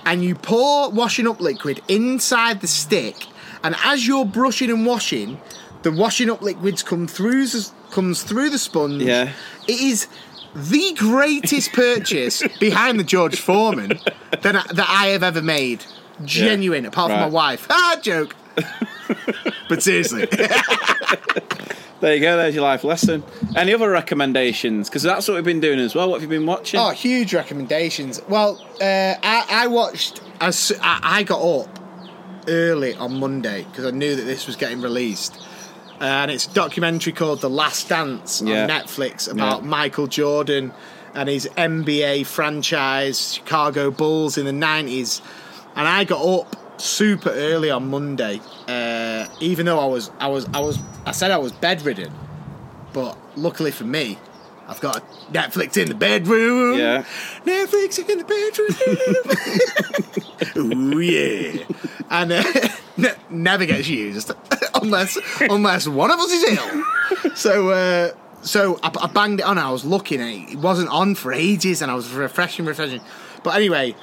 and you pour washing up liquid inside the stick, and as you're brushing and washing, the washing up liquids come through comes through the sponge. Yeah. It is the greatest purchase behind the George Foreman that I, that I have ever made. Genuine, apart from my wife. Ah, joke. but seriously, There you go. There's your life lesson. Any other recommendations? Because that's what we've been doing as well. What have you been watching? oh, huge recommendations. Well, uh, I, I watched. As I, I got up early on Monday because I knew that this was getting released. And it's a documentary called The Last Dance Yeah. on Netflix about Yeah. Michael Jordan and his NBA franchise, Chicago Bulls in the 90s. And I got up super early on Monday, uh, even though I was, I was, I was, I said I was bedridden. But luckily for me, I've got Netflix in the bedroom. Yeah. Netflix in the bedroom. Ooh yeah. And uh, ne- never gets used unless unless one of us is ill. So uh, so I, I banged it on. I was looking at it. It wasn't on for ages, and I was refreshing, refreshing. But anyway,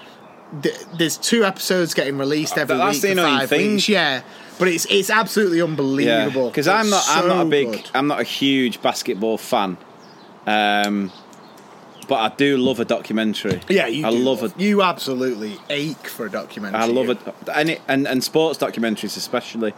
th- there's two episodes getting released every That's week the annoying. Yeah. But it's it's absolutely unbelievable. because I'm not It's I'm not a big good. I'm not a huge basketball fan, um, but I do love a documentary. Yeah, you I do love it. You absolutely ache for a documentary. I love it, and, it, and and sports documentaries especially.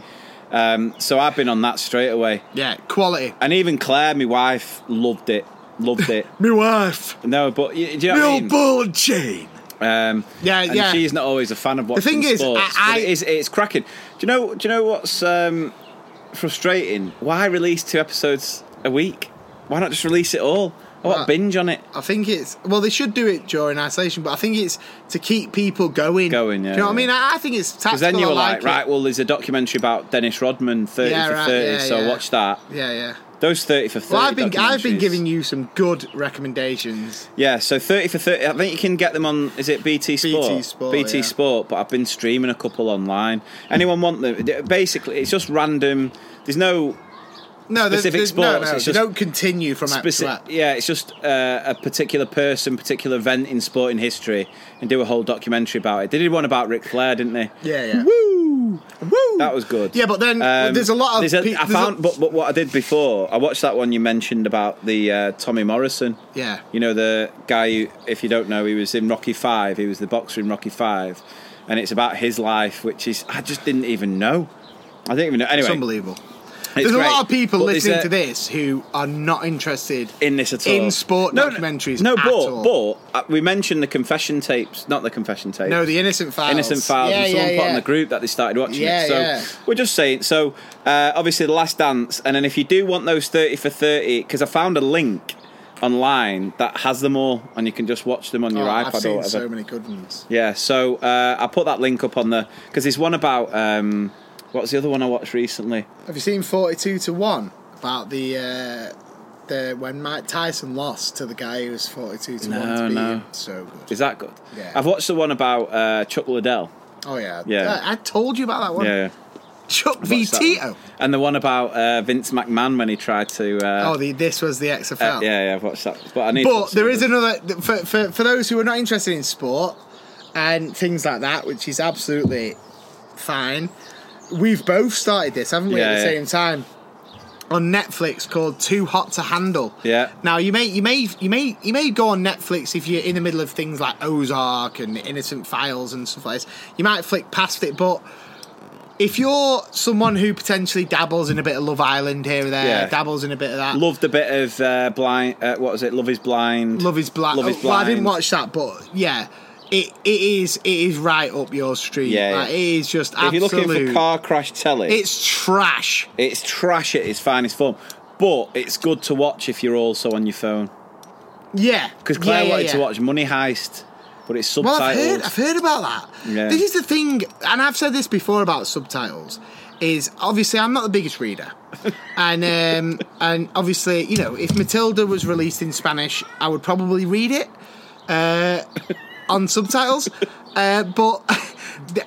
Um, so I've been on that straight away, Yeah, quality. and even Claire, my wife, loved it. Loved it. My wife, no, but you, do you know my what I mean? ball and chain. Um, Yeah, and yeah. she's not always a fan of watching thing is, sports. I- I- is, it's cracking. Do you know? Do you know what's um, frustrating? Why release two episodes a week? Why not just release it all? I want Well, binge on it. I think it's well, they should do it during isolation, but I think it's to keep people going. Going, yeah, Do you know what I mean? I, I think it's tactical. Because then you were like, it. right, well, there's a documentary about Dennis Rodman, 30 Yeah, for right, 30, yeah, so yeah. watch that. Yeah, yeah. Those 30 for 30 Well, I've been I've been giving you some good recommendations. Yeah, so 30 for 30. I think you can get them on, is it BT Sport? BT Sport, BT yeah. Sport, but I've been streaming a couple online. Anyone want them? Basically, it's just random. There's no No, there's- Specific there's- no, sports, no, it's they just don't continue from Speci- yeah, it's just uh, a particular person, particular event in sporting history, and do a whole documentary about it. They did one about Ric Flair, didn't they? Yeah, yeah. Woo! Woo! That was good. Yeah, but then Um, there's a lot of. a- pe- I there's a- found, but, but what I did before, I watched that one you mentioned about the uh, Tommy Morrison. Yeah. You know the guy who, if you don't know, he was in Rocky Five. He was the boxer in Rocky Five, and it's about his life, which is I just didn't even know. I didn't even know. Anyway, It's unbelievable. It's There's a lot of people But there's listening a- to this who are not interested in this at all. in sport No, documentaries. No, at but all. but uh, we mentioned the confession tapes, not the confession tapes. no, the innocent files. Innocence Files. Yeah, and someone yeah, put yeah. on the group that they started watching Yeah, it. So yeah. we're just saying. So uh, obviously, The Last Dance, and then if you do want those thirty for thirty, because I found a link online that has them all, and you can just watch them on your Oh, iPad I've or seen whatever. so many good ones. Yeah, so uh, I put that link up on the because there's one about um, what's the other one I watched recently? Have you seen Forty Two to One about the uh, the when Mike Tyson lost to the guy who was forty two to one No, to beat no. him? So good. Is that good? Yeah. I've watched the one about uh, Chuck Liddell. Oh yeah, Yeah. I, I told you about that one. Yeah. Chuck v Tito. And the one about uh, Vince McMahon when he tried to. Uh, Oh, the, this was the XFL. uh, yeah, yeah, I've watched that. But I need. But there some another for, for for those who are not interested in sport and things like that, which is absolutely fine. We've both started this, haven't we, Yeah, at the yeah. same time on Netflix called Too Hot to Handle. Yeah. Now you may you may you may you may go on Netflix if you're in the middle of things like Ozark and Innocence Files and stuff like this. You might flick past it, but if you're someone who potentially dabbles in a bit of Love Island here or there, Yeah. dabbles in a bit of that, Loved a bit of uh, blind. Uh, what was it? Love is blind. Love is blind. Love is Well, I didn't watch that, but yeah, it it is it is right up your street. Yeah, yeah. Like, it is just If you're looking for car crash telly, it's trash. it's trash at its finest form. But it's good to watch if you're also on your phone. Yeah, Because Claire Yeah, yeah, wanted to watch Money Heist, but it's Well. I've heard I've heard about that. Yeah. This is the thing, and I've said this before about subtitles. Is obviously I'm not the biggest reader, and um, and obviously you know if Matilda was released in Spanish, I would probably read it uh, on subtitles. Uh, but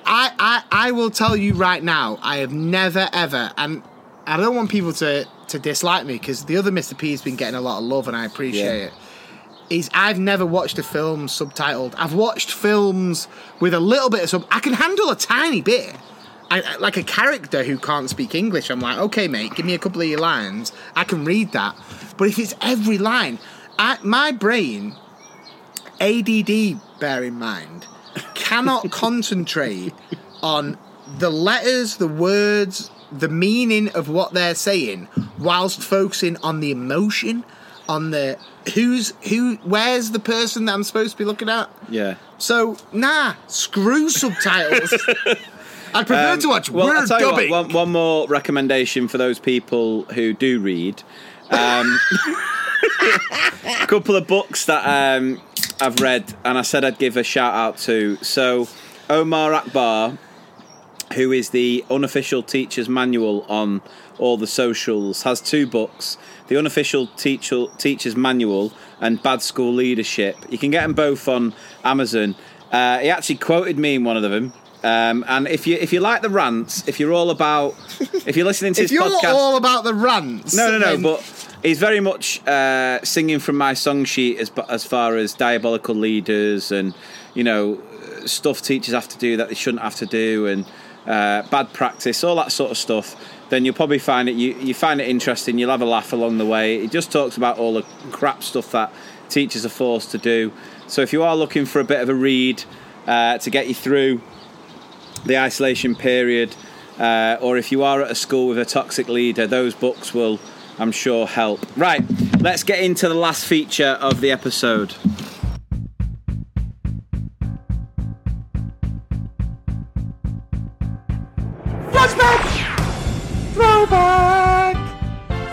I, I I will tell you right now, I have never ever, and I don't want people to to dislike me because the other Mr. P has been getting a lot of love, and I appreciate Yeah. it is I've never watched a film subtitled. I've watched films with a little bit of sub. I can handle a tiny bit. I, like a character who can't speak English, I'm like, okay, mate, give me a couple of your lines. I can read that. But if it's every line, I, my brain, ADD, bear in mind, cannot concentrate on the letters, the words, the meaning of what they're saying, whilst focusing on the emotion, on the who's who, where's the person that I'm supposed to be looking at. Yeah. So nah, screw subtitles. I prefer Um, to watch well, I'll word you what, one, one more recommendation for those people who do read. Um, a couple of books that um, I've read, and I said I'd give a shout out to. So, Omar Akbar, who is the unofficial teacher's manual on all the socials, has two books The Unofficial Teacher, Teacher's Manual and Bad School Leadership. You can get them both on Amazon. Uh, he actually quoted me in one of them. Um, and if you if you like the rants, if you're all about, if you're listening to if his you're podcast, all about the rants, no, no, no. But he's very much uh, singing from my song sheet as as far as diabolical leaders and you know stuff teachers have to do that they shouldn't have to do and uh, bad practice, all that sort of stuff. Then you'll probably find it you you find it interesting. You'll have a laugh along the way. He just talks about all the crap stuff that teachers are forced to do. So if you are looking for a bit of a read uh, to get you through the isolation period, uh, or if you are at a school with a toxic leader, those books will, I'm sure, help. Right, let's get into the last feature of the episode. Flashback! Throwback!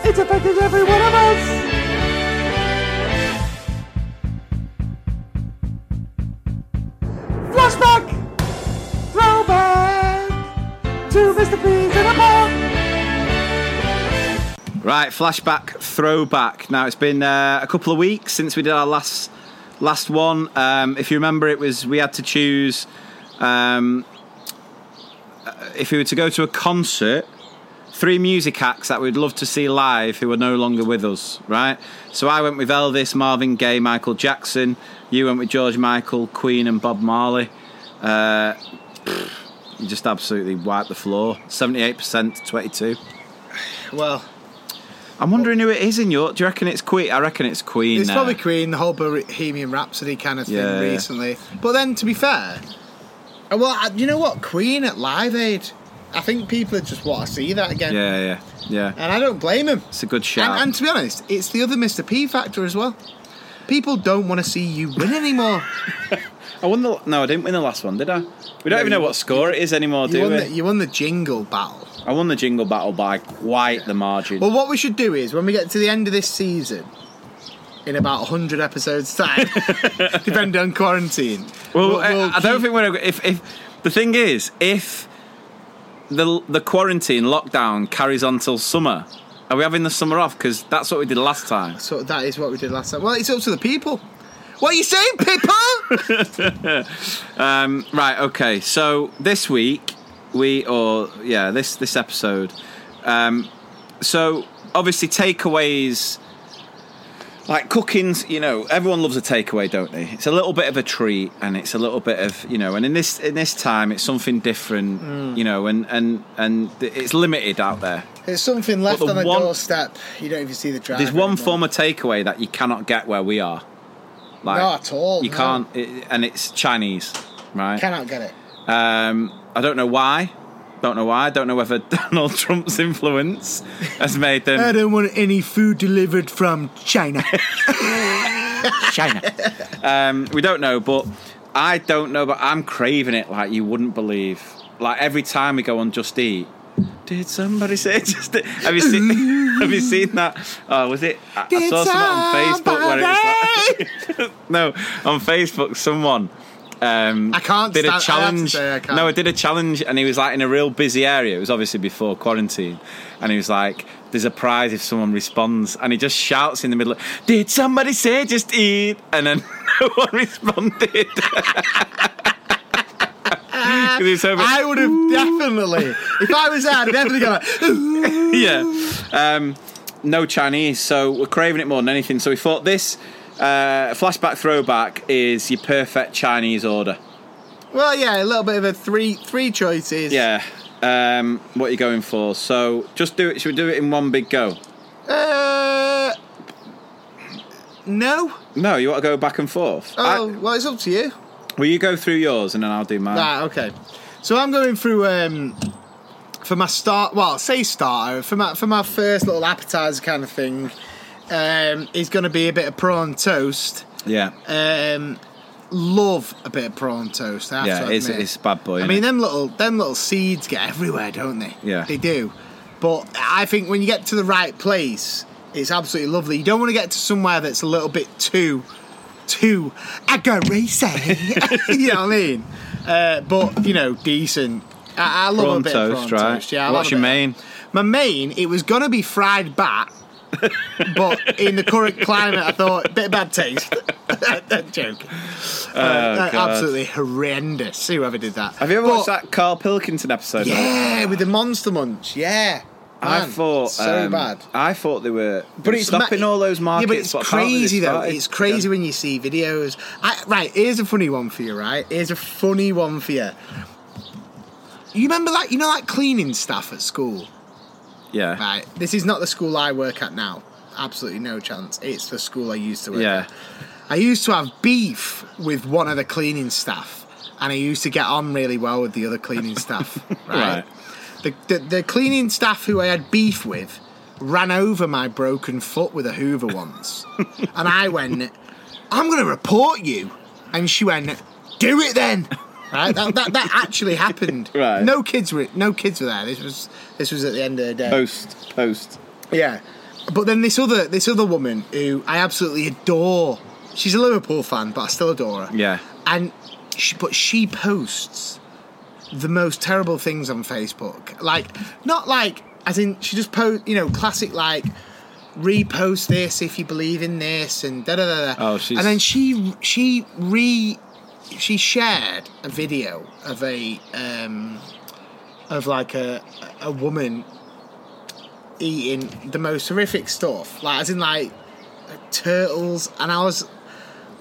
It's affected every one of us! Flashback! Throwback! To Mr. Beans in a pot! Right, flashback, throwback. Now it's been uh, a couple of weeks since we did our last last one. Um, if you remember, it was we had to choose um, uh, if we were to go to a concert. Three music acts that we'd love to see live who are no longer with us, right? So I went with Elvis, Marvin Gaye, Michael Jackson. You went with George Michael, Queen, and Bob Marley. Uh, pfft, you just absolutely wiped the floor. 78% to 22. well, I'm wondering who it is in your. Do you reckon it's Queen? I reckon it's Queen. It's now. probably Queen, the whole Bohemian Rhapsody kind of thing Yeah, yeah. recently. But then, to be fair, uh, well, uh, you know what? Queen at Live Aid. I think people just want to see that again. Yeah, yeah, yeah. And I don't blame him. It's a good shout. And, and to be honest, it's the other Mr. P factor as well. People don't want to see you win anymore. I won the. No, I didn't win the last one, did I? We don't No, even know what score it is anymore, you, do won we? the, you won the jingle battle. I won the jingle battle by quite the margin. Well, what we should do is when we get to the end of this season, in about 100 episodes' time, depending on quarantine. Well, we'll- I, we'll I don't think we're. If if the thing is, if the the quarantine lockdown carries on till summer, are we having the summer off? Because that's what we did last time. So that is what we did last time. Well, it's up to the people. What are you saying, people? um, right. Okay. So this week we, or yeah, this this episode. Um, so obviously takeaways. Like cooking's, you know, everyone loves a takeaway, don't they? It's a little bit of a treat, and it's a little bit of, you know, and in this in this time, it's something different, Mm. you know, and and and it's limited out there. There's something left But on the the one- doorstep. You don't even see the driver. There's one anymore. form of takeaway that you cannot get where we are. Like, Not at all, You no. can't, it, and it's Chinese, right? Cannot get it. Um, I don't know why. Don't know why. I Don't know whether Donald Trump's influence has made them. I don't want any food delivered from China. China. um, we don't know, but I don't know, but I'm craving it like you wouldn't believe. Like every time we go on Just Eat, did somebody say Just Eat? Have you seen? have you seen that? Oh, was it? I, I Did saw something on Facebook where it was like, no, on Facebook, someone. Um, I can't did stand- I a challenge. say I can't. No, I did a challenge, and he was like in a real busy area. It was obviously before quarantine, and he was like, "There's a prize if someone responds," and he just shouts in the middle, "Did somebody say just eat?" And then no one responded. was I would have definitely, if I was there, I'd definitely go like, yeah. Um, no Chinese, so we're craving it more than anything. So we thought this uh, flashback throwback is your perfect Chinese order. well, yeah, a little bit of a three three choices. Yeah. Um, what are you going for? So just do it. Should we do it in one big go? Uh, no. No, you want to go back and forth. Oh, well, it's up to you. Will you go through yours and then I'll do mine? Right, okay. So I'm going through um, for my start. Well, say starter for my for my first little appetizer kind of thing. Um, is going to be a bit of prawn toast. Yeah. Um, love a bit of prawn toast. I Yeah, to it's, it's bad boy. I mean, them little them little seeds get everywhere, don't they? Yeah. they do. But I think when you get to the right place, it's absolutely lovely. You don't want to get to somewhere that's a little bit too, too aggressive. you know what I mean? Uh, but you know, decent. I, I love Prawn a bit toast, of prawn right? toast. Yeah, I What's your main? My main, it was gonna be fried bat. But in the current climate, I thought a bit of bad taste. I'm joking. Uh, uh, absolutely horrendous. See whoever did that. Have you ever But- watched that Carl Pilkington episode? Yeah, with the monster munch. Yeah. I thought so um, bad. I thought they were, But it's stopping ma- all those markets. Yeah, but it's but crazy though. It's crazy again. when you see videos. I, right, here's a funny one for you. Right, here's a funny one for you. You remember that? You know, that cleaning staff at school. Yeah, Right. This is not the school I work at now. Absolutely no chance. It's the school I used to work at. yeah. at. I used to have beef with one of the cleaning staff, and I used to get on really well with the other cleaning staff. right. Right. The, the the cleaning staff who I had beef with ran over my broken foot with a Hoover once, and I went, "I'm going to report you," and she went, "Do it then." Right. That, that, that actually happened. Right. No kids were no kids were there. This was this was at the end of the day. Post, post. Yeah, but then this other this other woman who I absolutely adore. She's a Liverpool fan, but I still adore her. Yeah, And she, but she posts the most terrible things on Facebook. Like not like as in she just post you know classic like repost this if you believe in this and da da da. da. Oh, she's- And then she she re she shared a video of a um of like a a woman eating the most horrific stuff, like as in like turtles, and I was,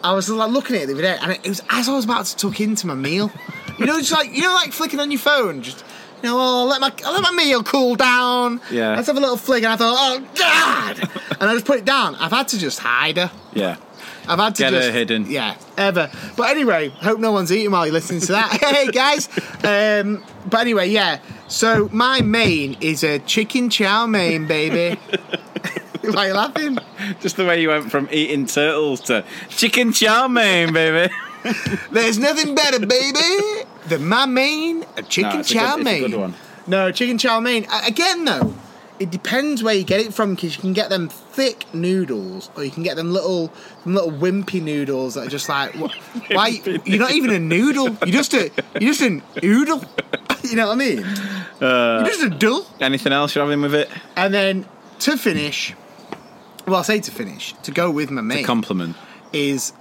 I was like looking at it the other day, and it was as I was about to tuck into my meal, you know, just like you know, like flicking on your phone, just you know, oh, let my I'll let my meal cool down. Yeah. let's have a little flick, and I thought, oh god, and I just put it down. I've had to just hide her. yeah. I've had to Get her hidden. Yeah, ever. But anyway, hope no one's eating while you're listening to that. hey guys. Um, but anyway, yeah. So my main is a chicken chow mein, baby. Why are you laughing? Just the way you went from eating turtles to chicken chow mein, baby. There's nothing better, baby, than my main, a chicken No, a chow good- a mein. good one. No, chicken chow mein. Again, though, it depends where you get it from because you can get them thick noodles, or you can get them little, them little wimpy noodles that are just like, wh- why? You're not even a noodle. You're just a, you're just an oodle. you know what I mean? Uh, You're just a dull. anything else you're having with it? And then to finish, well, I say to finish, to go with my main Compliment. is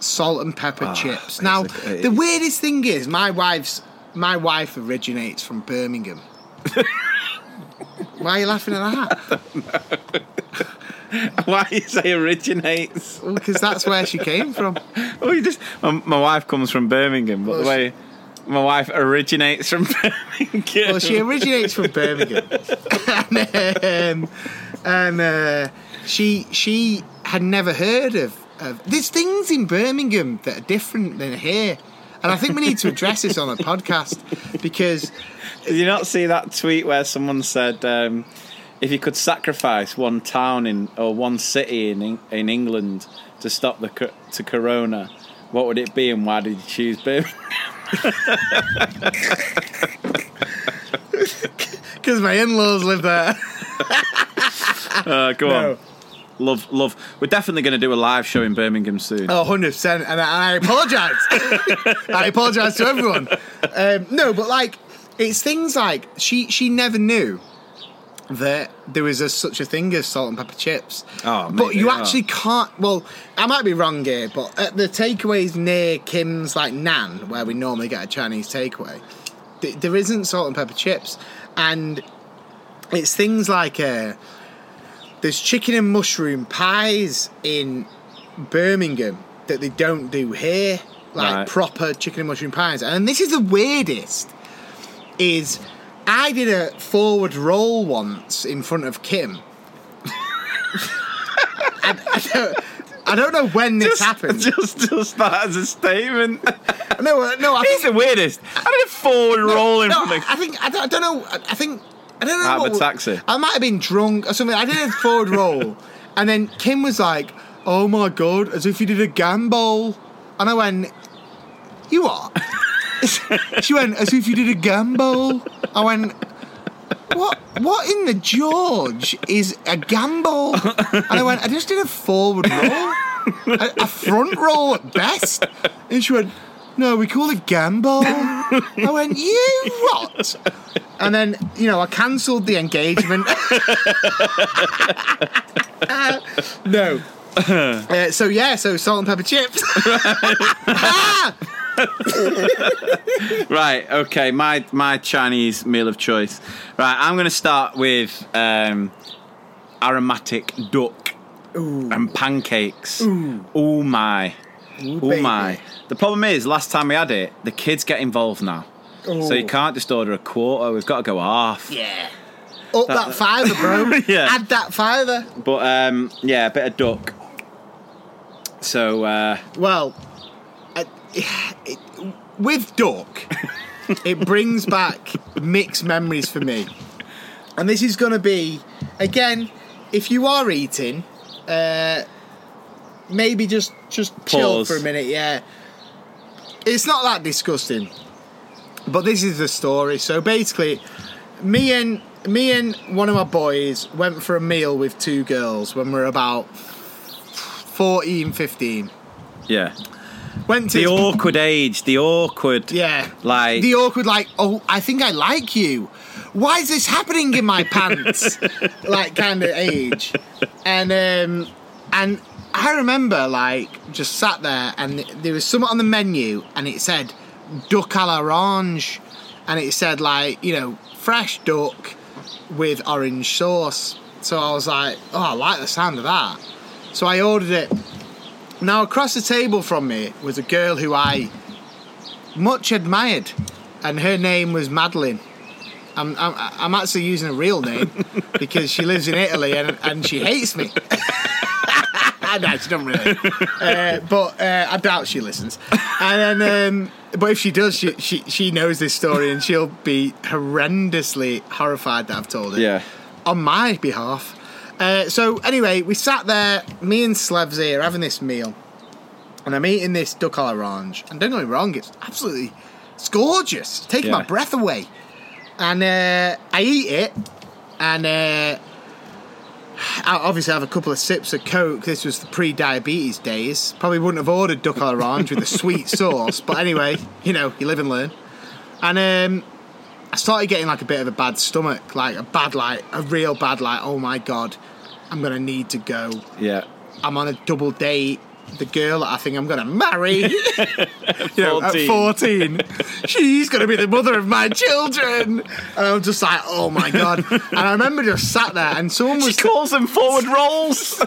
salt and pepper Ah, chips. Now, a- the weirdest thing is my wife's my wife originates from Birmingham. Why are you laughing at that? Why do you say originates? Because that's where she came from. Oh, you just. My, my wife comes from Birmingham, but Well, the way my wife originates from Birmingham. Well, she originates from Birmingham, and, um, and uh, she she had never heard of, of. There's things in Birmingham that are different than here, and I think we need to address this on a podcast because Did you not see that tweet where someone said, um, if you could sacrifice one town in or one city in in England to stop the to Corona, what would it be, and why did you choose Birmingham? because my in-laws live there. Uh, go No. on. Love, love. We're definitely going to do a live show in Birmingham soon. Oh, 100%. And I, and I apologise. I apologise to everyone. Um, no, but like, it's things like she she never knew that there was a, such a thing as salt and pepper chips. Oh, but you actually can't. Well, I might be wrong here, but at the takeaways near Kim's, like Nan, where we normally get a Chinese takeaway, th- there isn't salt and pepper chips. And it's things like uh, there's chicken and mushroom pies in Birmingham that they don't do here, like Right. proper chicken and mushroom pies. And this is the weirdest. Is I did a forward roll once in front of Kim. I, I don't, I don't know when this happened. Just, just that as a statement. no, no. I He's think the weirdest. I did a forward rolling no, from the I think I don't, I don't know. I think I don't know. Out of a taxi. I might have been drunk or something. I did a forward roll, and then Kim was like, "Oh my god," as if you did a gambol, and I went, "You what?" she went, "As if you did a gambol." I went. What what in the George is a gambol? And I went, I just did a forward roll, a, a front roll at best. And she went, No, we call it gambol. I went, You what? And then, you know, I cancelled the engagement. Uh, no. Uh, so yeah, so salt and pepper chips. Right, okay, my my Chinese meal of choice. Right, I'm going to start with um, aromatic duck and pancakes. Ooh, oh my. oh baby. my. The problem is, last time we had it, the kids get involved now. So you can't just order a quarter, we've got to go half. yeah. Up that fiver, bro. Yeah. Add that fiver. But um, yeah, a bit of duck. So, uh, Well, it, with duck, it brings back mixed memories for me. And this is going to be, again, if you are eating, uh, maybe just just chill Pause. for a minute. Yeah, it's not that disgusting, but this is the story. So basically, me and me and one of my boys went for a meal with two girls when we were about 14, 15. yeah. Went to The awkward age, the awkward. Yeah. Like, the awkward, like, oh, I think I like you. Why is this happening in my pants? like, kind of age. And, um, and I remember, like, just sat there and there was something on the menu and it said duck à l'orange. And it said, like, you know, fresh duck with orange sauce. So I was like, oh, I like the sound of that. So I ordered it. Now, across the table from me was a girl who I much admired, and her name was Madeline. I'm, I'm, I'm actually using a real name because she lives in Italy and, and she hates me. no, she doesn't really. Uh, but uh, I doubt she listens. And then, um, but if she does, she, she she knows this story and she'll be horrendously horrified that I've told her yeah. on my behalf. Uh, so anyway, we sat there, me and Slevs here, having this meal, and I'm eating this duck à l'orange. And don't get me wrong, it's absolutely, it's gorgeous, it's taking my breath away. And uh, I eat it, and uh, I obviously have a couple of sips of Coke. This was the pre-diabetes days. Probably wouldn't have ordered duck à l'orange with the sweet sauce, but anyway, you know, you live and learn. And um, I started getting like a bit of a bad stomach, like a bad, like a real bad, like oh my god, I'm gonna need to go. Yeah. I'm on a double date. The girl that I think I'm gonna marry, you know, at 14. 14, she's gonna be the mother of my children. And I'm just like, oh my god. And I remember just sat there, and someone was She calls them forward rolls.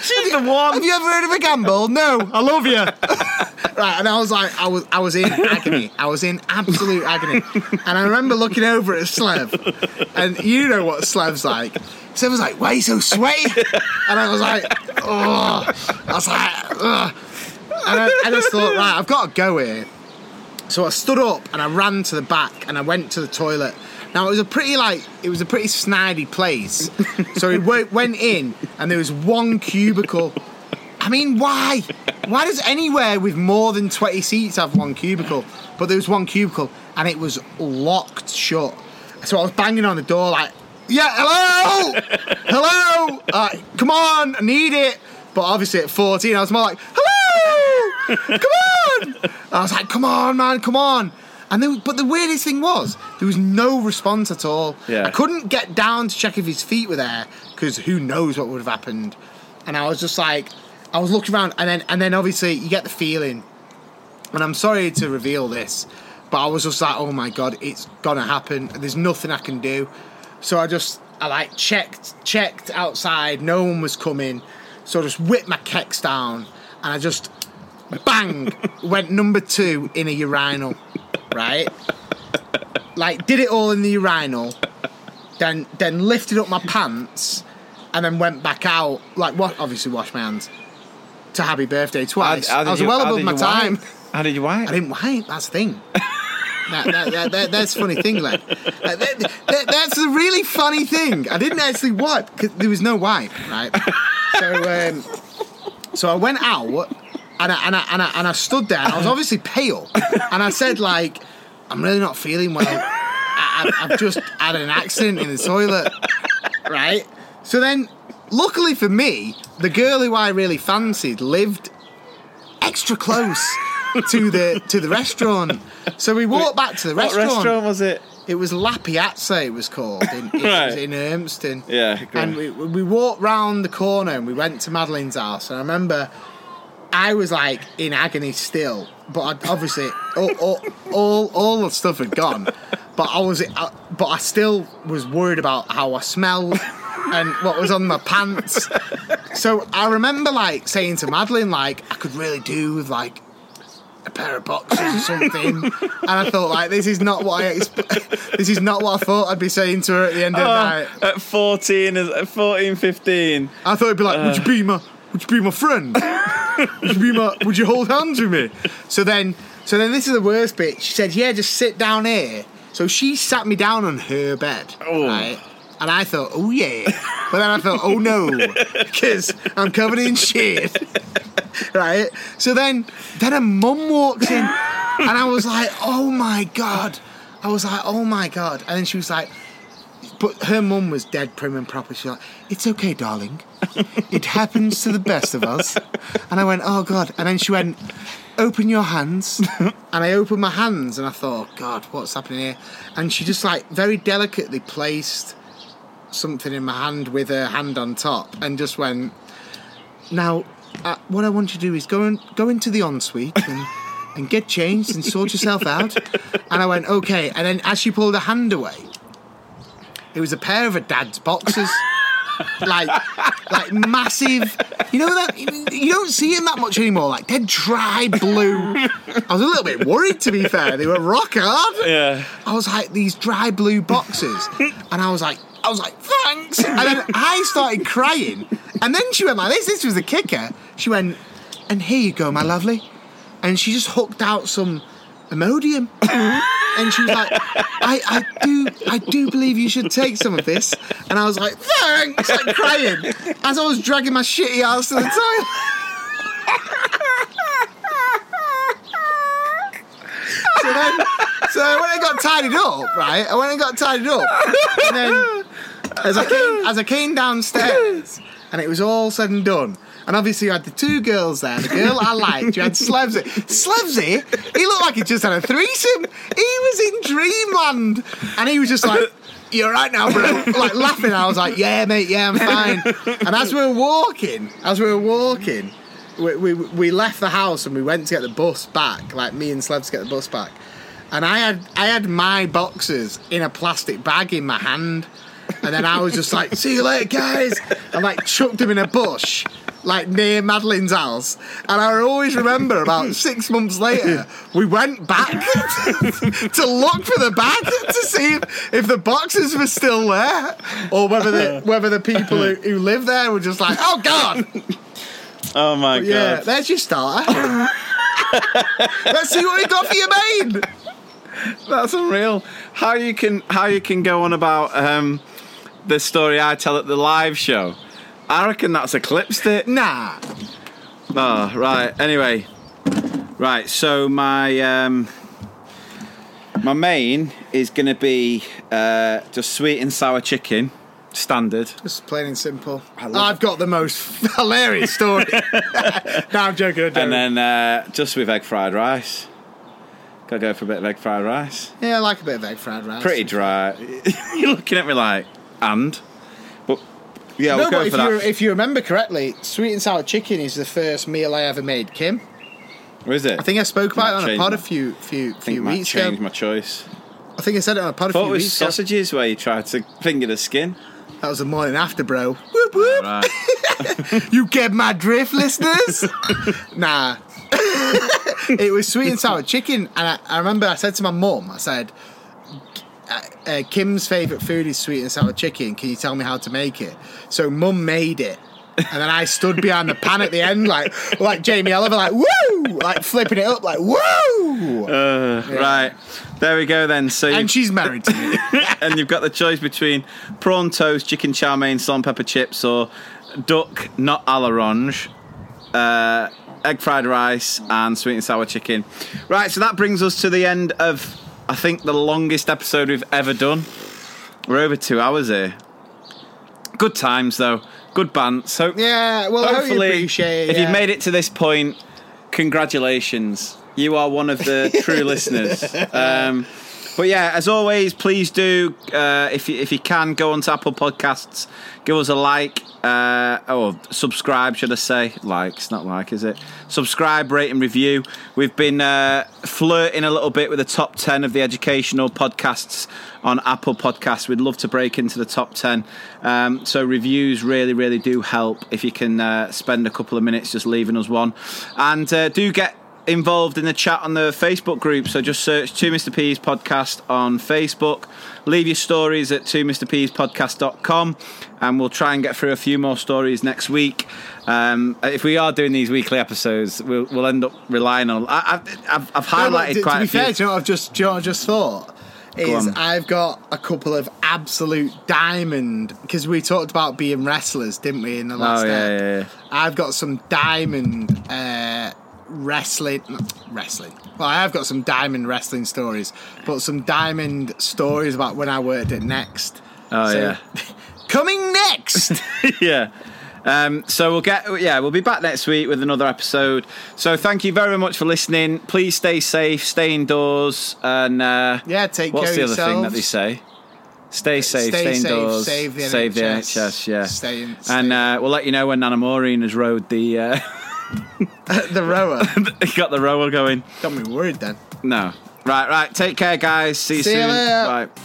She's the one. Have you ever heard of a gambol? No, I love you. right, and I was like, I was, I was in agony. I was in absolute agony. And I remember looking over at Slev, and you know what Slev's like. Slev was like, "Why are you so sweaty?" And I was like, "Oh," I was like, Ugh. And I, I just thought, right, I've got to go here. So I stood up and I ran to the back and I went to the toilet. Now it was a pretty like it was a pretty snidey place. so we went in and there was one cubicle. I mean, why? Why does anywhere with more than twenty seats have one cubicle? But there was one cubicle and it was locked shut. So I was banging on the door like, "Yeah, hello, hello, uh, come on, I need it." But obviously at fourteen, I was more like, "Hello, come on." I was like, "Come on, man, come on." And there, but the weirdest thing was there was no response at all. Yeah. I couldn't get down to check if his feet were there because who knows what would have happened. And I was just like, I was looking around, and then and then obviously you get the feeling. And I'm sorry to reveal this, but I was just like, oh my god, it's gonna happen. There's nothing I can do. So I just I like checked checked outside. No one was coming. So I just whipped my kecks down, and I just bang went number two in a urinal. Right, like did it all in the urinal. Then then lifted up my pants, and then went back out. Like what? Obviously, wash my hands. To happy birthday twice. How- how I was you- well above my time. wipe? How did you wipe? I didn't wipe. That's the thing. that, that, that, that- that's the funny thing, Len. Uh, that- that- that's the really funny thing. I didn't actually wipe because there was no wipe, right? So, um, so I went out and I, and, I, and, I, and I stood there I was obviously pale and I said like, I'm really not feeling well. I, I, I've just had an accident in the toilet, right? So then, luckily for me, the girl who I really fancied lived extra close to the to the restaurant. So we walked back to the What restaurant. restaurant was it? It was La Piazza. It was called in, it Right. was in Urmston. Yeah, go and we, we walked round the corner and we went to Madeline's house. And I remember I was like in agony still, but I'd, obviously all, all, all all the stuff had gone. But I was, I, but I still was worried about how I smelled and what was on my pants. So I remember like saying to Madeline, like I could really do with like a pair of boxers or something. and I thought like this is not what I exp- this is not what I thought I'd be saying to her at the end of the oh, night. Oh, at 14, is- at 14, 15. I thought it'd be like, would you uh. be my, would you be my friend? would you be my, would you hold hands with me? So then, so then this is the worst bit. She said, yeah, just sit down here. So she sat me down on her bed, Oh. right? And I thought, oh yeah. But then I thought, oh no, because I'm covered in shit, right? So then, then a mum walks in, and I was like, oh my god. I was like, oh my god. And then she was like, but her mum was dead prim and proper. She's like, it's okay, darling. It happens to the best of us. And I went, oh God. And then she went, open your hands. And I opened my hands and I thought, oh God, what's happening here? And she just like very delicately placed something in my hand with her hand on top and just went, now, uh, what I want you to do is go, and, go into the ensuite and, and get changed and sort yourself out. And I went, okay. And then as she pulled her hand away, it was a pair of her dad's boxers. like, like massive. You know that you don't see them that much anymore. Like they're dry blue. I was a little bit worried, to be fair. They were rock hard. Yeah. I was like these dry blue boxes, and I was like, I was like, thanks. And then I started crying, and then she went like this. This was the kicker. She went, and here you go, my lovely. And she just hooked out some Imodium. And she was like, I, I do I do believe you should take some of this. And I was like, thanks, like crying. As I was dragging my shitty ass to the toilet. so then so when I got tidied up, right? I went and got tidied up. And then as I came as I came downstairs and it was all said and done. And obviously you had the two girls there, the girl I liked, you had Slevsy. Slevsy, he looked like he just had a threesome. He was in dreamland. And he was just like, You're right now, bro. Like laughing. I was like, Yeah, mate, yeah, I'm fine. And as we were walking, as we were walking, we, we, we left the house and we went to get the bus back, like me and Slevs get the bus back. And I had I had my boxes in a plastic bag in my hand. And then I was just like, see you later, guys. And like chucked him in a bush, like near Madeline's house. And I always remember about six months later, we went back to look for the bag to see if, if the boxes were still there or whether the, whether the people who, who live there were just like, oh God. Oh my But yeah, god. there's your starter. Let's see what we got for your main. That's unreal. How you can how you can go on about um, the story I tell at the live show. I reckon that's eclipsed it. Nah. Oh, right. Anyway, right. So my um, my main is going to be uh, just sweet and sour chicken, standard. Just plain and simple. I've got the most hilarious story. no, I'm joking. Joking. And then uh, just with egg fried rice. Gotta go for a bit of egg fried rice. yeah, I like a bit of egg fried rice. Pretty dry. You're looking at me like, and? But yeah, no, we'll but go if for you that. if you remember correctly, sweet and sour chicken is the first meal I ever made. Kim, Where is it? I think I spoke about it on a pod a few few few weeks change ago. my choice. I think I said it on a pod a thought few it was weeks ago. sausages where you tried to finger the skin. That was the morning after, bro. Whoop whoop. Right. You get my drift, listeners? nah. it was sweet and sour chicken, and I, I remember I said to my mum, I said, uh, Kim's favourite food is sweet and sour chicken. Can you tell me how to make it? So mum made it, And then I stood behind the pan at the end, like like Jamie Oliver, like woo, like flipping it up, like woo. Uh, Right. There we go then. So And she's married to me. and you've got the choice between prawn toast, chicken chow mein, salt and pepper chips, or duck not a l'orange, uh, egg fried rice, and sweet and sour chicken. Right, so that brings us to the end of, I think, the longest episode we've ever done. We're over two hours here. Good times though. Good band. So Yeah, well, I hope you hopefully, appreciate it, if yeah. you've made it to this point, congratulations. You are one of the true listeners. Um, but yeah, as always, please do uh, if you, if you can go onto Apple Podcasts, give us a like uh, or subscribe, should I say? Likes, not like, is it? Subscribe, rate, and review. We've been uh, flirting a little bit with the top ten of the educational podcasts on Apple Podcasts. We'd love to break into the top ten. Um, so reviews really, really do help if you can uh, spend a couple of minutes just leaving us one, and uh, do get involved in the chat on the Facebook group. So just search 2 Mr. P's podcast on Facebook. Leave your stories at 2 Mr. P's podcast.com and we'll try and get through a few more stories next week. Um, if we are doing these weekly episodes, we'll, we'll end up relying on. I, I've, I've, I've No, look, highlighted to, quite to be a few. fair, do you know what I've just, you know I've just thought? Is. I've got a couple of absolute diamond because we talked about being wrestlers, didn't we? In the last Oh, yeah, yeah, yeah. I've got some diamond uh, wrestling, wrestling. Well, I have got some diamond wrestling stories, but some diamond stories about when I worked at Next. Oh, So- yeah. Coming next. yeah. Um, so we'll get yeah we'll be back next week with another episode. So thank you very much for listening. Please stay safe, stay indoors, and uh, Yeah, take what's care the of other thing that they say? Stay safe, Stay stay, safe, indoors, save the save the NHS, NHS. Yeah, stay in- and uh, we'll let you know when Nana Maureen has rode the uh, the rower. got the rower going. Got me worried then. No, right, right. Take care, guys. See you See you soon. later. Bye.